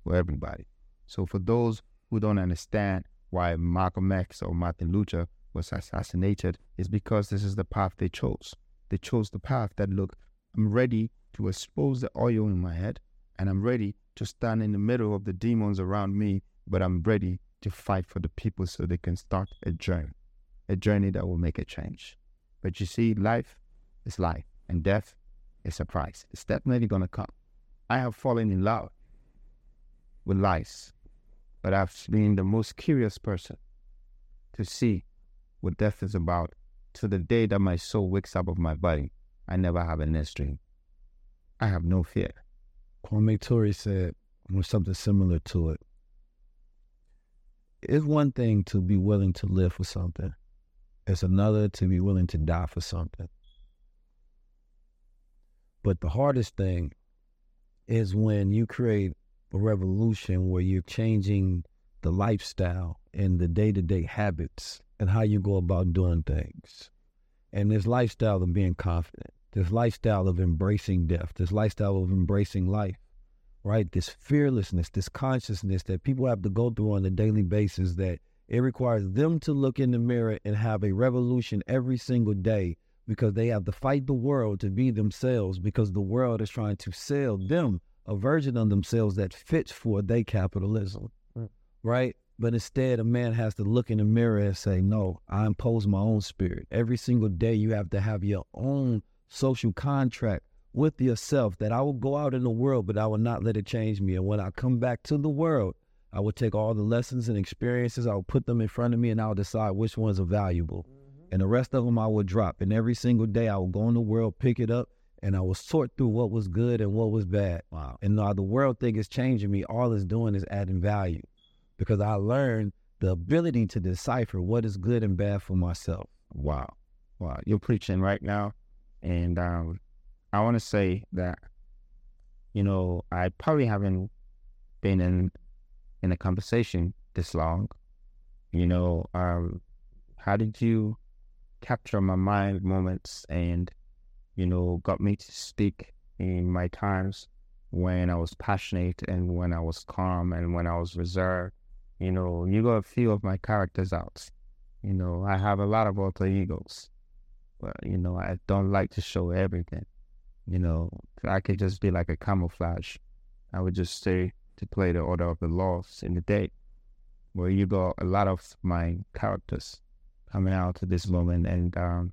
for everybody. So for those who don't understand why Malcolm X or Martin Luther was assassinated, is because this is the path they chose. They chose the path that look, I'm ready to expose the oil in my head and I'm ready to stand in the middle of the demons around me, but I'm ready to fight for the people so they can start a journey a journey that will make a change. But you see, life is life, and death is a price. It's definitely going to come. I have fallen in love with life, but I've been the most curious person to see what death is about to the day that my soul wakes up of my body. I never have a nest dream. I have no fear. Kwame Ture said or something similar to it. It's one thing to be willing to live for something. It's another to be willing to die for something. But the hardest thing is when you create a revolution where you're changing the lifestyle and the day to day habits and how you go about doing things. And this lifestyle of being confident, this lifestyle of embracing death, this lifestyle of embracing life, right? This fearlessness, this consciousness that people have to go through on a daily basis that it requires them to look in the mirror and have a revolution every single day because they have to fight the world to be themselves because the world is trying to sell them a version of themselves that fits for their capitalism, Mm. right? But instead, a man has to look in the mirror and say, No, I impose my own spirit. Every single day, you have to have your own social contract with yourself that I will go out in the world, but I will not let it change me. And when I come back to the world, I will take all the lessons and experiences, I will put them in front of me, and I'll decide which ones are valuable. And the rest of them I will drop. And every single day, I will go in the world, pick it up, and I will sort through what was good and what was bad. Wow. And now the world thing is changing me. All it's doing is adding value because I learned the ability to decipher what is good and bad for myself. Wow. Wow. You're preaching right now. And um, I want to say that, you know, I probably haven't been in in a conversation this long. You know, um, how did you capture my mind moments and, you know, got me to speak in my times when I was passionate and when I was calm and when I was reserved. You know, you got a few of my characters out. You know, I have a lot of alter egos, but you know, I don't like to show everything. You know, I could just be like a camouflage. I would just stay to play the order of the laws in the day. Where you got a lot of my characters coming out to this moment and um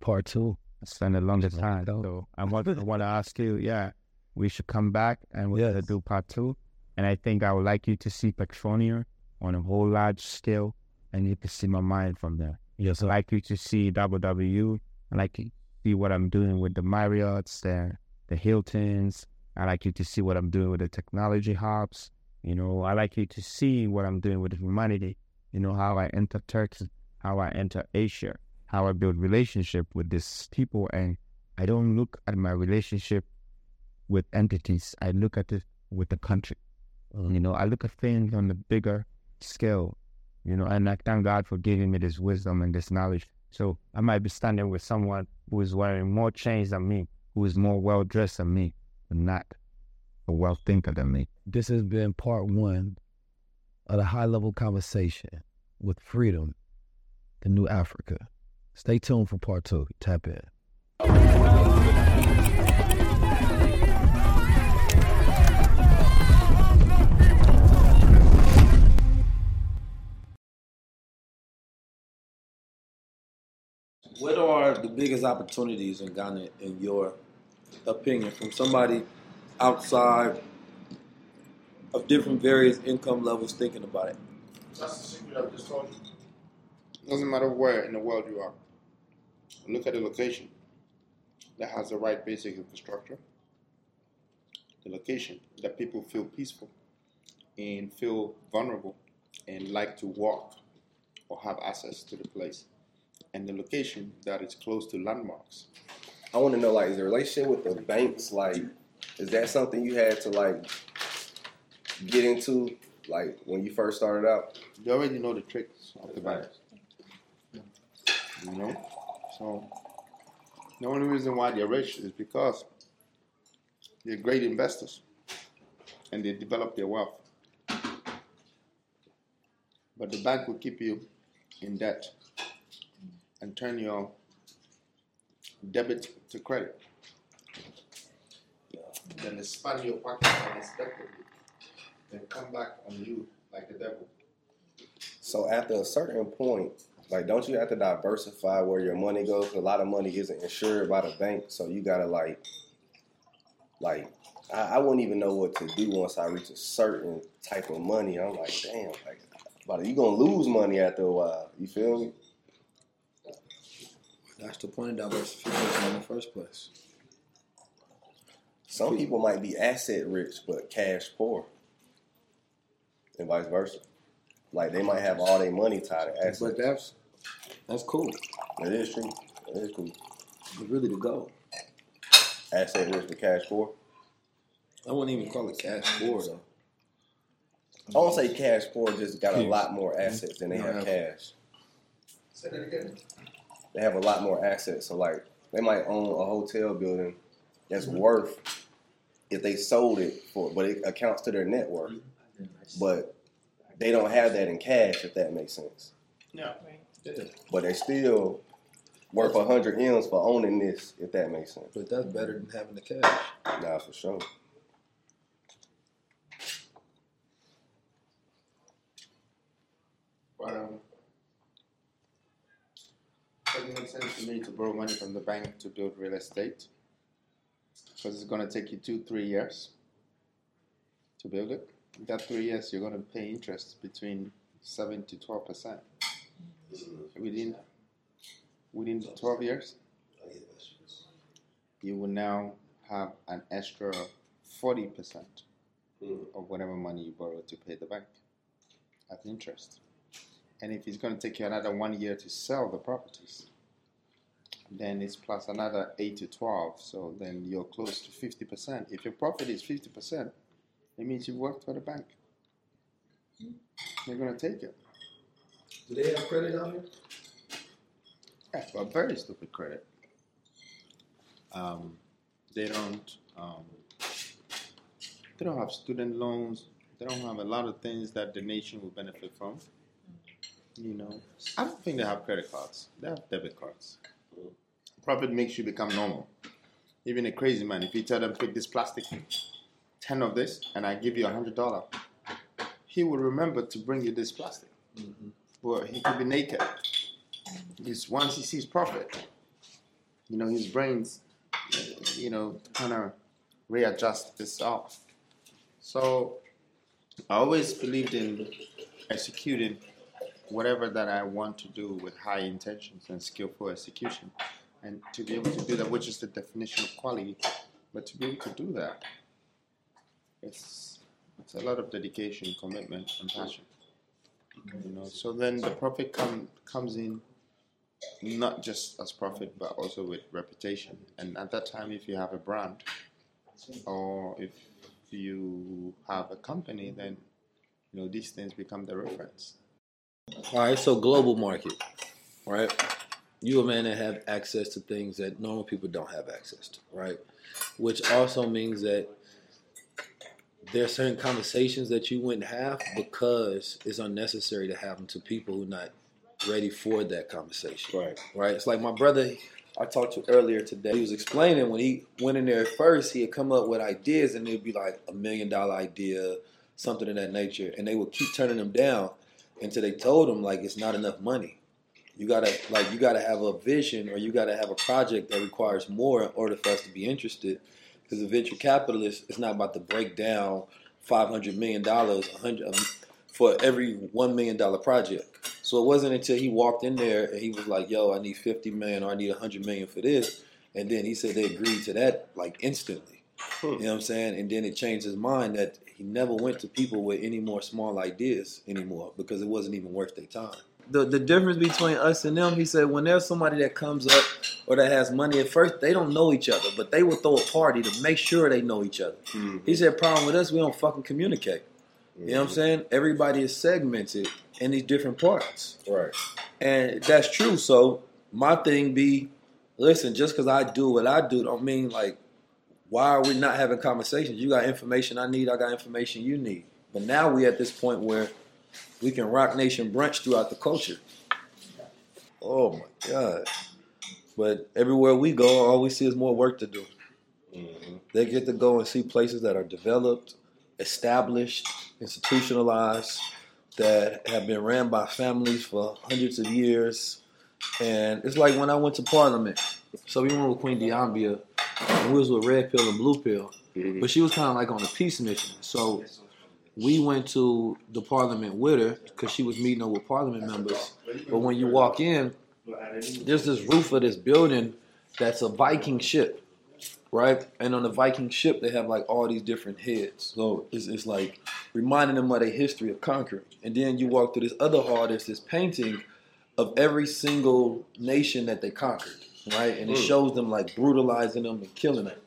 part two. I spend a longer time. So I want I want to ask you, yeah, we should come back and we're gonna do part two. And I think I would like you to see Petronia on a whole large scale and you can see my mind from there. Yes, I'd like you to see WW. I like you to see what I'm doing with the Marriotts, the the Hiltons. I like you to see what I'm doing with the technology hubs. You know, I like you to see what I'm doing with humanity. You know, how I enter Turkey, how I enter Asia, how I build relationship with these people. And I don't look at my relationship with entities. I look at it with the country. Mm-hmm. You know, I look at things on the bigger scale, you know, and I thank God for giving me this wisdom and this knowledge. So I might be standing with someone who is wearing more chains than me, who is more well dressed than me, not a well thinker than me. This has been part one of the high level conversation with Freedom, the new Africa. Stay tuned for part two. Tap in. What are the biggest opportunities in Ghana, in your opinion, from somebody outside of different various income levels thinking about it? That's the secret I just told you. Doesn't matter where in the world you are. Look at the location that has the right basic infrastructure. The location that people feel peaceful and feel vulnerable and like to walk or have access to the place. And the location that is close to landmarks. I want to know, like, is the relationship with the banks, like, is that something you had to, like, get into, like, when you first started out? You already know the tricks of the banks. You know? So, the only reason why they're rich is because they're great investors and they develop their wealth. But the bank will keep you in debt and turn your debit to credit. Then they span your pocket unexpectedly, then come back on you like the devil. So after a certain point, like, don't you have to diversify where your money goes? 'Cause a lot of money isn't insured by the bank, so you gotta like, like, I, I wouldn't even know what to do once I reach a certain type of money. I'm like, damn, like, but you gonna lose money after a while. You feel me? That's the point of diversification in the first place. Some people might be asset rich but cash poor, and vice versa. Like they might have all their money tied to assets. But that's that's cool. It is true. It is cool. It's really the goal. Asset rich but cash poor. I wouldn't even call it cash poor though. I won't say cash poor. Just got a lot more assets than they have cash. Say that again. They have a lot more assets. So like they might own a hotel building that's mm-hmm. worth if they sold it for, but it accounts to their net worth. But they don't have that in cash, if that makes sense. Yeah. But they still worth a hundred m's for owning this, if that makes sense. But that's better than having the cash. Nah, for sure. It doesn't make sense to me to borrow money from the bank to build real estate because it's going to take you two, three years to build it. In that three years, you're going to pay interest between seven to twelve percent. Within within twelve years, you will now have an extra forty percent of whatever money you borrow to pay the bank as interest. And if it's going to take you another one year to sell the properties, then it's plus another 8 to 12. So then you're close to 50%. If your profit is 50%, it means you worked for the bank. They're going to take it. Do they have credit out here? Yeah, but very stupid credit. Um, they don't. Um, they don't have student loans. They don't have a lot of things that the nation will benefit from. You know, I don't think they have credit cards. They have debit cards. Profit makes you become normal. Even a crazy man, if you tell them pick this plastic, ten of this, and I give you a hundred dollar, he will remember to bring you this plastic. Mm-hmm. But he could be naked. Because once he sees profit, you know, his brains, you know, kind of readjust itself. So I always believed in executing whatever that I want to do with high intentions and skillful execution. And to be able to do that, which is the definition of quality, but to be able to do that, it's it's a lot of dedication, commitment, and passion. You know, so then the profit come comes in not just as profit, but also with reputation. And at that time, if you have a brand, or if you have a company, then you know these things become the reference. All right, so global market, right? You a man that have access to things that normal people don't have access to, right? Which also means that there are certain conversations that you wouldn't have because it's unnecessary to have them to people who are not ready for that conversation. Right. Right. It's like my brother I talked to earlier today. He was explaining when he went in there first, he had come up with ideas and it'd be like a million dollar idea, something of that nature, and they would keep turning them down until they told him like it's not enough money. You gotta like you gotta have a vision or you gotta have a project that requires more in order for us to be interested. Because a venture capitalist is not about to break down five hundred million dollars, hundred um, for every one million dollar project. So it wasn't until he walked in there and he was like, "Yo, I need fifty million or I need hundred million for this," and then he said they agreed to that like instantly. Hmm. You know what I'm saying? And then it changed his mind that he never went to people with any more small ideas anymore because it wasn't even worth their time. The the difference between us and them, he said, when there's somebody that comes up or that has money at first, they don't know each other, but they will throw a party to make sure they know each other. Mm-hmm. He said, problem with us, we don't fucking communicate. You know what I'm mm-hmm. saying? Everybody is segmented in these different parts. Right. And that's true. So my thing be, listen, just because I do what I do, don't mean like, why are we not having conversations? You got information I need, I got information you need. But now we're at this point where we can Roc Nation brunch throughout the culture. Oh my God. But everywhere we go, all we see is more work to do. Mm-hmm. They get to go and see places that are developed, established, institutionalized, that have been ran by families for hundreds of years. And it's like when I went to Parliament. So we went with Queen Diambi, and we was with Red Pill and Blue Pill. Mm-hmm. But she was kind of like on a peace mission. So we went to the Parliament with her because she was meeting up with Parliament members. But when you walk in, there's this roof of this building that's a Viking ship, right? And on the Viking ship, they have like all these different heads. So it's, it's like reminding them of their history of conquering. And then you walk through this other hall, there's this painting of every single nation that they conquered, right? And it Mm. shows them like brutalizing them and killing them,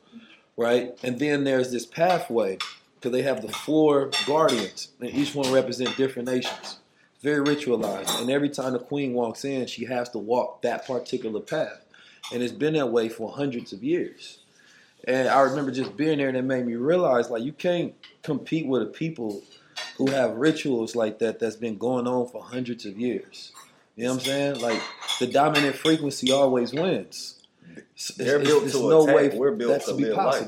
right? And then there's this pathway because they have the four guardians, and each one represent different nations. Very ritualized, and every time the queen walks in, she has to walk that particular path, and it's been that way for hundreds of years. And I remember just being there, and it made me realize like you can't compete with a people who have rituals like that that's been going on for hundreds of years. You know what I'm saying? Like the dominant frequency always wins. It's- They're it's- built it's to no attack. way We're built to to be live life.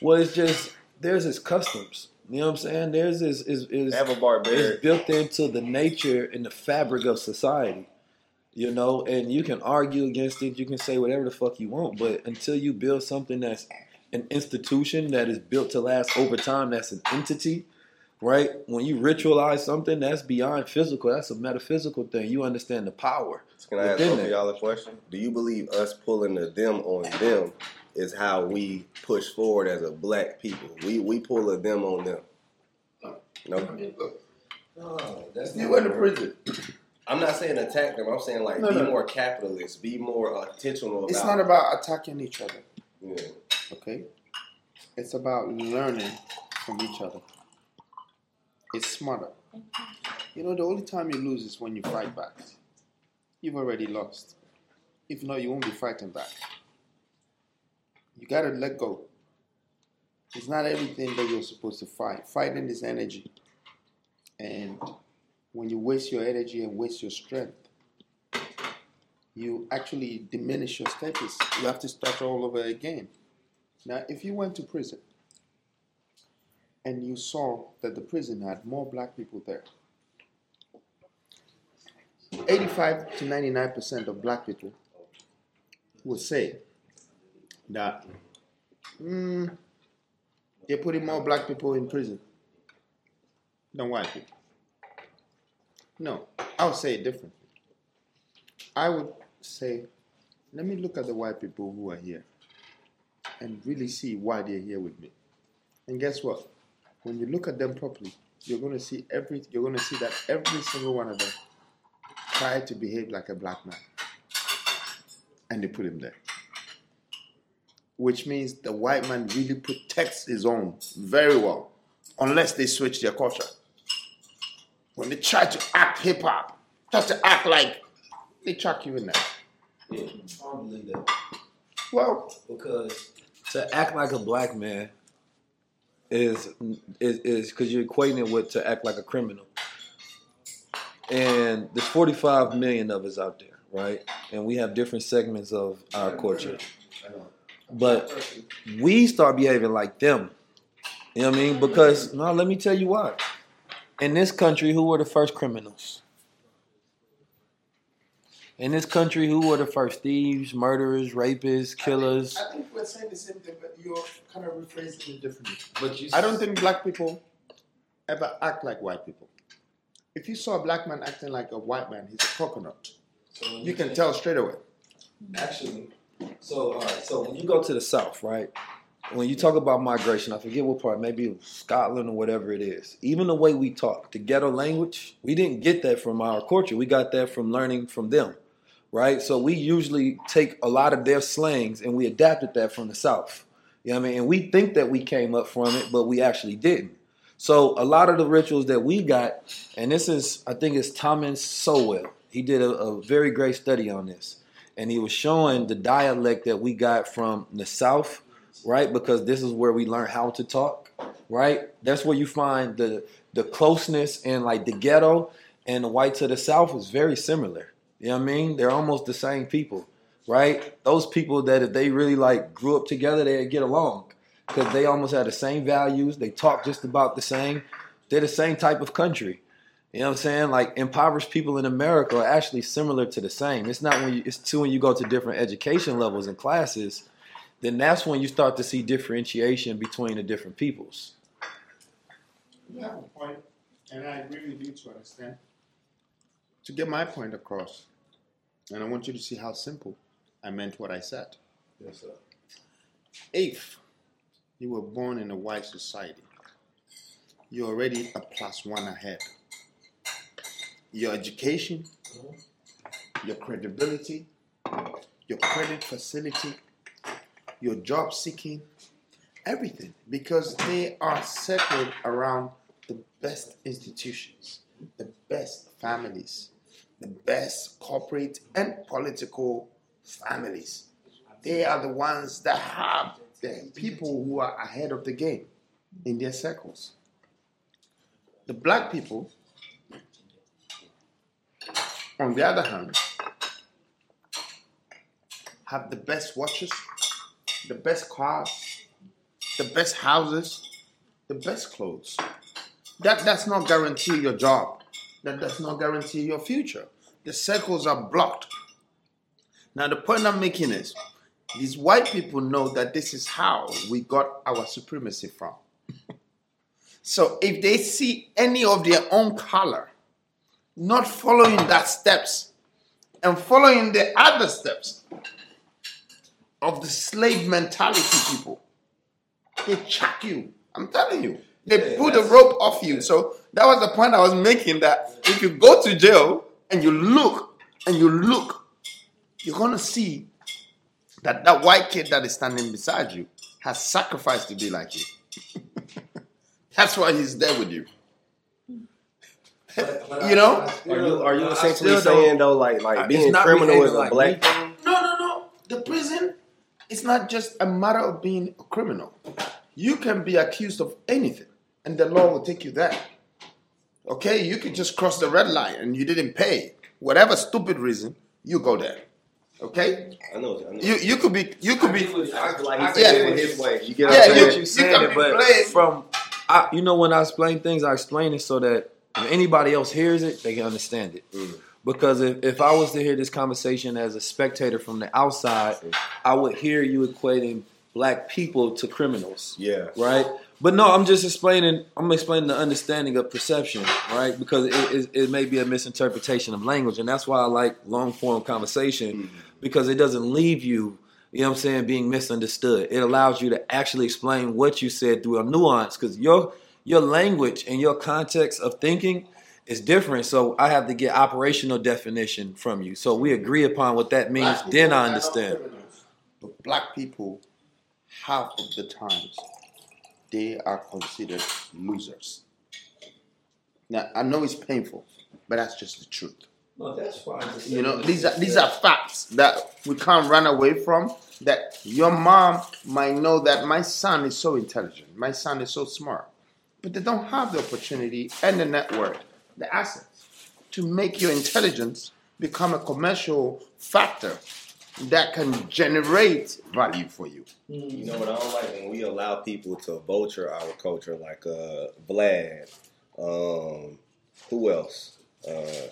Well, it's just there's his customs. You know what I'm saying? There's is is is Have a barbaric. is built into the nature and the fabric of society. You know, and you can argue against it. You can say whatever the fuck you want, but until you build something that's an institution that is built to last over time, that's an entity, right? When you ritualize something, that's beyond physical. That's a metaphysical thing. You understand the power. Can I ask both of y'all a question? Do you believe us pulling the them on them is how we push forward as a black people? We we pull a them on them. No. that's You went to prison. I'm not saying attack them. I'm saying like No, be no. more capitalist, be more intentional about. It's not about attacking each other. Yeah. Okay? It's about learning from each other. It's smarter. You know, the only time you lose is when you fight back. You've already lost. If not, you won't be fighting back. You gotta let go. It's not everything that you're supposed to fight. Fighting is energy. And when you waste your energy and waste your strength, you actually diminish your status. You have to start all over again. Now, if you went to prison and you saw that the prison had more black people there, 85 to 99% of black people would say that mm, they're putting more black people in prison than white people. No, I would say it differently. I would say, let me look at the white people who are here and really see why they're here with me. And guess what? When you look at them properly, you're going to see every. You're going to see that every single one of them tried to behave like a black man, and they put him there. Which means the white man really protects his own very well, unless they switch their culture. When they try to act hip hop, try to act like they chuck you in there. Yeah, I don't believe that. Well, because to act like a black man is is is because you're equating it with to act like a criminal. And there's 45 million of us out there, right? And we have different segments of our culture. But we start behaving like them. You know what I mean? Because no, let me tell you why. In this country, who were the first criminals? In this country, who were the first thieves, murderers, rapists, killers? I think we're saying the same thing, but you're kind of rephrasing it differently. But you, I don't think black people ever act like white people. If you saw a black man acting like a white man, he's a coconut. You can tell straight away. Actually, so all right. So when you go to the South, right? When you talk about migration, I forget what part, maybe Scotland or whatever it is. Even the way we talk, the ghetto language, we didn't get that from our culture. We got that from learning from them, right? So we usually take a lot of their slangs and we adapted that from the South. You know what I mean? And we think that we came up from it, but we actually didn't. So a lot of the rituals that we got, and this is, I think it's Thomas Sowell. He did a, a very great study on this. And he was showing the dialect that we got from the South, right? Because this is where we learn how to talk, right? That's where you find the the closeness and like the ghetto and the whites of the South is very similar. You know what I mean? They're almost the same people, right? Those people that if they really like grew up together, they'd get along because they almost have the same values. They talk just about the same. They're the same type of country. You know what I'm saying? Like impoverished people in America are actually similar to the same. It's not when you it's to when you go to different education levels and classes, then that's when you start to see differentiation between the different peoples. You have a point, and I agree with you to understand. To get my point across, and I want you to see how simple I meant what I said. Yes, sir. If you were born in a white society, you're already a plus one ahead. Your education, mm-hmm. your credibility, your credit facility, your job seeking, everything, because they are centered around the best institutions, the best families, the best corporate and political families. They are the ones that have the people who are ahead of the game in their circles. The black people, on the other hand, have the best watches, the best cars, the best houses, the best clothes. That does not guarantee your job. That does not guarantee your future. The circles are blocked. Now, the point I'm making is these white people know that this is how we got our supremacy from. so, if they see any of their own color not following that steps and following the other steps of the slave mentality people, they chuck you. I'm telling you. They pull the rope off you. So that was the point I was making that if you go to jail and you look and you look, you're gonna see that that white kid that is standing beside you has sacrificed to be like you. That's why he's there with you. you know? Are you are you essentially saying though like like uh, being not criminal behaving is a like black thing? No, no, no. The prison is not just a matter of being a criminal. You can be accused of anything, and the law will take you there. Okay, you could just cross the red line and you didn't pay. Whatever stupid reason, you go there. Okay? I know. I know. You you could be you could be I like he's yeah. it his way. You get Yeah, what I'm you- saying? you saying can be but blamed. from I, you know when I explain things, I explain it so that if anybody else hears it, they can understand it. Mm. Because if, if I was to hear this conversation as a spectator from the outside, I would hear you equating black people to criminals. Yeah. Right? But no, I'm just explaining. I'm explaining the understanding of perception, right? Because it, it, it may be a misinterpretation of language, and that's why I like long form conversation mm-hmm. because it doesn't leave you, you know what I'm saying, being misunderstood. It allows you to actually explain what you said through a nuance because your your language and your context of thinking is different. So I have to get operational definition from you. So we agree upon what that means. Black Then I understand. But black people, half of the times, they are considered losers. Now I know it's painful, but that's just the truth. No, that's fine. You know, these are these are facts that we can't run away from. That your mom might know that my son is so intelligent, my son is so smart, but they don't have the opportunity and the network, the assets, to make your intelligence become a commercial factor that can generate value for you. You know what I don't like when we allow people to vulture our culture, like uh, Vlad. Um, who else? Uh,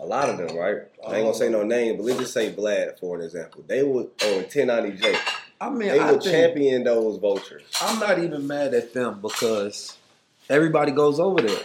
a lot of them, right? I ain't gonna say no name, but let's just say Vlad for an example. They would on 1090J. I mean, they I would champion those vultures. I'm not even mad at them because everybody goes over there.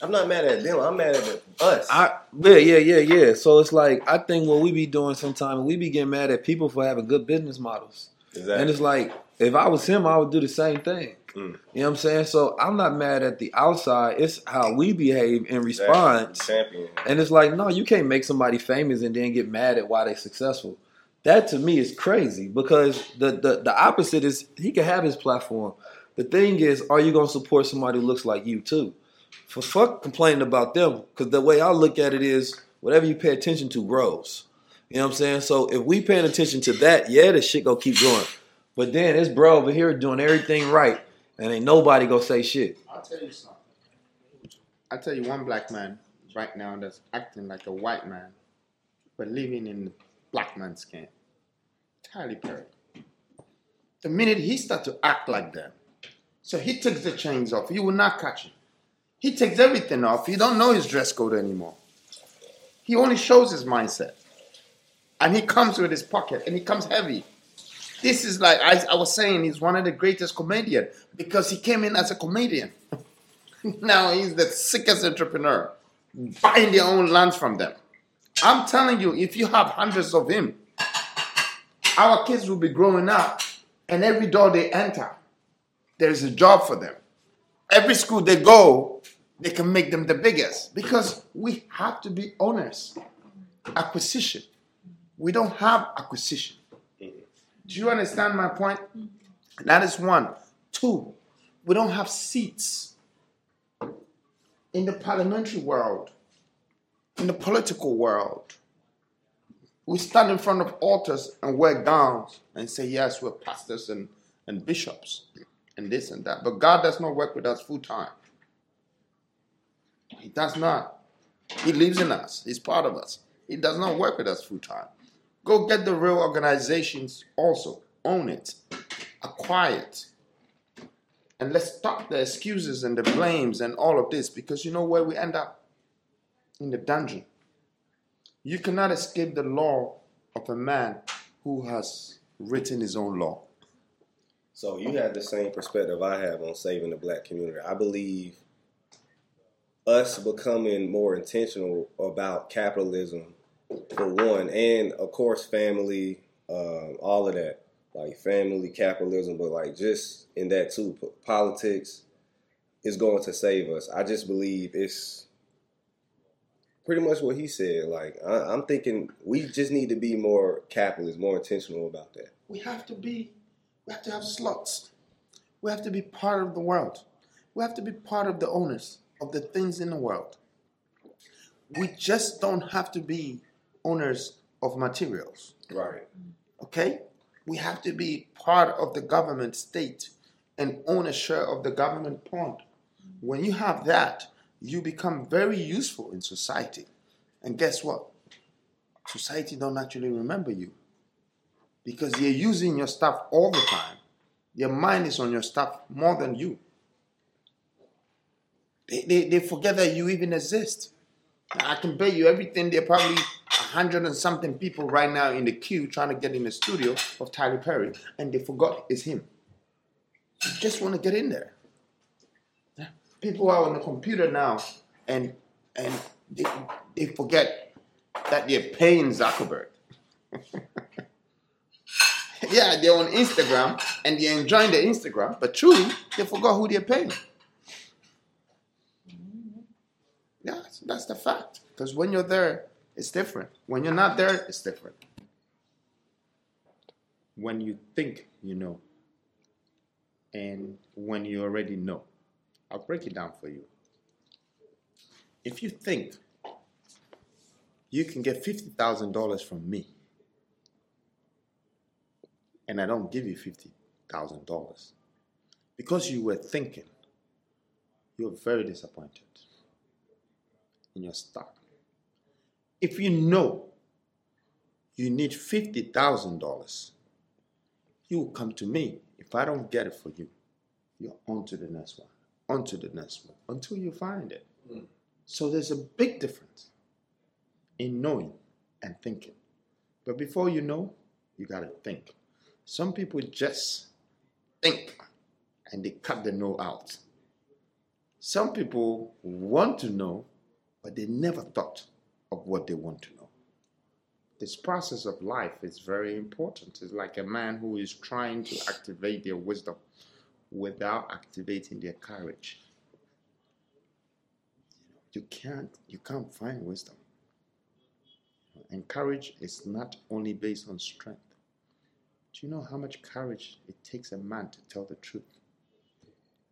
I'm not mad at them. I'm mad at us. I yeah yeah yeah yeah. So it's like I think what we be doing sometimes we be getting mad at people for having good business models. Exactly. And it's like if I was him, I would do the same thing. Mm. You know what I'm saying? So I'm not mad at the outside. It's how we behave in response. Champion. And it's like, no, you can't make somebody famous and then get mad at why they're successful. That to me is crazy because the, the the opposite is he can have his platform. The thing is, are you gonna support somebody who looks like you too? For fuck complaining about them, because the way I look at it is whatever you pay attention to grows. You know what I'm saying? So if we paying attention to that, yeah, this shit gonna keep going. But then this bro over here doing everything right, and ain't nobody gonna say shit. I'll tell you something. I'll tell you one black man right now that's acting like a white man, but living in the black man's skin. Tyler Perry. The minute he start to act like that, so he takes the chains off, you will not catch him. He takes everything off. He don't know his dress code anymore. He only shows his mindset. And he comes with his pocket and he comes heavy. This is like I, I was saying, he's one of the greatest comedian because he came in as a comedian. now he's the sickest entrepreneur, buying their own lands from them. I'm telling you, if you have hundreds of him, our kids will be growing up, and every door they enter, there's a job for them. Every school they go, they can make them the biggest because we have to be owners. Acquisition. We don't have acquisition. Do you understand my point? That is one. Two, we don't have seats in the parliamentary world, in the political world. We stand in front of altars and wear gowns and say, Yes, we're pastors and and bishops and this and that. But God does not work with us full time. He does not. He lives in us, He's part of us. He does not work with us full time. Go get the real organizations also, own it, acquire it. And let's stop the excuses and the blames and all of this because you know where we end up? In the dungeon. You cannot escape the law of a man who has written his own law. So you have the same perspective I have on saving the black community. I believe us becoming more intentional about capitalism for one, and of course family, um, all of that, like family capitalism, but like just in that too, politics is going to save us. I just believe it's pretty much what he said. Like I, I'm thinking, we just need to be more capitalist, more intentional about that. We have to be, we have to have slots. We have to be part of the world. We have to be part of the owners of the things in the world. We just don't have to be owners of materials. Right. Okay? We have to be part of the government state and own a share of the government pond. When you have that, you become very useful in society. And guess what? Society don't actually remember you because you're using your stuff all the time. Your mind is on your stuff more than you. They, they, they forget that you even exist. I can bet you everything. There are probably a hundred and something people right now in the queue trying to get in the studio of Tyler Perry, and they forgot it's him. You just want to get in there. People are on the computer now, and and they, they forget that they're paying Zuckerberg. yeah, they're on Instagram and they're enjoying their Instagram, but truly they forgot who they're paying. Yeah, that's the fact. Because when you're there, it's different. When you're not there, it's different. When you think you know, and when you already know, I'll break it down for you. If you think you can get $50,000 from me, and I don't give you $50,000, because you were thinking, you're very disappointed in your stock. If you know you need $50,000, you will come to me. If I don't get it for you, you're on to the next one, on to the next one, until you find it. Hmm. So there's a big difference in knowing and thinking. But before you know, you got to think. Some people just think and they cut the know out. Some people want to know, but they never thought of what they want to know. This process of life is very important. It's like a man who is trying to activate their wisdom without activating their courage. You can't you can't find wisdom. And courage is not only based on strength. Do you know how much courage it takes a man to tell the truth?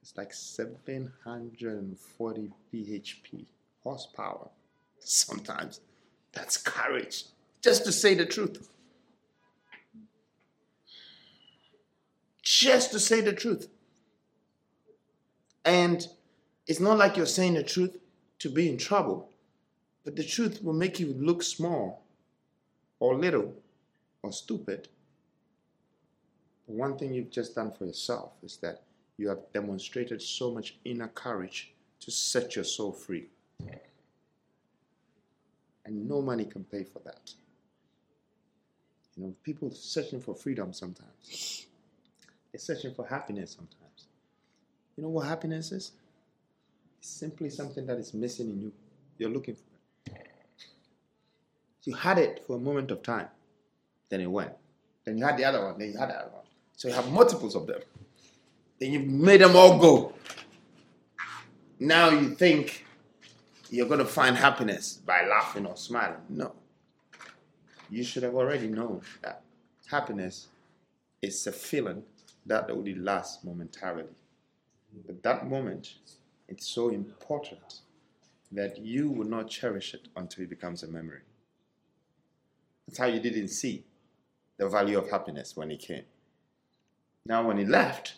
It's like 740 bhp horsepower. Sometimes that's courage just to say the truth. Just to say the truth. And it's not like you're saying the truth to be in trouble, but the truth will make you look small or little or stupid. One thing you've just done for yourself is that you have demonstrated so much inner courage to set your soul free. And no money can pay for that. You know, people searching for freedom sometimes. They're searching for happiness sometimes. You know what happiness is? It's simply something that is missing in you. You're looking for it. You had it for a moment of time, then it went. Then you had the other one, then you had the other one. So you have multiples of them. Then you've made them all go. Now you think you're going to find happiness by laughing or smiling. No. You should have already known that happiness is a feeling that only lasts momentarily. But that moment, it's so important that you will not cherish it until it becomes a memory. That's how you didn't see the value of happiness when it came. Now, when he left,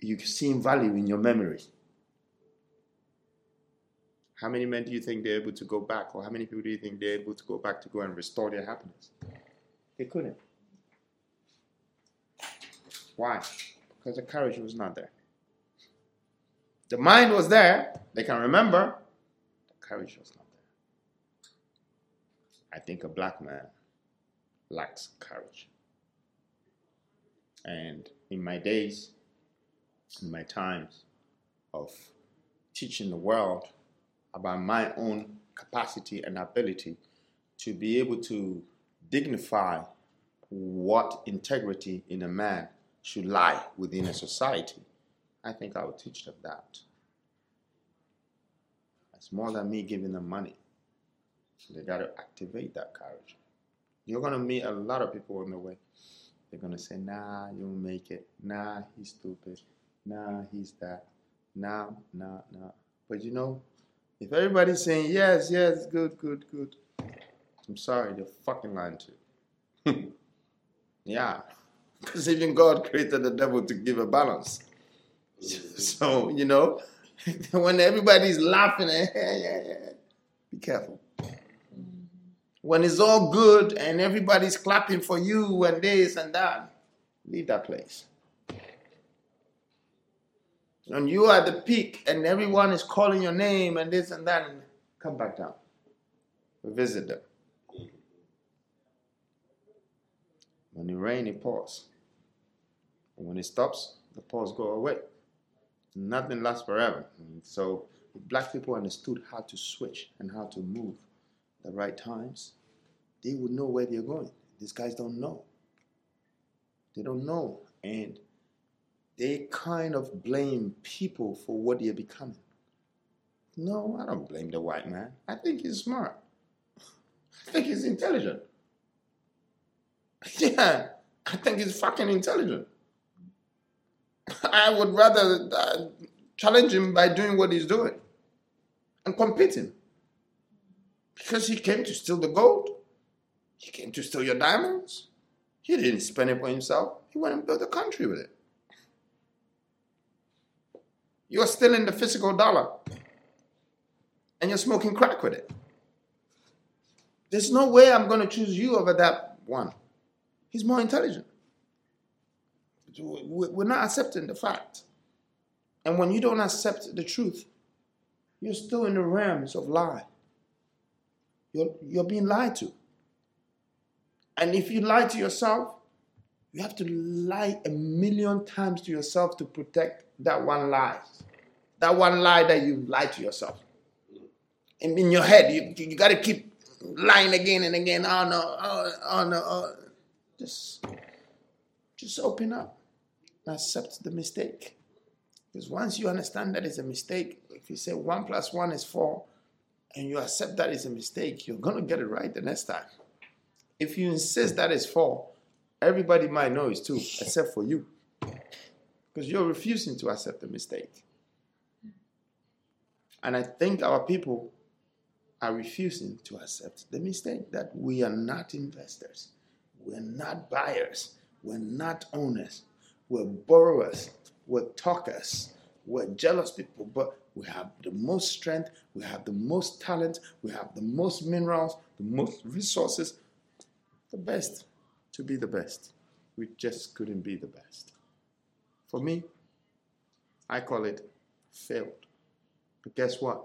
you see value in your memory. How many men do you think they're able to go back, or how many people do you think they're able to go back to go and restore their happiness? They couldn't. Why? Because the courage was not there. The mind was there, they can remember, the courage was not there. I think a black man lacks courage. And in my days, in my times of teaching the world about my own capacity and ability to be able to dignify what integrity in a man should lie within a society, I think I would teach them that. It's more than me giving them money. They got to activate that courage. You're going to meet a lot of people on the way. They're going to say, nah, you won't make it. Nah, he's stupid. Nah, he's that. Nah, nah, nah. But you know, if everybody's saying, yes, yes, good, good, good, I'm sorry, they're fucking lying to you. yeah. Because even God created the devil to give a balance. So, you know, when everybody's laughing, eh, yeah, yeah, yeah, be careful. When it's all good and everybody's clapping for you and this and that, leave that place. When you are at the peak and everyone is calling your name and this and that, come back down. Visit them. When it rains, it pours. And when it stops, the pause go away. Nothing lasts forever. So black people understood how to switch and how to move the right times, they would know where they're going. These guys don't know. They don't know. And they kind of blame people for what they're becoming. No, I don't blame the white man. I think he's smart. I think he's intelligent. Yeah, I think he's fucking intelligent. I would rather uh, challenge him by doing what he's doing and competing. Because he came to steal the gold. He came to steal your diamonds. He didn't spend it for himself. He went and built a country with it. You're stealing the physical dollar. And you're smoking crack with it. There's no way I'm going to choose you over that one. He's more intelligent. We're not accepting the fact. And when you don't accept the truth, you're still in the realms of lie. You're, you're being lied to. And if you lie to yourself, you have to lie a million times to yourself to protect that one lie. That one lie that you lied to yourself. And in your head, you, you got to keep lying again and again. Oh no, oh, oh no. Oh. Just, just open up accept the mistake. Because once you understand that it's a mistake, if you say one plus one is four, and you accept that it's a mistake, you're going to get it right the next time. If you insist that it's four, everybody might know it's two, except for you. Because you're refusing to accept the mistake. And I think our people are refusing to accept the mistake that we are not investors, we're not buyers, we're not owners, we're borrowers, we're talkers, we're jealous people, but we have the most strength, we have the most talent, we have the most minerals, the most resources, the best to be the best. We just couldn't be the best. For me, I call it failed. But guess what?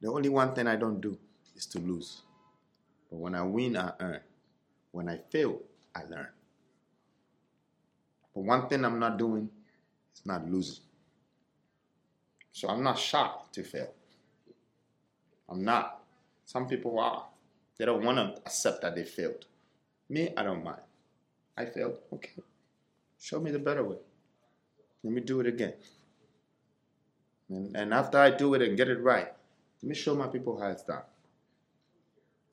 The only one thing I don't do is to lose. But when I win, I earn. When I fail, I learn. But one thing I'm not doing is not losing. So I'm not shocked to fail. I'm not. Some people are. They don't want to accept that they failed. Me, I don't mind. I failed. Okay. Show me the better way. Let me do it again. And, and after I do it and get it right, let me show my people how it's done.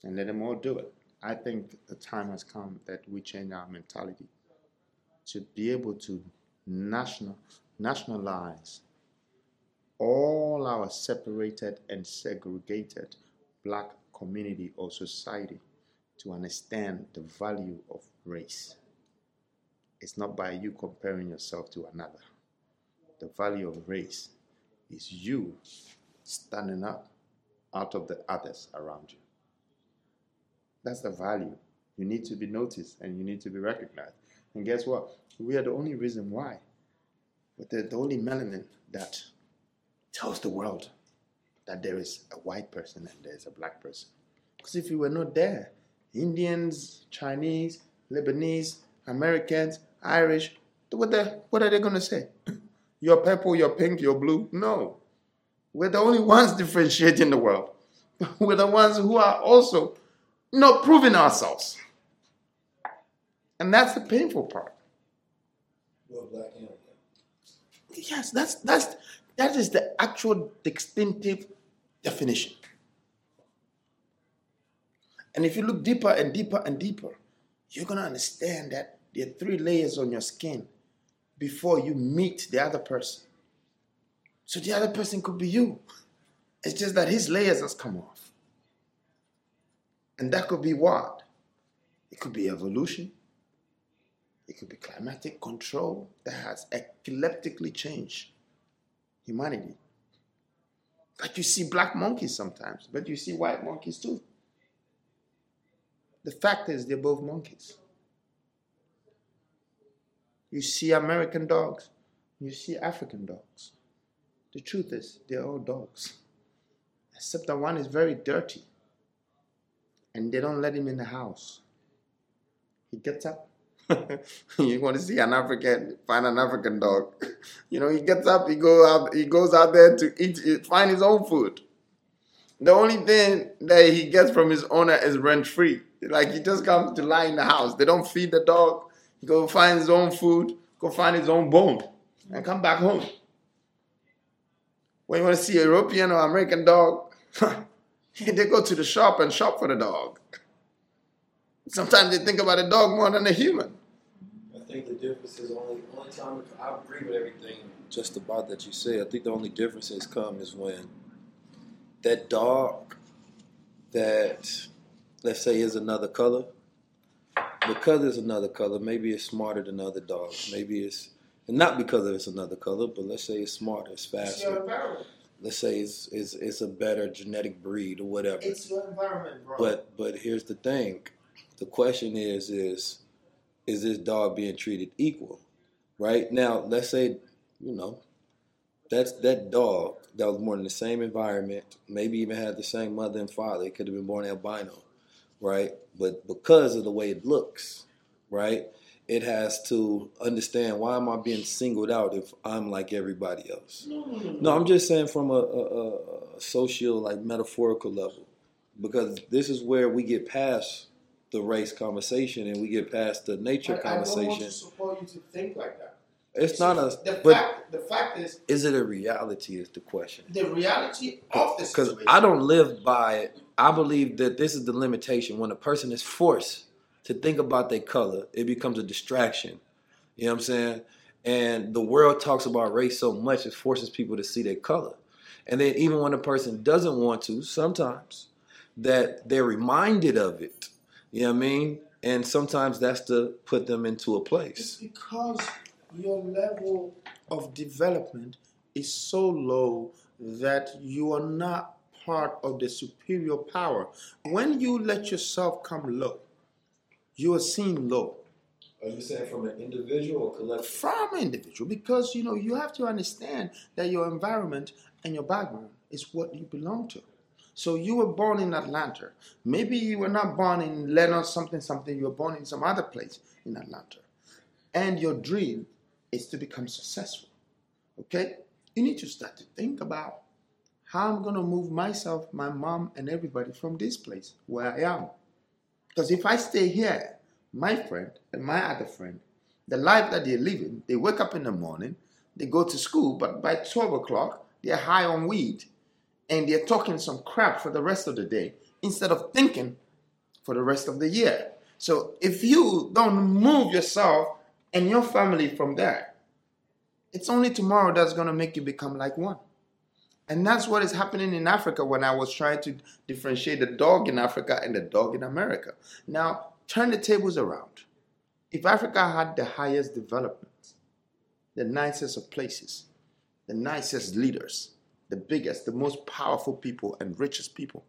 And let them all do it. I think the time has come that we change our mentality to be able to national, nationalize all our separated and segregated black community or society to understand the value of race. It's not by you comparing yourself to another. The value of race is you standing up out of the others around you. That's the value. You need to be noticed and you need to be recognized. And guess what? We are the only reason why. But the, the only melanin that tells the world that there is a white person and there is a black person. Because if you were not there, Indians, Chinese, Lebanese, Americans, Irish, what, the, what are they going to say? You're purple, you're pink, you're blue? No. We're the only ones differentiating the world. We're the ones who are also not proving ourselves. And that's the painful part. Yes, that's that's that is the actual distinctive definition. And if you look deeper and deeper and deeper, you're gonna understand that there are three layers on your skin before you meet the other person. So the other person could be you. It's just that his layers has come off. And that could be what? It could be evolution. It could be climatic control that has epileptically changed humanity. But you see black monkeys sometimes, but you see white monkeys too. The fact is, they're both monkeys. You see American dogs, you see African dogs. The truth is, they're all dogs. Except that one is very dirty. And they don't let him in the house. He gets up. you want to see an African, find an African dog. You know, he gets up, he go out, he goes out there to eat, find his own food. The only thing that he gets from his owner is rent free. Like he just comes to lie in the house. They don't feed the dog. He go find his own food, go find his own bone, and come back home. When you want to see a European or American dog, they go to the shop and shop for the dog. Sometimes they think about a dog more than a human. I the is only only time I agree with everything just about that you say. I think the only differences come is when that dog that let's say is another color because it's another color, maybe it's smarter than other dogs. Maybe it's and not because it's another color, but let's say it's smarter, it's faster. Let's say it's, it's it's a better genetic breed or whatever. It's your environment, bro. But but here's the thing. The question is is is this dog being treated equal? Right? Now, let's say, you know, that's that dog that was born in the same environment, maybe even had the same mother and father. It could have been born albino, right? But because of the way it looks, right? It has to understand why am I being singled out if I'm like everybody else? No, no, no. No, I'm just saying from a, a, a social, like metaphorical level, because this is where we get past the race conversation and we get past the nature I, I don't want conversation. to support you to think like that. It's not a, The but fact, the fact is, is it a reality? Is the question. the reality of the oh, Because. I don't live by it. I believe that this is the limitation. When a person is forced to think about their color, it becomes a distraction. You know what I'm saying? And the world talks about race so much, it forces people to see their color. And then even when a person doesn't want to, sometimes that they're reminded of it. You know what I mean? And sometimes that's to put them into a place. It's because your level of development is so low that you are not part of the superior power. When you let yourself come low, you are seen low. Are you saying from an individual or collective? From an individual, because you know you have to understand that your environment and your background is what you belong to. So you were born in Atlanta. Maybe you were not born in Leonard something something. You were born in some other place in Atlanta, and your dream is to become successful. Okay, you need to start to think about how I'm gonna move myself, my mom, and everybody from this place where I am. Because if I stay here, my friend and my other friend, the life that they're living, they wake up in the morning, they go to school, but by 12 o'clock, they're high on weed and they're talking some crap for the rest of the day instead of thinking for the rest of the year. So if you don't move yourself and your family from there, it's only tomorrow that's going to make you become like one. And that's what is happening in Africa when I was trying to differentiate the dog in Africa and the dog in America. Now, turn the tables around. If Africa had the highest development, the nicest of places, the nicest leaders, the biggest, the most powerful people, and richest people,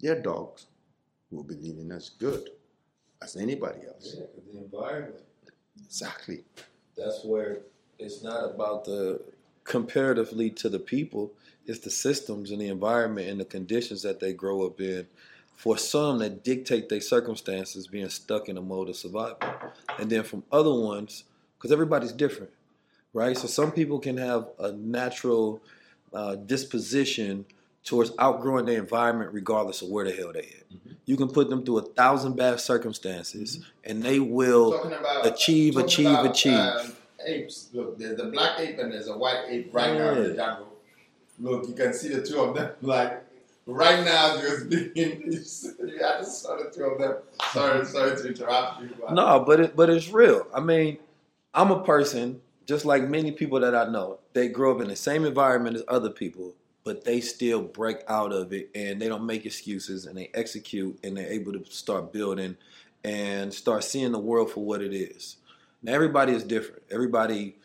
their dogs will be living as good as anybody else. Yeah, the environment. Exactly. That's where it's not about the comparatively to the people, it's the systems and the environment and the conditions that they grow up in. For some that dictate their circumstances being stuck in a mode of survival. And then from other ones, because everybody's different, right? So some people can have a natural uh, disposition towards outgrowing their environment regardless of where the hell they at. Mm-hmm. You can put them through a thousand bad circumstances and they will about- achieve, achieve, about, achieve. um, apes. Look, there's a black ape and there's a white ape right now in the jungle. Look, you can see the two of them. Like right now, you're speaking. I just saw the two of them. Sorry, sorry to interrupt you. but- No, but it, but it's real. I mean, I'm a person just like many people that I know. They grow up in the same environment as other people, but they still break out of it and they don't make excuses and they execute and they're able to start building and start seeing the world for what it is. Now everybody is different. Everybody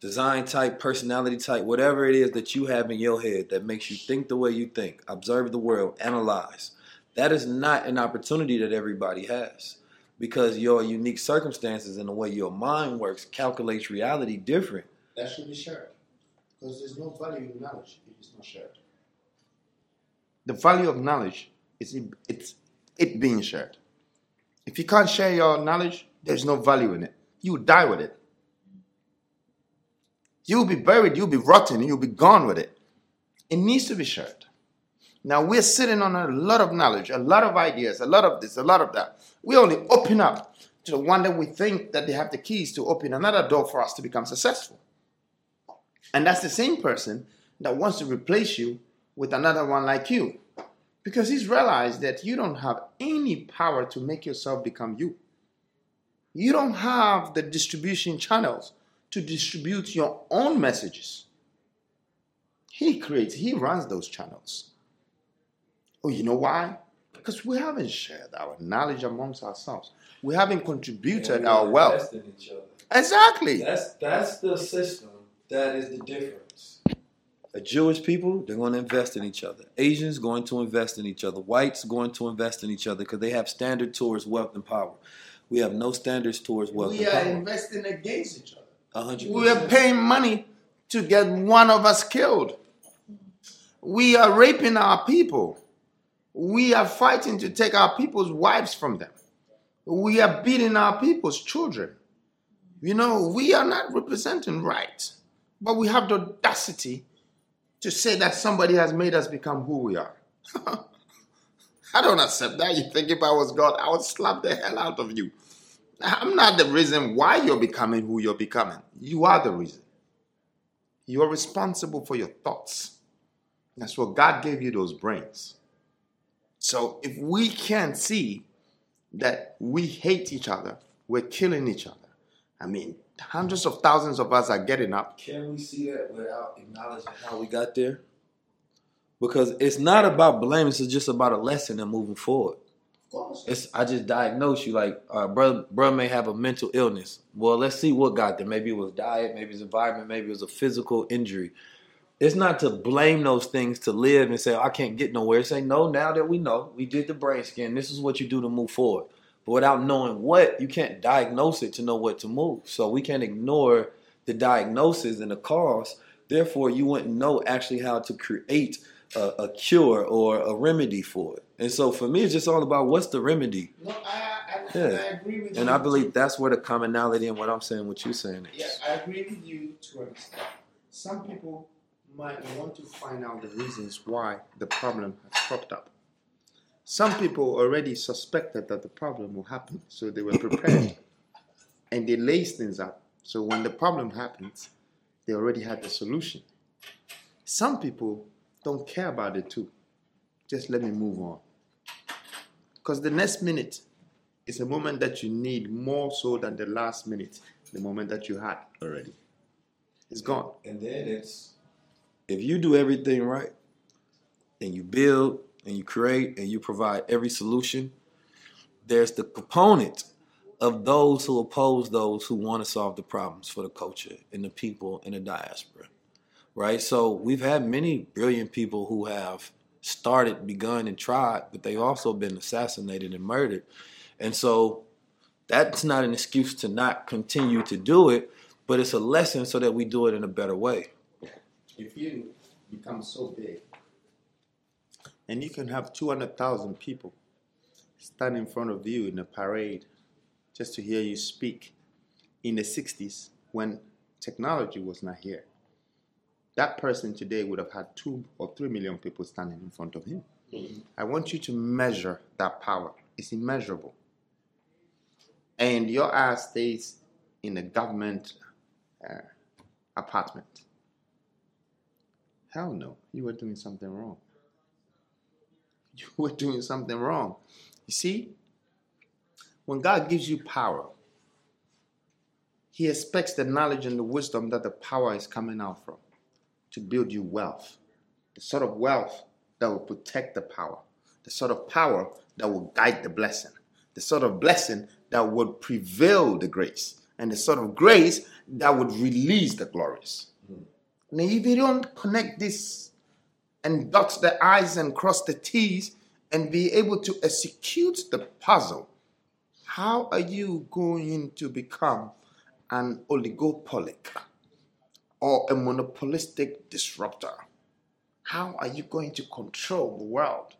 design type, personality type, whatever it is that you have in your head that makes you think the way you think, observe the world, analyze. That is not an opportunity that everybody has because your unique circumstances and the way your mind works calculates reality different. That should be shared. Because there's no value in knowledge if it's not shared. The value of knowledge is it, it's it being shared. If you can't share your knowledge, there's no value in it. You die with it. You'll be buried, you'll be rotten, you'll be gone with it. It needs to be shared. Now we're sitting on a lot of knowledge, a lot of ideas, a lot of this, a lot of that. We only open up to the one that we think that they have the keys to open another door for us to become successful. And that's the same person that wants to replace you with another one like you. Because he's realized that you don't have any power to make yourself become you. You don't have the distribution channels to distribute your own messages. He creates, he runs those channels. Oh, you know why? Because we haven't shared our knowledge amongst ourselves. We haven't contributed we our wealth. in each other. Exactly. That's that's the system. That is the difference. A Jewish people, they're going to invest in each other. Asians going to invest in each other. Whites going to invest in each other because they have standard towards wealth and power. We have no standards towards wealth and power. We are power. investing against each other. Hundred We are paying money to get one of us killed. We are raping our people. We are fighting to take our people's wives from them. We are beating our people's children. You know, we are not representing right, but we have the audacity to say that somebody has made us become who we are. I don't accept that. You think if I was God, I would slap the hell out of you. I'm not the reason why you're becoming who you're becoming. You are the reason. You're responsible for your thoughts. That's what God gave you those brains. So if we can't see that we hate each other, we're killing each other. I mean, hundreds of thousands of us are getting up. Can we see that without acknowledging how we got there? Because it's not about blaming, it's just about a lesson and moving forward. It's I just diagnose you like, uh, brother, brother may have a mental illness. Well, let's see what got there. Maybe it was diet, maybe it's environment, maybe it was a physical injury. It's not to blame those things to live and say I can't get nowhere. Say no. Now that we know, we did the brain scan. This is what you do to move forward. But without knowing what, you can't diagnose it to know what to move. So we can't ignore the diagnosis and the cause. Therefore, you wouldn't know actually how to create a, a cure or a remedy for it. And so for me, it's just all about what's the remedy. No, I, I, Yeah. I agree with And you. I believe that's where the commonality and what I'm saying, what you're saying is. Yeah, I agree with you to an extent. Some people might want to find out the reasons why the problem has cropped up. Some people already suspected that the problem will happen, so they were prepared. and they lace things up. So when the problem happens, they already had the solution. Some people don't care about it too. Just let me move on. Because the next minute is a moment that you need more so than the last minute, the moment that you had already. It's gone. And then it's if you do everything right and you build and you create and you provide every solution, there's the component of those who oppose those who want to solve the problems for the culture and the people in the diaspora. Right? So we've had many brilliant people who have started, begun, and tried, but they've also been assassinated and murdered. And so that's not an excuse to not continue to do it, but it's a lesson so that we do it in a better way. If you become so big and you can have 200,000 people stand in front of you in a parade just to hear you speak in the 60s when technology was not here. That person today would have had two or three million people standing in front of him. Mm-hmm. I want you to measure that power. It's immeasurable. And your ass stays in a government uh, apartment. Hell no, you were doing something wrong. You were doing something wrong. You see, when God gives you power, He expects the knowledge and the wisdom that the power is coming out from to build you wealth. The sort of wealth that will protect the power, the sort of power that will guide the blessing, the sort of blessing that would prevail the grace, and the sort of grace that would release the glories. Mm. Now, if you don't connect this and dot the I's and cross the T's and be able to execute the puzzle, how are you going to become an oligopolic or a monopolistic disruptor? How are you going to control the world?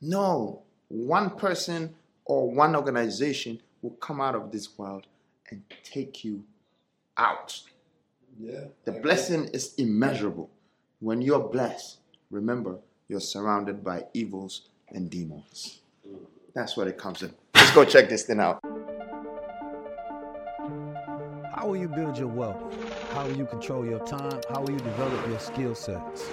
No, one person or one organization will come out of this world and take you out. Yeah. The blessing is immeasurable. When you're blessed, remember you're surrounded by evils and demons. Mm. That's what it comes in. Let's go check this thing out. How will you build your wealth? How will you control your time? How will you develop your skill sets?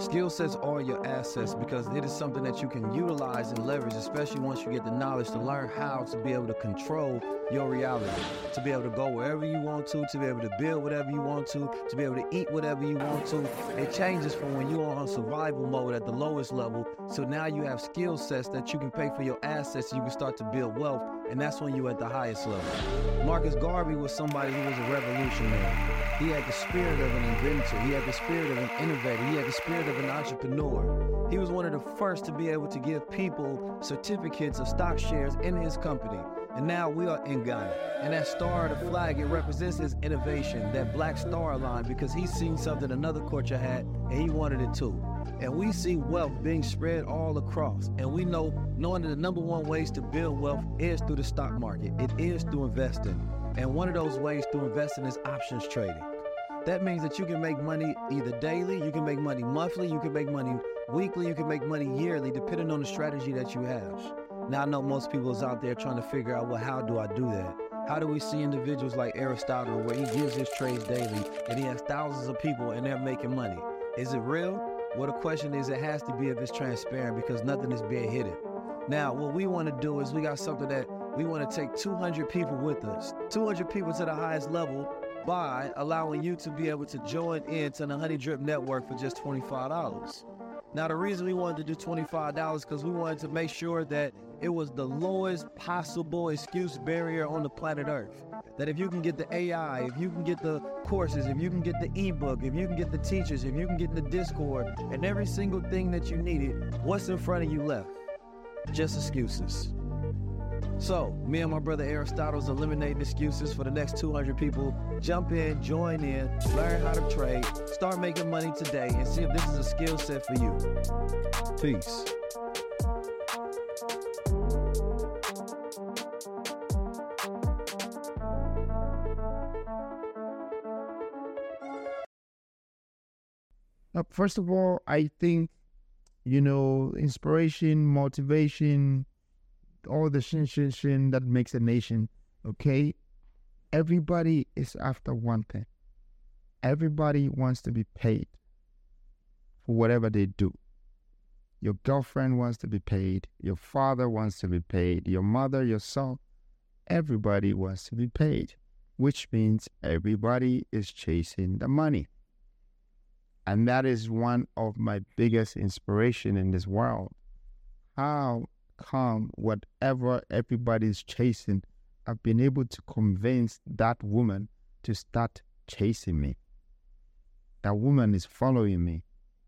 Skill sets are your assets because it is something that you can utilize and leverage, especially once you get the knowledge to learn how to be able to control your reality, to be able to go wherever you want to, to be able to build whatever you want to, to be able to eat whatever you want to. It changes from when you're on survival mode at the lowest level. So now you have skill sets that you can pay for your assets, you can start to build wealth, and that's when you're at the highest level. Marcus Garvey was somebody who was a revolutionary. He had the spirit of an inventor. He had the spirit of an innovator. He had the spirit of an entrepreneur. He was one of the first to be able to give people certificates of stock shares in his company. And now we are in Ghana. And that star of the flag, it represents his innovation, that black star line, because he's seen something another culture had and he wanted it too. And we see wealth being spread all across. And we know knowing that the number one ways to build wealth is through the stock market. It is through investing. And one of those ways to invest in is options trading. That means that you can make money either daily, you can make money monthly, you can make money weekly, you can make money yearly, depending on the strategy that you have. Now, I know most people is out there trying to figure out, well, how do I do that? How do we see individuals like Aristotle where he gives his trades daily and he has thousands of people and they're making money? Is it real? Well, the question is, it has to be if it's transparent because nothing is being hidden. Now, what we want to do is we got something that we want to take 200 people with us, 200 people to the highest level by allowing you to be able to join into the Honey Drip Network for just $25. Now, the reason we wanted to do $25 because we wanted to make sure that it was the lowest possible excuse barrier on the planet Earth. That if you can get the AI, if you can get the courses, if you can get the ebook, if you can get the teachers, if you can get the Discord, and every single thing that you needed, what's in front of you left? Just excuses. So, me and my brother Aristotle's eliminating excuses for the next 200 people. Jump in, join in, learn how to trade, start making money today, and see if this is a skill set for you. Peace. First of all, I think, you know, inspiration, motivation, all the shin shin shin that makes a nation. Okay, everybody is after one thing. Everybody wants to be paid for whatever they do. Your girlfriend wants to be paid. Your father wants to be paid. Your mother, your son, everybody wants to be paid, which means everybody is chasing the money. And that is one of my biggest inspiration in this world. How come whatever everybody's chasing I've been able to convince that woman to start chasing me. That woman is following me.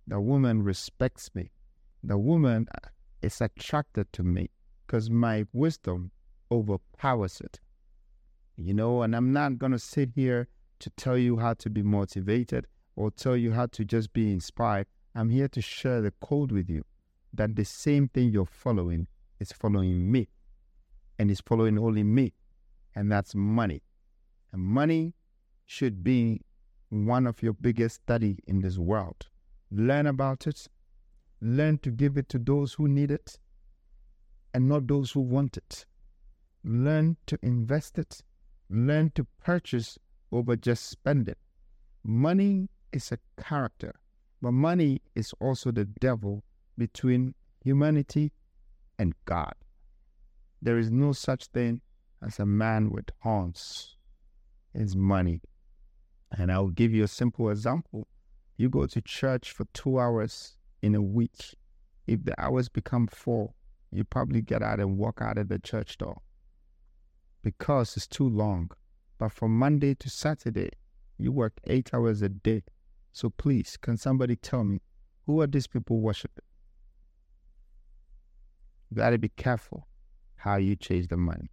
The woman respects me. The woman uh, is attracted to me because my wisdom overpowers it. You know, and I'm not going to sit here to tell you how to be motivated or tell you how to just be inspired. I'm here to share the code with you that the same thing you're following is following me and is following only me, and that's money. And money should be one of your biggest study in this world. Learn about it, learn to give it to those who need it and not those who want it. Learn to invest it, learn to purchase over just spend it. Money is a character, but money is also the devil between humanity and God. There is no such thing as a man with horns. It's money. And I'll give you a simple example. You go to church for two hours in a week. If the hours become four, you probably get out and walk out of the church door because it's too long. But from Monday to Saturday, you work eight hours a day. So please, can somebody tell me who are these people worshiping? You got to be careful how you chase the money.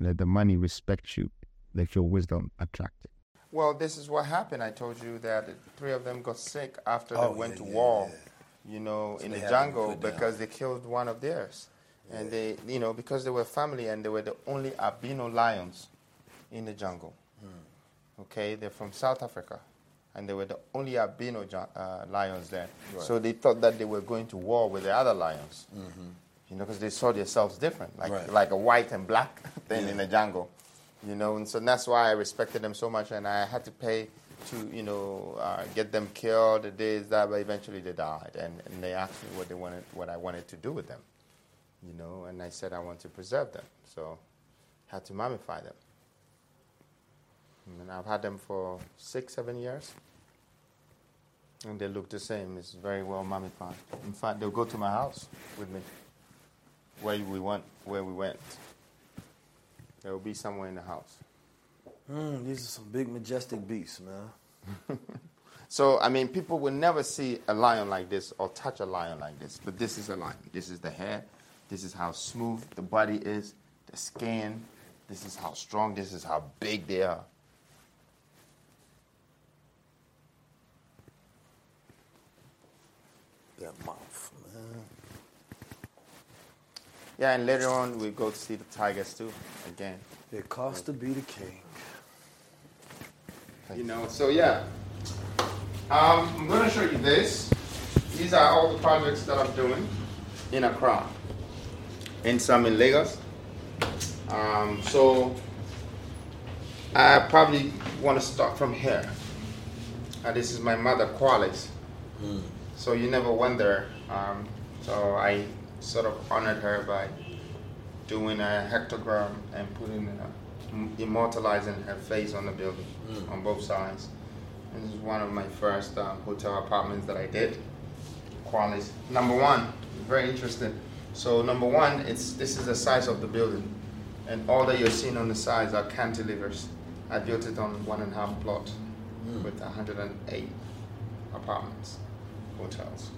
Let the money respect you. Let your wisdom attract it. Well, this is what happened. I told you that three of them got sick after Oh, they went yeah, to yeah, war, you know, So in the jungle put down. because they killed one of theirs. And they, you know, because they were family and they were the only albino lions in the jungle. Hmm. Okay, they're from South Africa. And they were the only albino uh, lions there. Right. So they thought that they were going to war with the other lions. Mhm. You know, because they saw themselves different, like Right. like a white and black thing Yeah. in the jungle. You know, and so that's why I respected them so much, and I had to pay to you know uh, get them killed, this that, but eventually they died, and, and they asked me what they wanted, what I wanted to do with them. You know, and I said I want to preserve them, so I had to mummify them. And I've had them for six, seven years. And they look the same. It's very well mummified. In fact, they'll go to my house with me where we went. Where we went, there will be somewhere in the house. Mm, these are some big, majestic beasts, man. So I mean, people will never see a lion like this or touch a lion like this. But this is a lion. This is the hair. This is how smooth the body is. The skin. This is how strong. This is how big they are. That mouth, man. Yeah, and later on we go to see the tigers too. Again. It costs to be the king. You know, so yeah. Um, I'm going to show you this. These are all the projects that I'm doing in Accra and some in Lagos. Um, so I probably want to start from here. Uh, this is my mother, Kwarleyz. So you never wonder. Um, so I sort of honored her by doing a hectogram and putting, m- immortalizing her face on the building Mm. on both sides. This is one of my first um, hotel apartments that I did. Kwarleyz. Number one, very interesting. So number one, it's this is the size of the building, and all that you're seeing on the sides are cantilevers. I built it on one and a half plot with 108 apartments, hotels.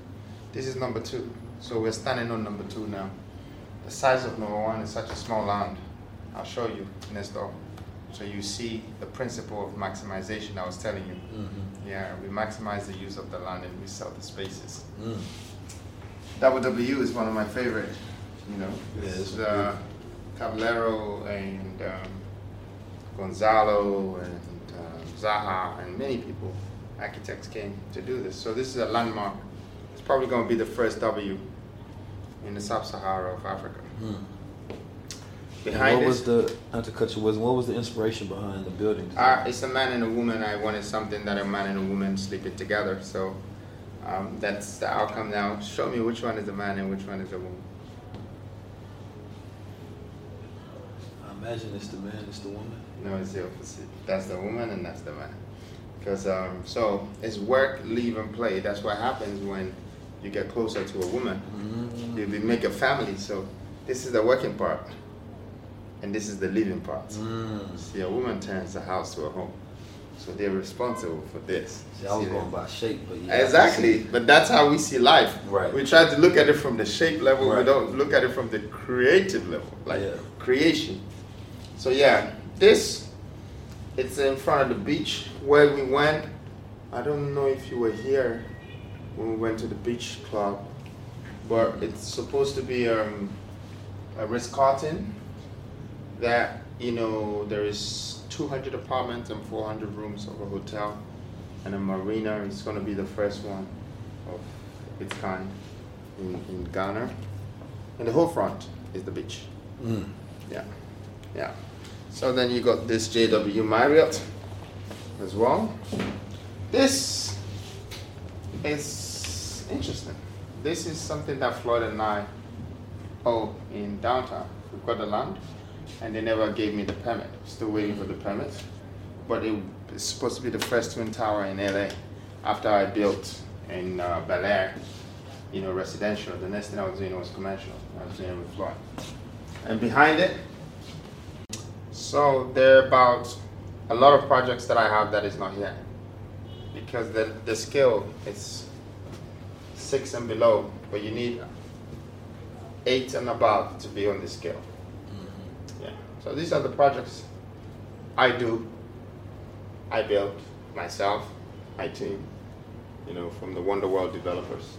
This is number two. So we're standing on number two now. The size of number one is such a small land. I'll show you next door. So you see the principle of maximization I was telling you. Mhm. Yeah, we maximize the use of the land and we sell the spaces. Mm. WW is one of my favorite, you know. It's uh, Caballero and um, Gonzalo and um, Zaha and many people, architects came to do this. So this is a landmark. It's probably going to be the first W in the sub-Sahara of Africa. Mm. Behind what this, was the not to cut your wisdom? What was the inspiration behind the building? Uh, it's a man and a woman. I wanted something that a man and a woman sleeping together. So um, that's the outcome now. Show me which one is the man and which one is the woman. I imagine it's the man, it's the woman. No, it's the opposite. That's the woman and that's the man. Because um, so it's work, leave, and play. That's what happens when you get closer to a woman. You, you make a family. So this is the working part. and this is the living part. See, a woman turns a house to a home, so they're responsible for this. See, I was See going that? by shape, but yeah. Exactly, but that's how we see life. Right. We try to look at it from the shape level. Right. We don't look at it from the creative level, like Yeah. creation. So yeah, this it's in front of the beach where we went. I don't know if you were here when we went to the beach club, but it's supposed to be um, a Ritz Carlton that you know there is 200 apartments and 400 rooms of a hotel and a marina. It's going to be the first one of its kind in, in Ghana, and the whole front is the beach. Mm. Yeah, yeah. So then you got this JW Marriott as well. This is interesting. This is something that Floyd and I owe in downtown. We've got the land, and they never gave me the permit. Still waiting for the permit. But it, it's supposed to be the first twin tower in LA. After I built in uh, Bel Air, you know, residential. The next thing I was doing was commercial. I was doing it with Floyd. And behind it, so there are about a lot of projects that I have that is not here because the, the scale is six and below, but you need eight and above to be on the scale. Mm-hmm. Yeah. So these are the projects I do, I build myself, my team, you know, from the Wonder World developers.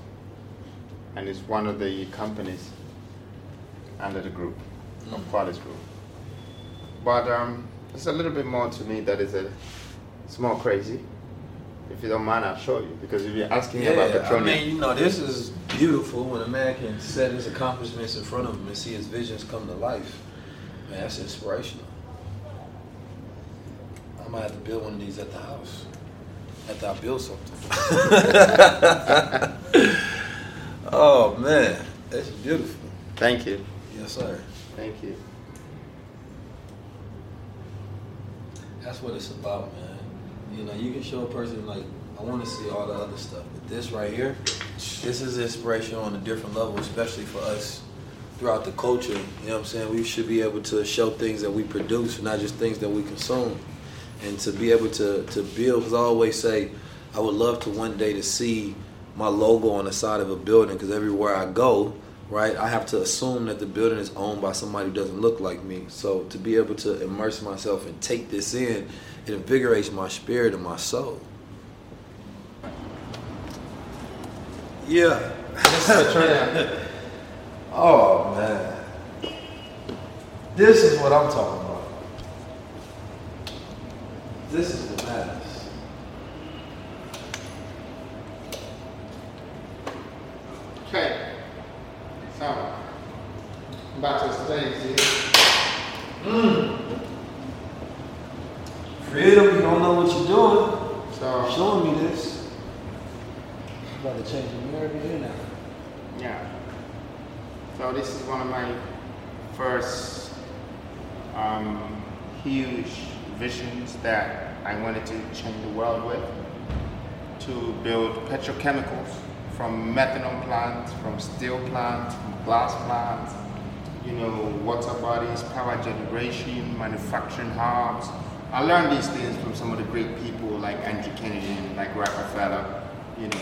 And it's one of the companies under the group, of mm-hmm. Kwarleyz Group. But um, it's a little bit more to me that is a, it's more crazy. If you don't mind, I'll show you because if you're asking me about Yeah, I petroleum, mean, you know, this is beautiful when a man can set his accomplishments in front of him and see his visions come to life. Man, that's inspirational. I might have to build one of these at the house after I build something. oh man, that's beautiful. Thank you. Yes, sir. Thank you. That's what it's about, man. You know, you can show a person like, I want to see all the other stuff, but this right here, this is inspiration on a different level, especially for us throughout the culture. You know what I'm saying? We should be able to show things that we produce, not just things that we consume, and to be able to to build. Because I always say, I would love to one day to see my logo on the side of a building. Because everywhere I go, right, I have to assume that the building is owned by somebody who doesn't look like me. So to be able to immerse myself and take this in, it invigorates my spirit and my soul. Yeah. oh man. This is what I'm talking about. This is what matters. So, I'm about to explain to you. Mm. Freedom, you don't know what you're doing. So, You're showing me this. I'm about to change the mirror here now. Yeah. So this is one of my first um, huge visions that I wanted to change the world with. To build petrochemicals from methanol plants, from steel plants, from glass plants, you know, water bodies, power generation, manufacturing hubs. I learned these things from some of the great people like Andrew Carnegie, like Rockefeller, you know,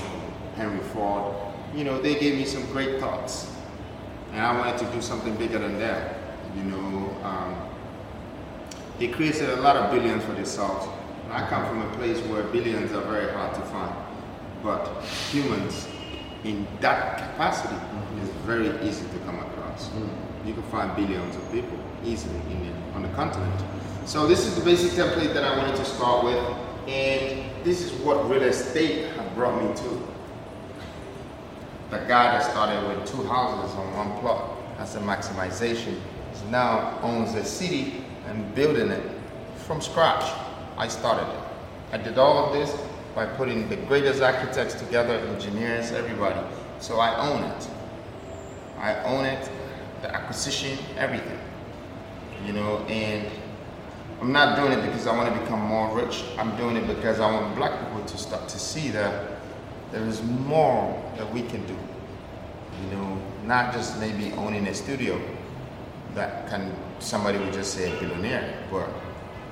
Henry Ford. You know, they gave me some great thoughts. And I wanted to do something bigger than that. You know, um, they created a lot of billions for themselves. I come from a place where billions are very hard to find. But humans in that capacity mm-hmm. is very easy to come across. Mm. You can find billions of people easily in the, on the continent. So this is the basic template that I wanted to start with. And this is what real estate have brought me to. The guy that started with two houses on one plot, as a maximization, is now owns a city and building it from scratch. I started it. I did all of this by putting the greatest architects together, engineers, everybody. So I own it. I own it, the acquisition, everything. You know, and I'm not doing it because I want to become more rich. I'm doing it because I want black people to start to see that there is more that we can do. You know, not just maybe owning a studio. that can somebody would just say a billionaire, but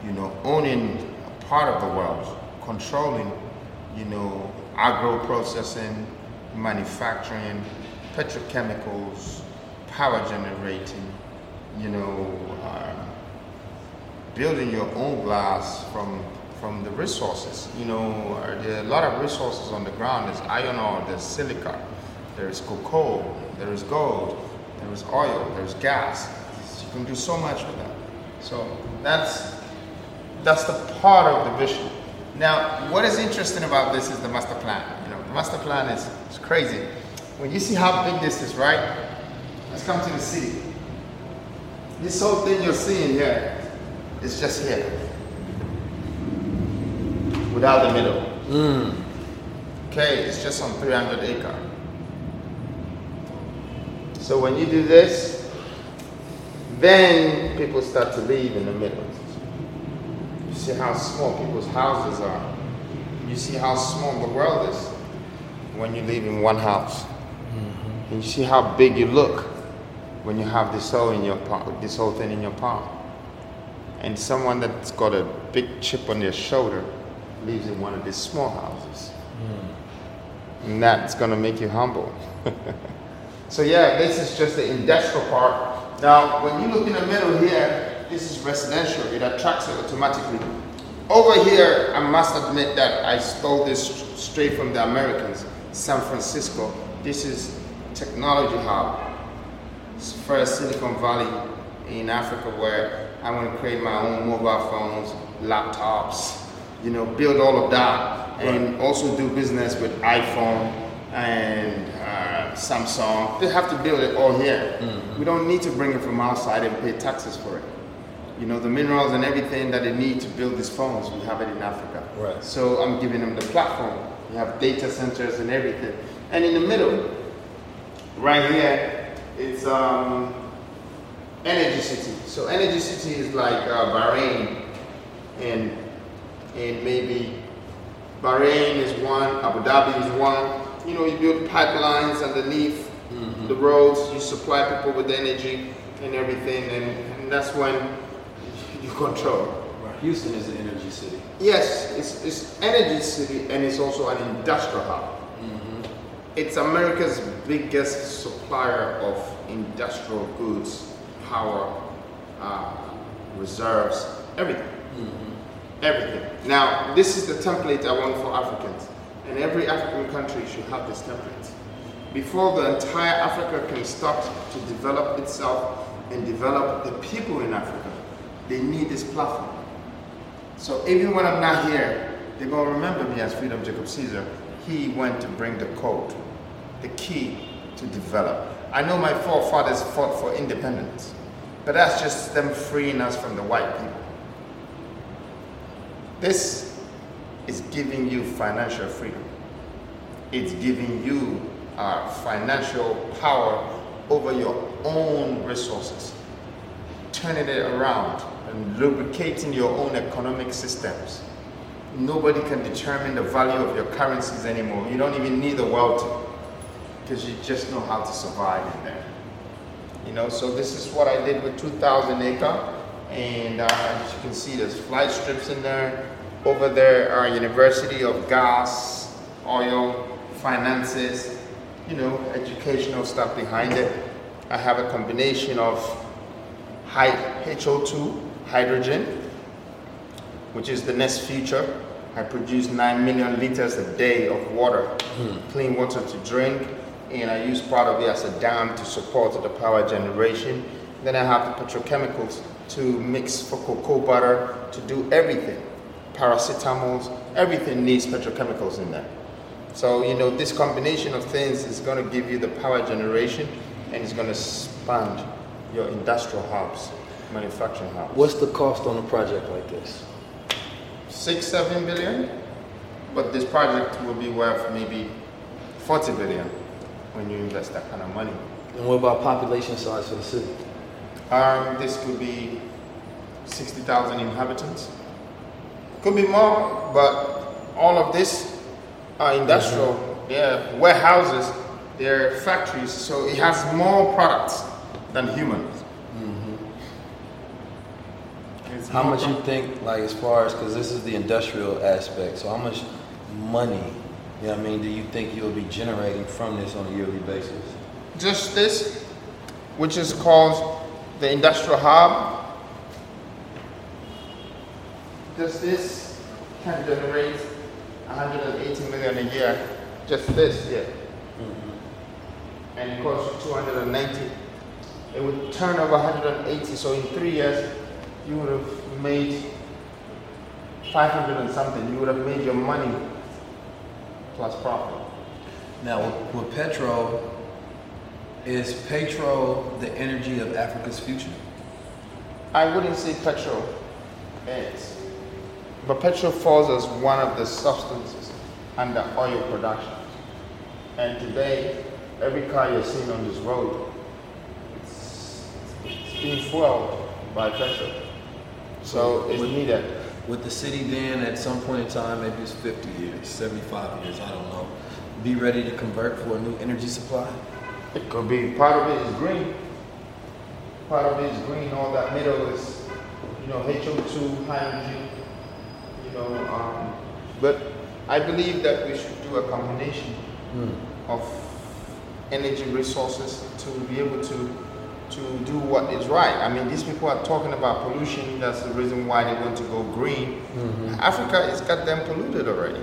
you know, owning a part of the world, controlling, you know, agro processing, manufacturing, petrochemicals, power generating, you know, uh, building your own glass from from the resources. You know, uh, there are a lot of resources on the ground. There's iron ore, there's silica, there's cocoa, there is gold, there is oil, there's gas. You can do so much with that. So that's that's the part of the vision. Now, what is interesting about this is the master plan. You know, the master plan is, is crazy. When you see how big this is, right? Let's come to the city. This whole thing you're seeing here is just here. Without the middle. Hmm. Okay, it's just on 300 acre. So when you do this, then people start to leave in the middle. You see how small people's houses are. You see how small the world is when you live in one house. Mm-hmm. And you see how big you look when you have this whole in your palm, this whole thing in your palm. And someone that's got a big chip on their shoulder lives in one of these small houses. Mm. And that's gonna make you humble. so yeah, this is just the industrial part. Now, when you look in the middle here, this is residential. It attracts it automatically. Over here, I must admit that I stole this straight from the Americans. San Francisco. This is technology hub. It's first Silicon Valley in Africa where I want to create my own mobile phones, laptops, you know, build all of that, and also do business with iPhone and uh, Samsung. They have to build it all here. We don't need to bring it from outside and pay taxes for it. You know, the minerals and everything that they need to build these phones, we have it in Africa. Right. So I'm giving them the platform. We have data centers and everything. And in the middle, right here, it's um, Energy City. So Energy City is like uh, Bahrain and and maybe Bahrain is one, Abu Dhabi is one. You know, you build pipelines underneath the roads, you supply people with energy and everything, and, and that's when control. Houston is an energy city. Yes, it's, it's energy city and it's also an industrial hub. It's America's biggest supplier of industrial goods, power, uh, reserves, everything. Everything. Now, this is the template I want for Africans. And every African country should have this template. Before the entire Africa can start to develop itself and develop the people in Africa, they need this platform. So even when I'm not here, they're gonna remember me as Freedom Jacob Caesar. He went to bring the code, the key to develop. I know my forefathers fought for independence, but that's just them freeing us from the white people. This is giving you financial freedom. It's giving you uh, financial power over your own resources, turning it around and lubricating your own economic systems. Nobody can determine the value of your currencies anymore. You don't even need the world because you just know how to survive in there. You know, so this is what I did with 2,000 acre, and uh, as you can see, there's flight strips in there. Over there are University of Gas, Oil, Finances, you know, educational stuff behind it. I have a combination of HO2, hydrogen, which is the next future. I produce 9 million liters a day of water, hmm. clean water to drink, and I use part of it as a dam to support the power generation. Then I have the petrochemicals to mix for cocoa butter, to do everything. Paracetamols, everything needs petrochemicals in there. So, you know, this combination of things is going to give you the power generation and it's going to expand your industrial hubs, manufacturing hubs. What's the cost on a project like this? Six, seven billion, but this project will be worth maybe 40 billion when you invest that kind of money. And what about population size for the city? Um, this could be 60,000 inhabitants. Could be more, but all of this are industrial. Yeah, warehouses, they're factories, so it has more products than humans. Mm-hmm. How much you think, like, as far as, because this is the industrial aspect, so how much money, you know what I mean, do you think you'll be generating from this on a yearly basis? Just this, which is called the industrial hub. Just this can generate 180 million a year. Just this here. And it costs 290. It would turn over 180. So in three years, you would have made 500 and something. You would have made your money plus profit. Now, with, with petrol, is petrol the energy of Africa's future? I wouldn't say petrol is, but petrol falls as one of the substances under oil production. And today, every car you're seeing on this road, being fueled by petrol. So it's needed. With the city then, at some point in time, maybe it's 50 years, 75 years, I don't know, be ready to convert for a new energy supply? It could be, part of it is green. Part of it is green, all that middle is, you know, HO2, hydrogen, you know, um, but I believe that we should do a combination Hmm. of energy resources to be able to to do what is right. I mean, these people are talking about pollution. That's the reason why they want to go green. Mhm. Africa is goddamn polluted already.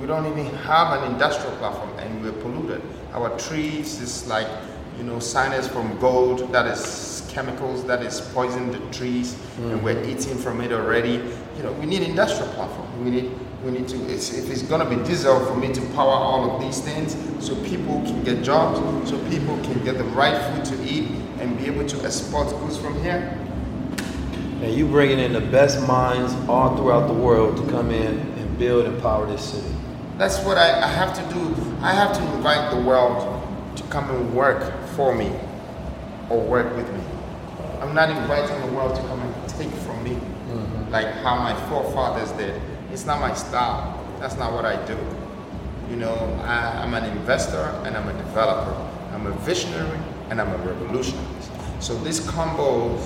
We don't even have an industrial platform, and we're polluted. Our trees is like, you know, cyanide from gold. That is chemicals that is poisoning the trees, and we're eating from it already. You know, we need industrial platform. We need we need to. It's, if it's gonna be diesel for me to power all of these things, so people can get jobs, so people can get the right food to eat, and be able to export goods from here. And you bringing in the best minds all throughout the world to come in and build and power this city. That's what I, I have to do. I have to invite the world to come and work for me or work with me. I'm not inviting the world to come and take from me mm-hmm. like how my forefathers did. It's not my style. That's not what I do. You know, I, I'm an investor and I'm a developer. I'm a visionary and I'm a revolutionist. So this combo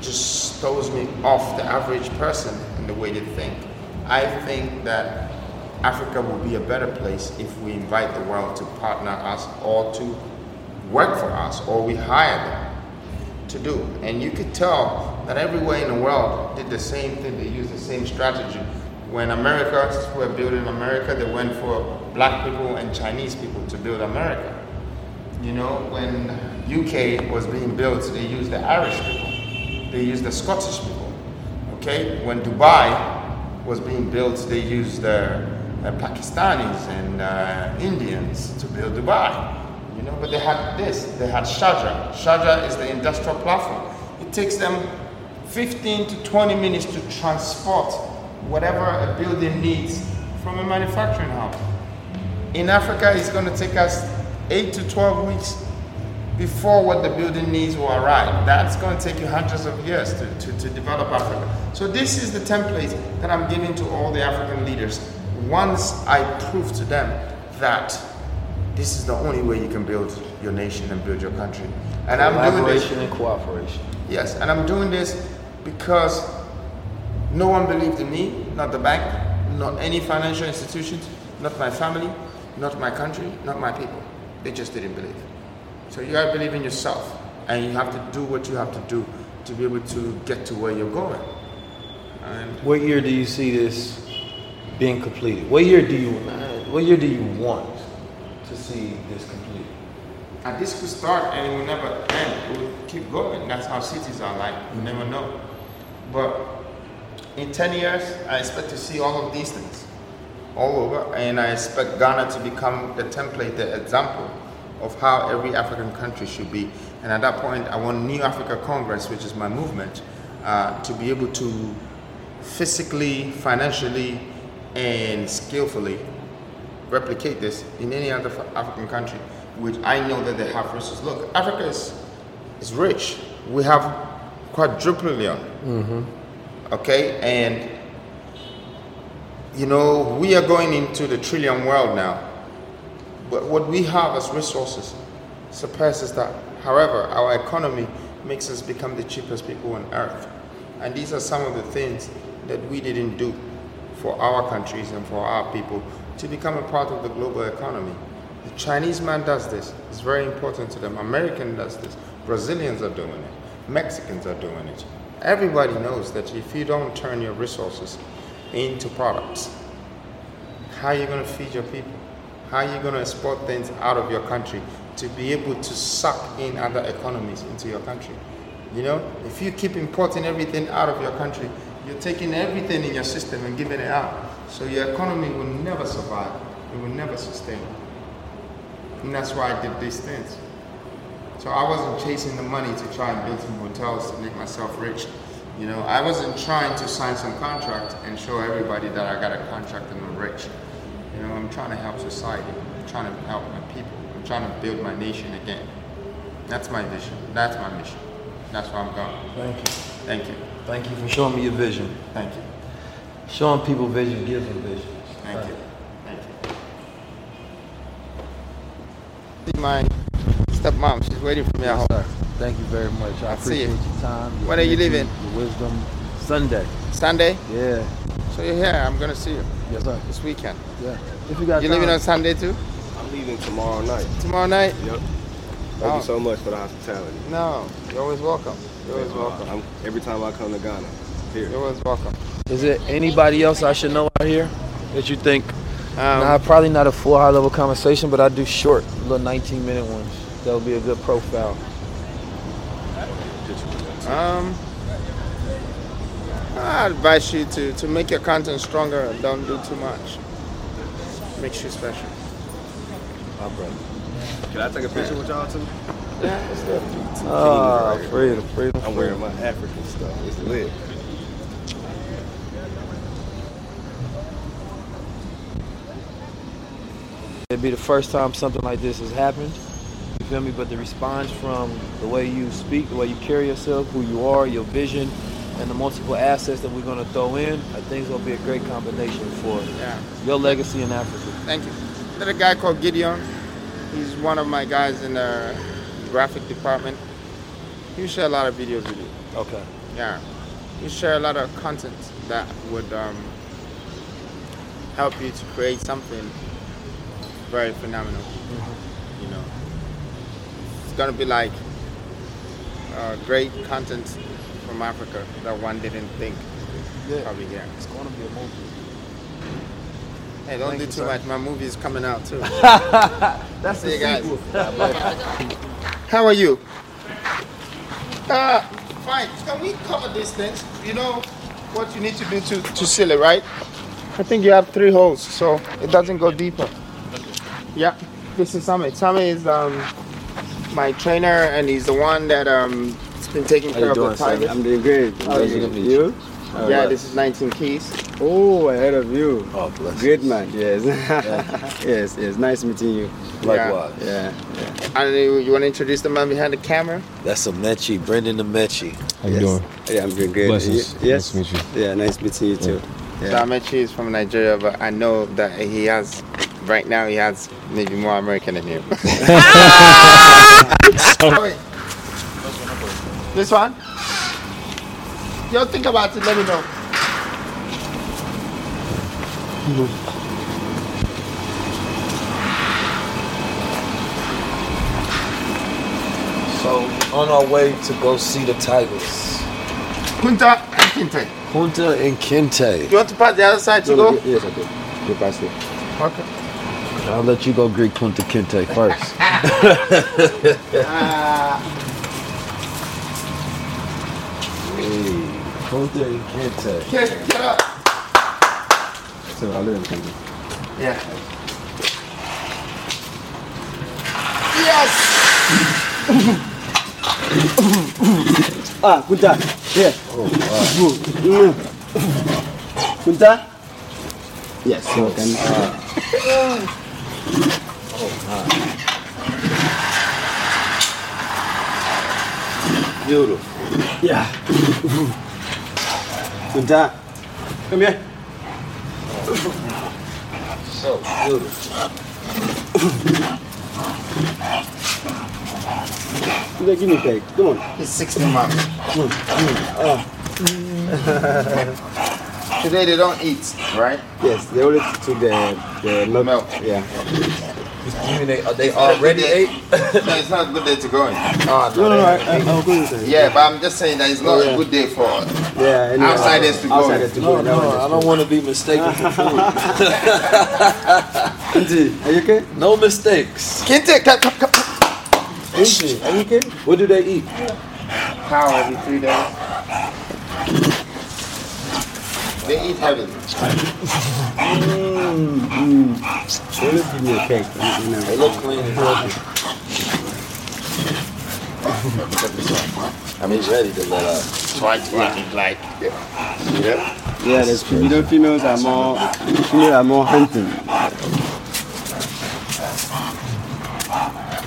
just throws me off the average person in the way they think. I think that Africa will be a better place if we invite the world to partner us or to work for us or we hire them to do. And you could tell that everywhere in the world did the same thing. They used the same strategy. When Americans were building America, they went for black people and Chinese people to build America. You know, when UK was being built, they used the Irish people. They used the Scottish people. Okay? When Dubai was being built, they used the uh, Pakistanis and uh, Indians to build Dubai. You know, but they had this. They had Sharjah. Sharjah is the industrial platform. It takes them 15 to 20 minutes to transport whatever a building needs from a manufacturing hub. In Africa, it's going to take us 8 to 12 weeks before what the building needs will arrive. That's going to take you hundreds of years to, to, to develop Africa. So this is the template that I'm giving to all the African leaders. Once I prove to them that this is the only way you can build your nation and build your country. And I'm doing this. Collaboration and cooperation. Yes, and I'm doing this because no one believed in me, not the bank, not any financial institutions, not my family, not my country, not my people. They just didn't believe. So you gotta believe in yourself, and you have to do what you have to do to be able to get to where you're going. And What year do you see this being completed? What year do you what year do you want to see this completed? And this could start and it will never end. It will keep going. That's how cities are like. You never know. But in 10 years, I expect to see all of these things all over. And I expect Ghana to become the template, the example of how every African country should be. And at that point, I want New Africa Congress, which is my movement, uh, to be able to physically, financially, and skillfully replicate this in any other African country, which I know that they have resources. Look, Africa is, is rich. We have quadrillion, Mm-hmm. Okay? And, you know, we are going into the trillion world now. But what we have as resources surpasses that. However, our economy makes us become the cheapest people on earth. And these are some of the things that we didn't do for our countries and for our people to become a part of the global economy. The Chinese man does this. It's very important to them. American does this. Brazilians are doing it. Mexicans are doing it. Everybody knows that if you don't turn your resources into products, how are you going to feed your people? How are you going to export things out of your country to be able to suck in other economies into your country? You know, if you keep importing everything out of your country, you're taking everything in your system and giving it out. So your economy will never survive. It will never sustain. And that's why I did these things. So I wasn't chasing the money to try and build some hotels to make myself rich. You know, I wasn't trying to sign some contract and show everybody that I got a contract and I'm rich. You know, I'm trying to help society. I'm trying to help my people. I'm trying to build my nation again. That's my vision. That's my mission. That's where I'm going. Thank you. Thank you. Thank you for showing me your vision. Thank you. Showing people vision gives them vision. Thank you. Thank you. See my stepmom. She's waiting for me at home. Thank you very much. I I'll see appreciate you. your time. your When are you leaving? Your wisdom. Sunday. Sunday? Yeah. So you're here. I'm gonna see you. Yes, sir. This weekend. Yeah. If you got You leaving time. on Sunday too? I'm leaving tomorrow night. Tomorrow night? Yep. Thank Oh. you so much for the hospitality. No. You're always welcome. You're always Uh, welcome. I'm, every time I come to Ghana, here. You're always welcome. Is there anybody else I should know out here that you think? Um, nah, probably not a full high level conversation, but I do short, little 19 minute ones. That would be a good profile. Um, I advise you to, to make your content stronger and don't do too much. Makes you special. My brother. Can I take a picture with y'all too? Yeah, let's do it. Ah, freedom, freedom. I'm wearing my African stuff. It's lit. It'd be the first time something like this has happened. Feel me? But the response from the way you speak, the way you carry yourself, who you are, your vision, and the multiple assets that we're gonna throw in, I think it's gonna be a great combination for Yeah. your legacy in Africa. Thank you. There's a guy called Gideon. He's one of my guys in the graphic department. He share a lot of videos with you. Okay. Yeah. He share a lot of content that would um, help you to create something very phenomenal. It's gonna be like uh, great content from Africa that one didn't think Yeah. probably here. It's gonna be a movie. Hey, don't Thank do too much. My movie is coming out too. That's See the guys. How are you? Uh, fine. Can we cover these things? You know what you need to do to, to seal it, right? I think you have three holes, so it doesn't go deeper. Yeah. This is Samit. Samit is um, my trainer, and he's the one that um, has been taking How care you of doing, the Samit? tigers. I'm doing great. How are Nice you? to meet you. All yeah, right. this is 19 Keys. Oh, ahead of you. Oh, bless. Great man. Yes. yes. Yes. Nice meeting you. Likewise. Yeah. yeah. And you, you want to introduce the man behind the camera? That's a Mechi, Brendan the Mechi. How you doing? Yeah, I'm doing great. Blessings. Yes. Nice to meet you. Yeah. Nice meeting you too. Yeah. Damechi is from Nigeria, but I know that he has, right now, he has maybe more American than you. Wait. This one? Yo, think about it, let me know. So on our way to go see the Tigers. Kunta and Kinte. Junta and Kente. You want to pass the other side to No, go? no, Yes, I do. You pass it. Okay. I'll let you go greet Kunta Kinte first. Ah, hey, Kunta and Kente. get, get up. So I'll let him come. Yeah. Yes! ah, Kunta. Here. Oh, Kunta. Yes. So can. Beautiful. Yeah. Kunta. Come here. So beautiful. The guinea pig. Come on. He's 60 months. Come on. Come on. Oh. Today they don't eat, right? Yes, they only to the the milk. Milk. Yeah. You mean they, are they already ate? no, it's not a good day to go in. Oh, No, no, no. I, I, I'll go with it. Yeah, but I'm just saying that it's not Oh, yeah. a good day for Yeah. anyway. outsiders to go. Outsiders to go. No, that no, was I don't want to be mistaken for food. Auntie, are you okay? No mistakes. Kinte, come, come, come. Auntie, are you kidding? What do they eat? Cow every three days. They eat heavy. Mm, mm. They look give me a cake. You know. They look clean and healthy. I mean, he's ready to let out. Try to like, yeah. Yeah, the Filipino females are more females are more hunting.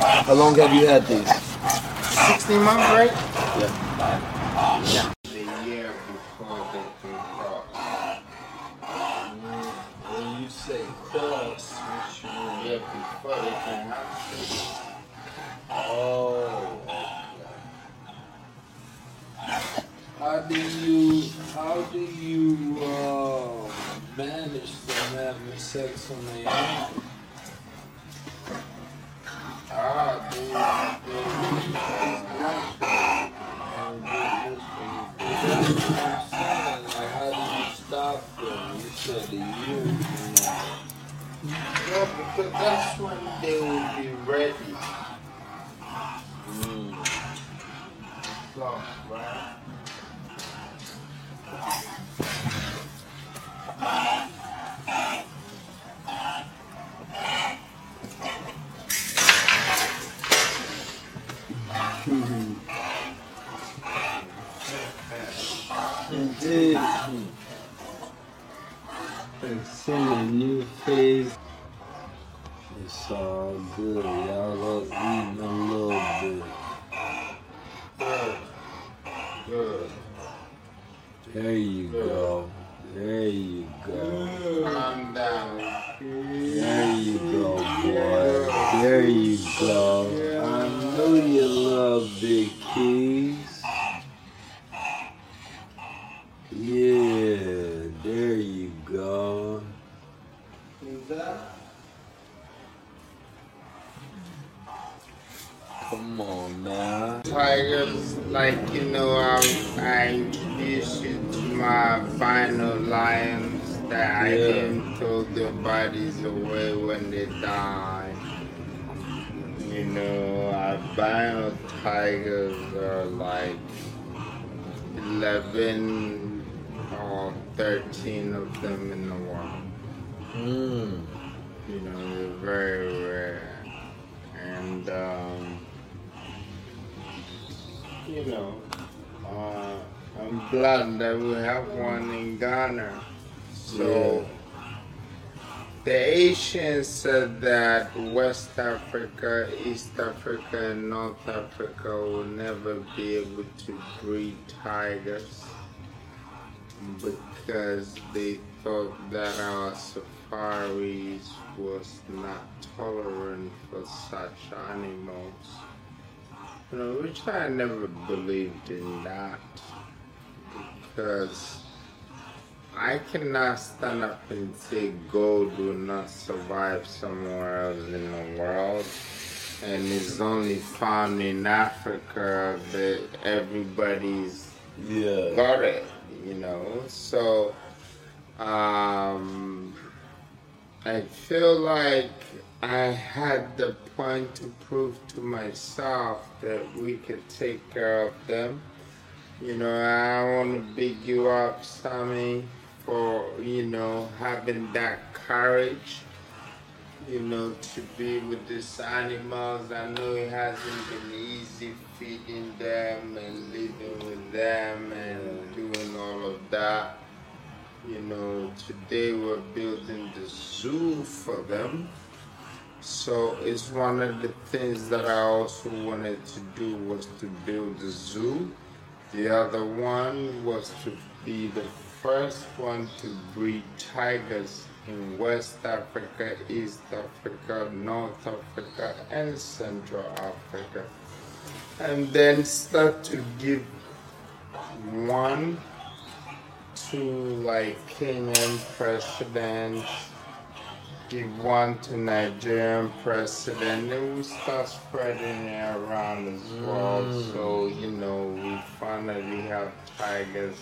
How long have you had these? 16 months, right? Yeah. The year before they can cross. When you say cross, which Yeah, before they can have Oh. How do you how do you uh, manage them having sex on the hungry? Because that's when they will be ready. Mm. Right? Indeed. I've seen a new face. It's all good. Y'all up eating a little bit. Good. Good. There you go. There you go. Calm down. There you go, boy. There you go. I know you love big keys. Yeah, there you go. Come on now. Tigers, like you know, um, I, I introduced you to my final lions that I Yeah. didn't throw their bodies away when they died. You know, albino tigers are like 11 or 13 of them in the world. Mm. You know, they're very rare. And, um, you know, uh, I'm glad that we have one in Ghana. So, the Asians said that West Africa, East Africa, and North Africa will never be able to breed tigers because they thought that our safaris was not tolerant for such animals. You know, which I never believed in that because I cannot stand up and say gold will not survive somewhere else in the world and it's only found in Africa that everybody's Yeah. got it, you know. So um I feel like I had the point to prove to myself that we could take care of them. You know, I want to big you up, Sammy, for, you know, having that courage, you know, to be with these animals. I know it hasn't been easy feeding them and living with them and doing all of that. You know, today we're building the zoo for them. So it's one of the things that I also wanted to do was to build the zoo. The other one was to be the first one to breed tigers in West Africa, East Africa, North Africa, and Central Africa. and then start to give one to like Kenyan president, give one to Nigerian president, then we start spreading it around as well. Mm. So you know we finally have tigers.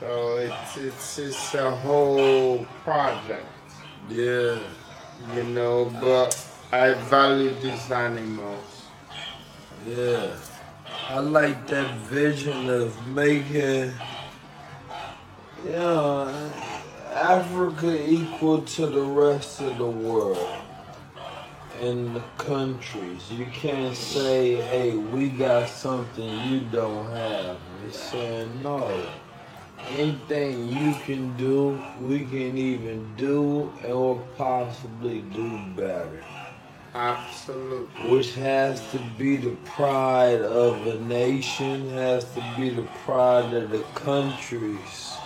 So it's it's it's a whole project. Yeah. You know, but I value these animals. Yeah. I like that vision of making, you know, Africa equal to the rest of the world and the countries. You can't say, hey, we got something you don't have. It's saying, no. Anything you can do, we can even do or possibly do better. Absolutely. Which has to be the pride of a nation, has to be the pride of the countries.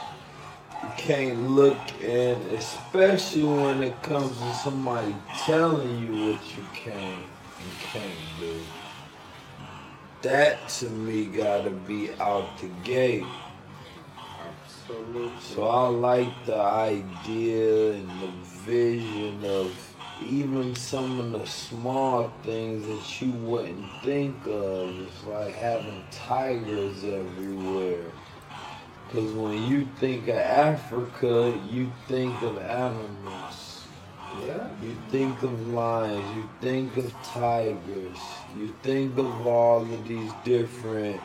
You can't look and especially when it comes to somebody telling you what you can and can't do. That to me gotta be out the gate. Absolutely. So I like the idea and the vision of even some of the small things that you wouldn't think of. It's like having tigers everywhere. Because when you think of Africa, you think of animals. Yeah. You think of lions, you think of tigers, you think of all of these different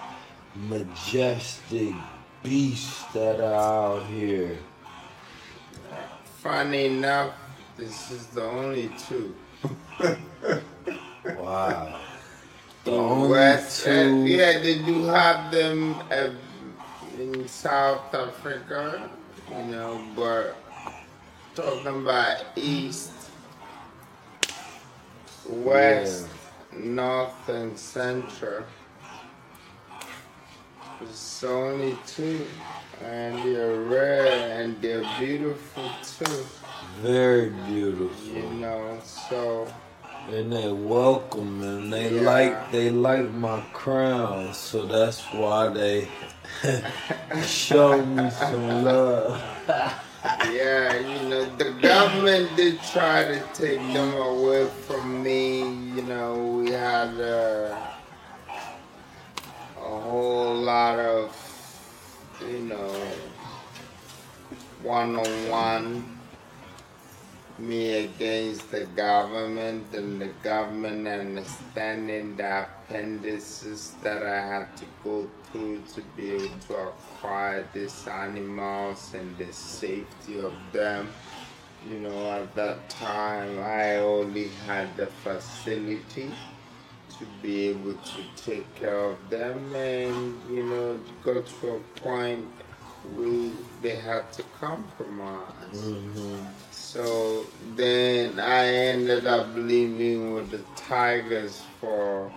majestic beasts that are out here. Funny enough, this is the only two. Wow. The only West, uh, two- yeah, they do have them uh, in South Africa, you know, but talking about East, West, North, and Central. It's only two, and they're rare and they're beautiful too. Very beautiful. You know, so And they welcome and they Yeah. like they like my crown, so that's why they show me some love. yeah, you know, the government did try to take them away from me. You know, we had uh, a whole lot of, you know, one-on-one me against the government and the government understanding the appendices that I had to go through to be able to acquire these animals and the safety of them. You know, at that time I only had the facility to be able to take care of them and you know got to a point we they had to compromise. Mm-hmm. So then I ended up living with the Tigers for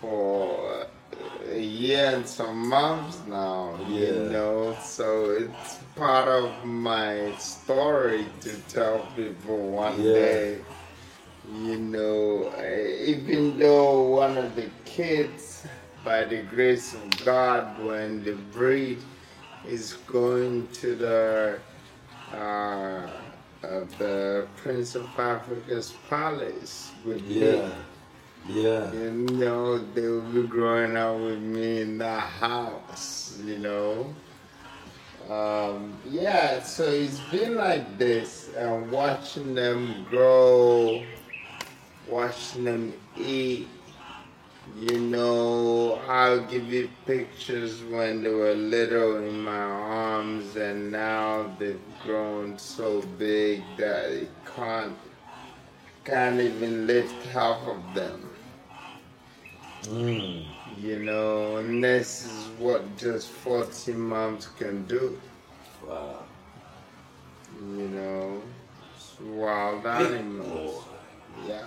for a year and some months now. yeah. You know, so it's part of my story to tell people one Yeah. day. You know, eh, even though one of the kids, by the grace of God, when the breed is going to the uh, uh, the Prince of Africa's palace with Yeah. me. Yeah. You know, they will be growing up with me in the house, you know. Um, yeah, so it's been like this, and watching them grow, watching them eat. You know, I'll give you pictures when they were little in my arms, and now they've grown so big that it can't can't even lift half of them. Mm. You know, and this is what just 14 months can do. Wow. You know, wild animals. Yeah.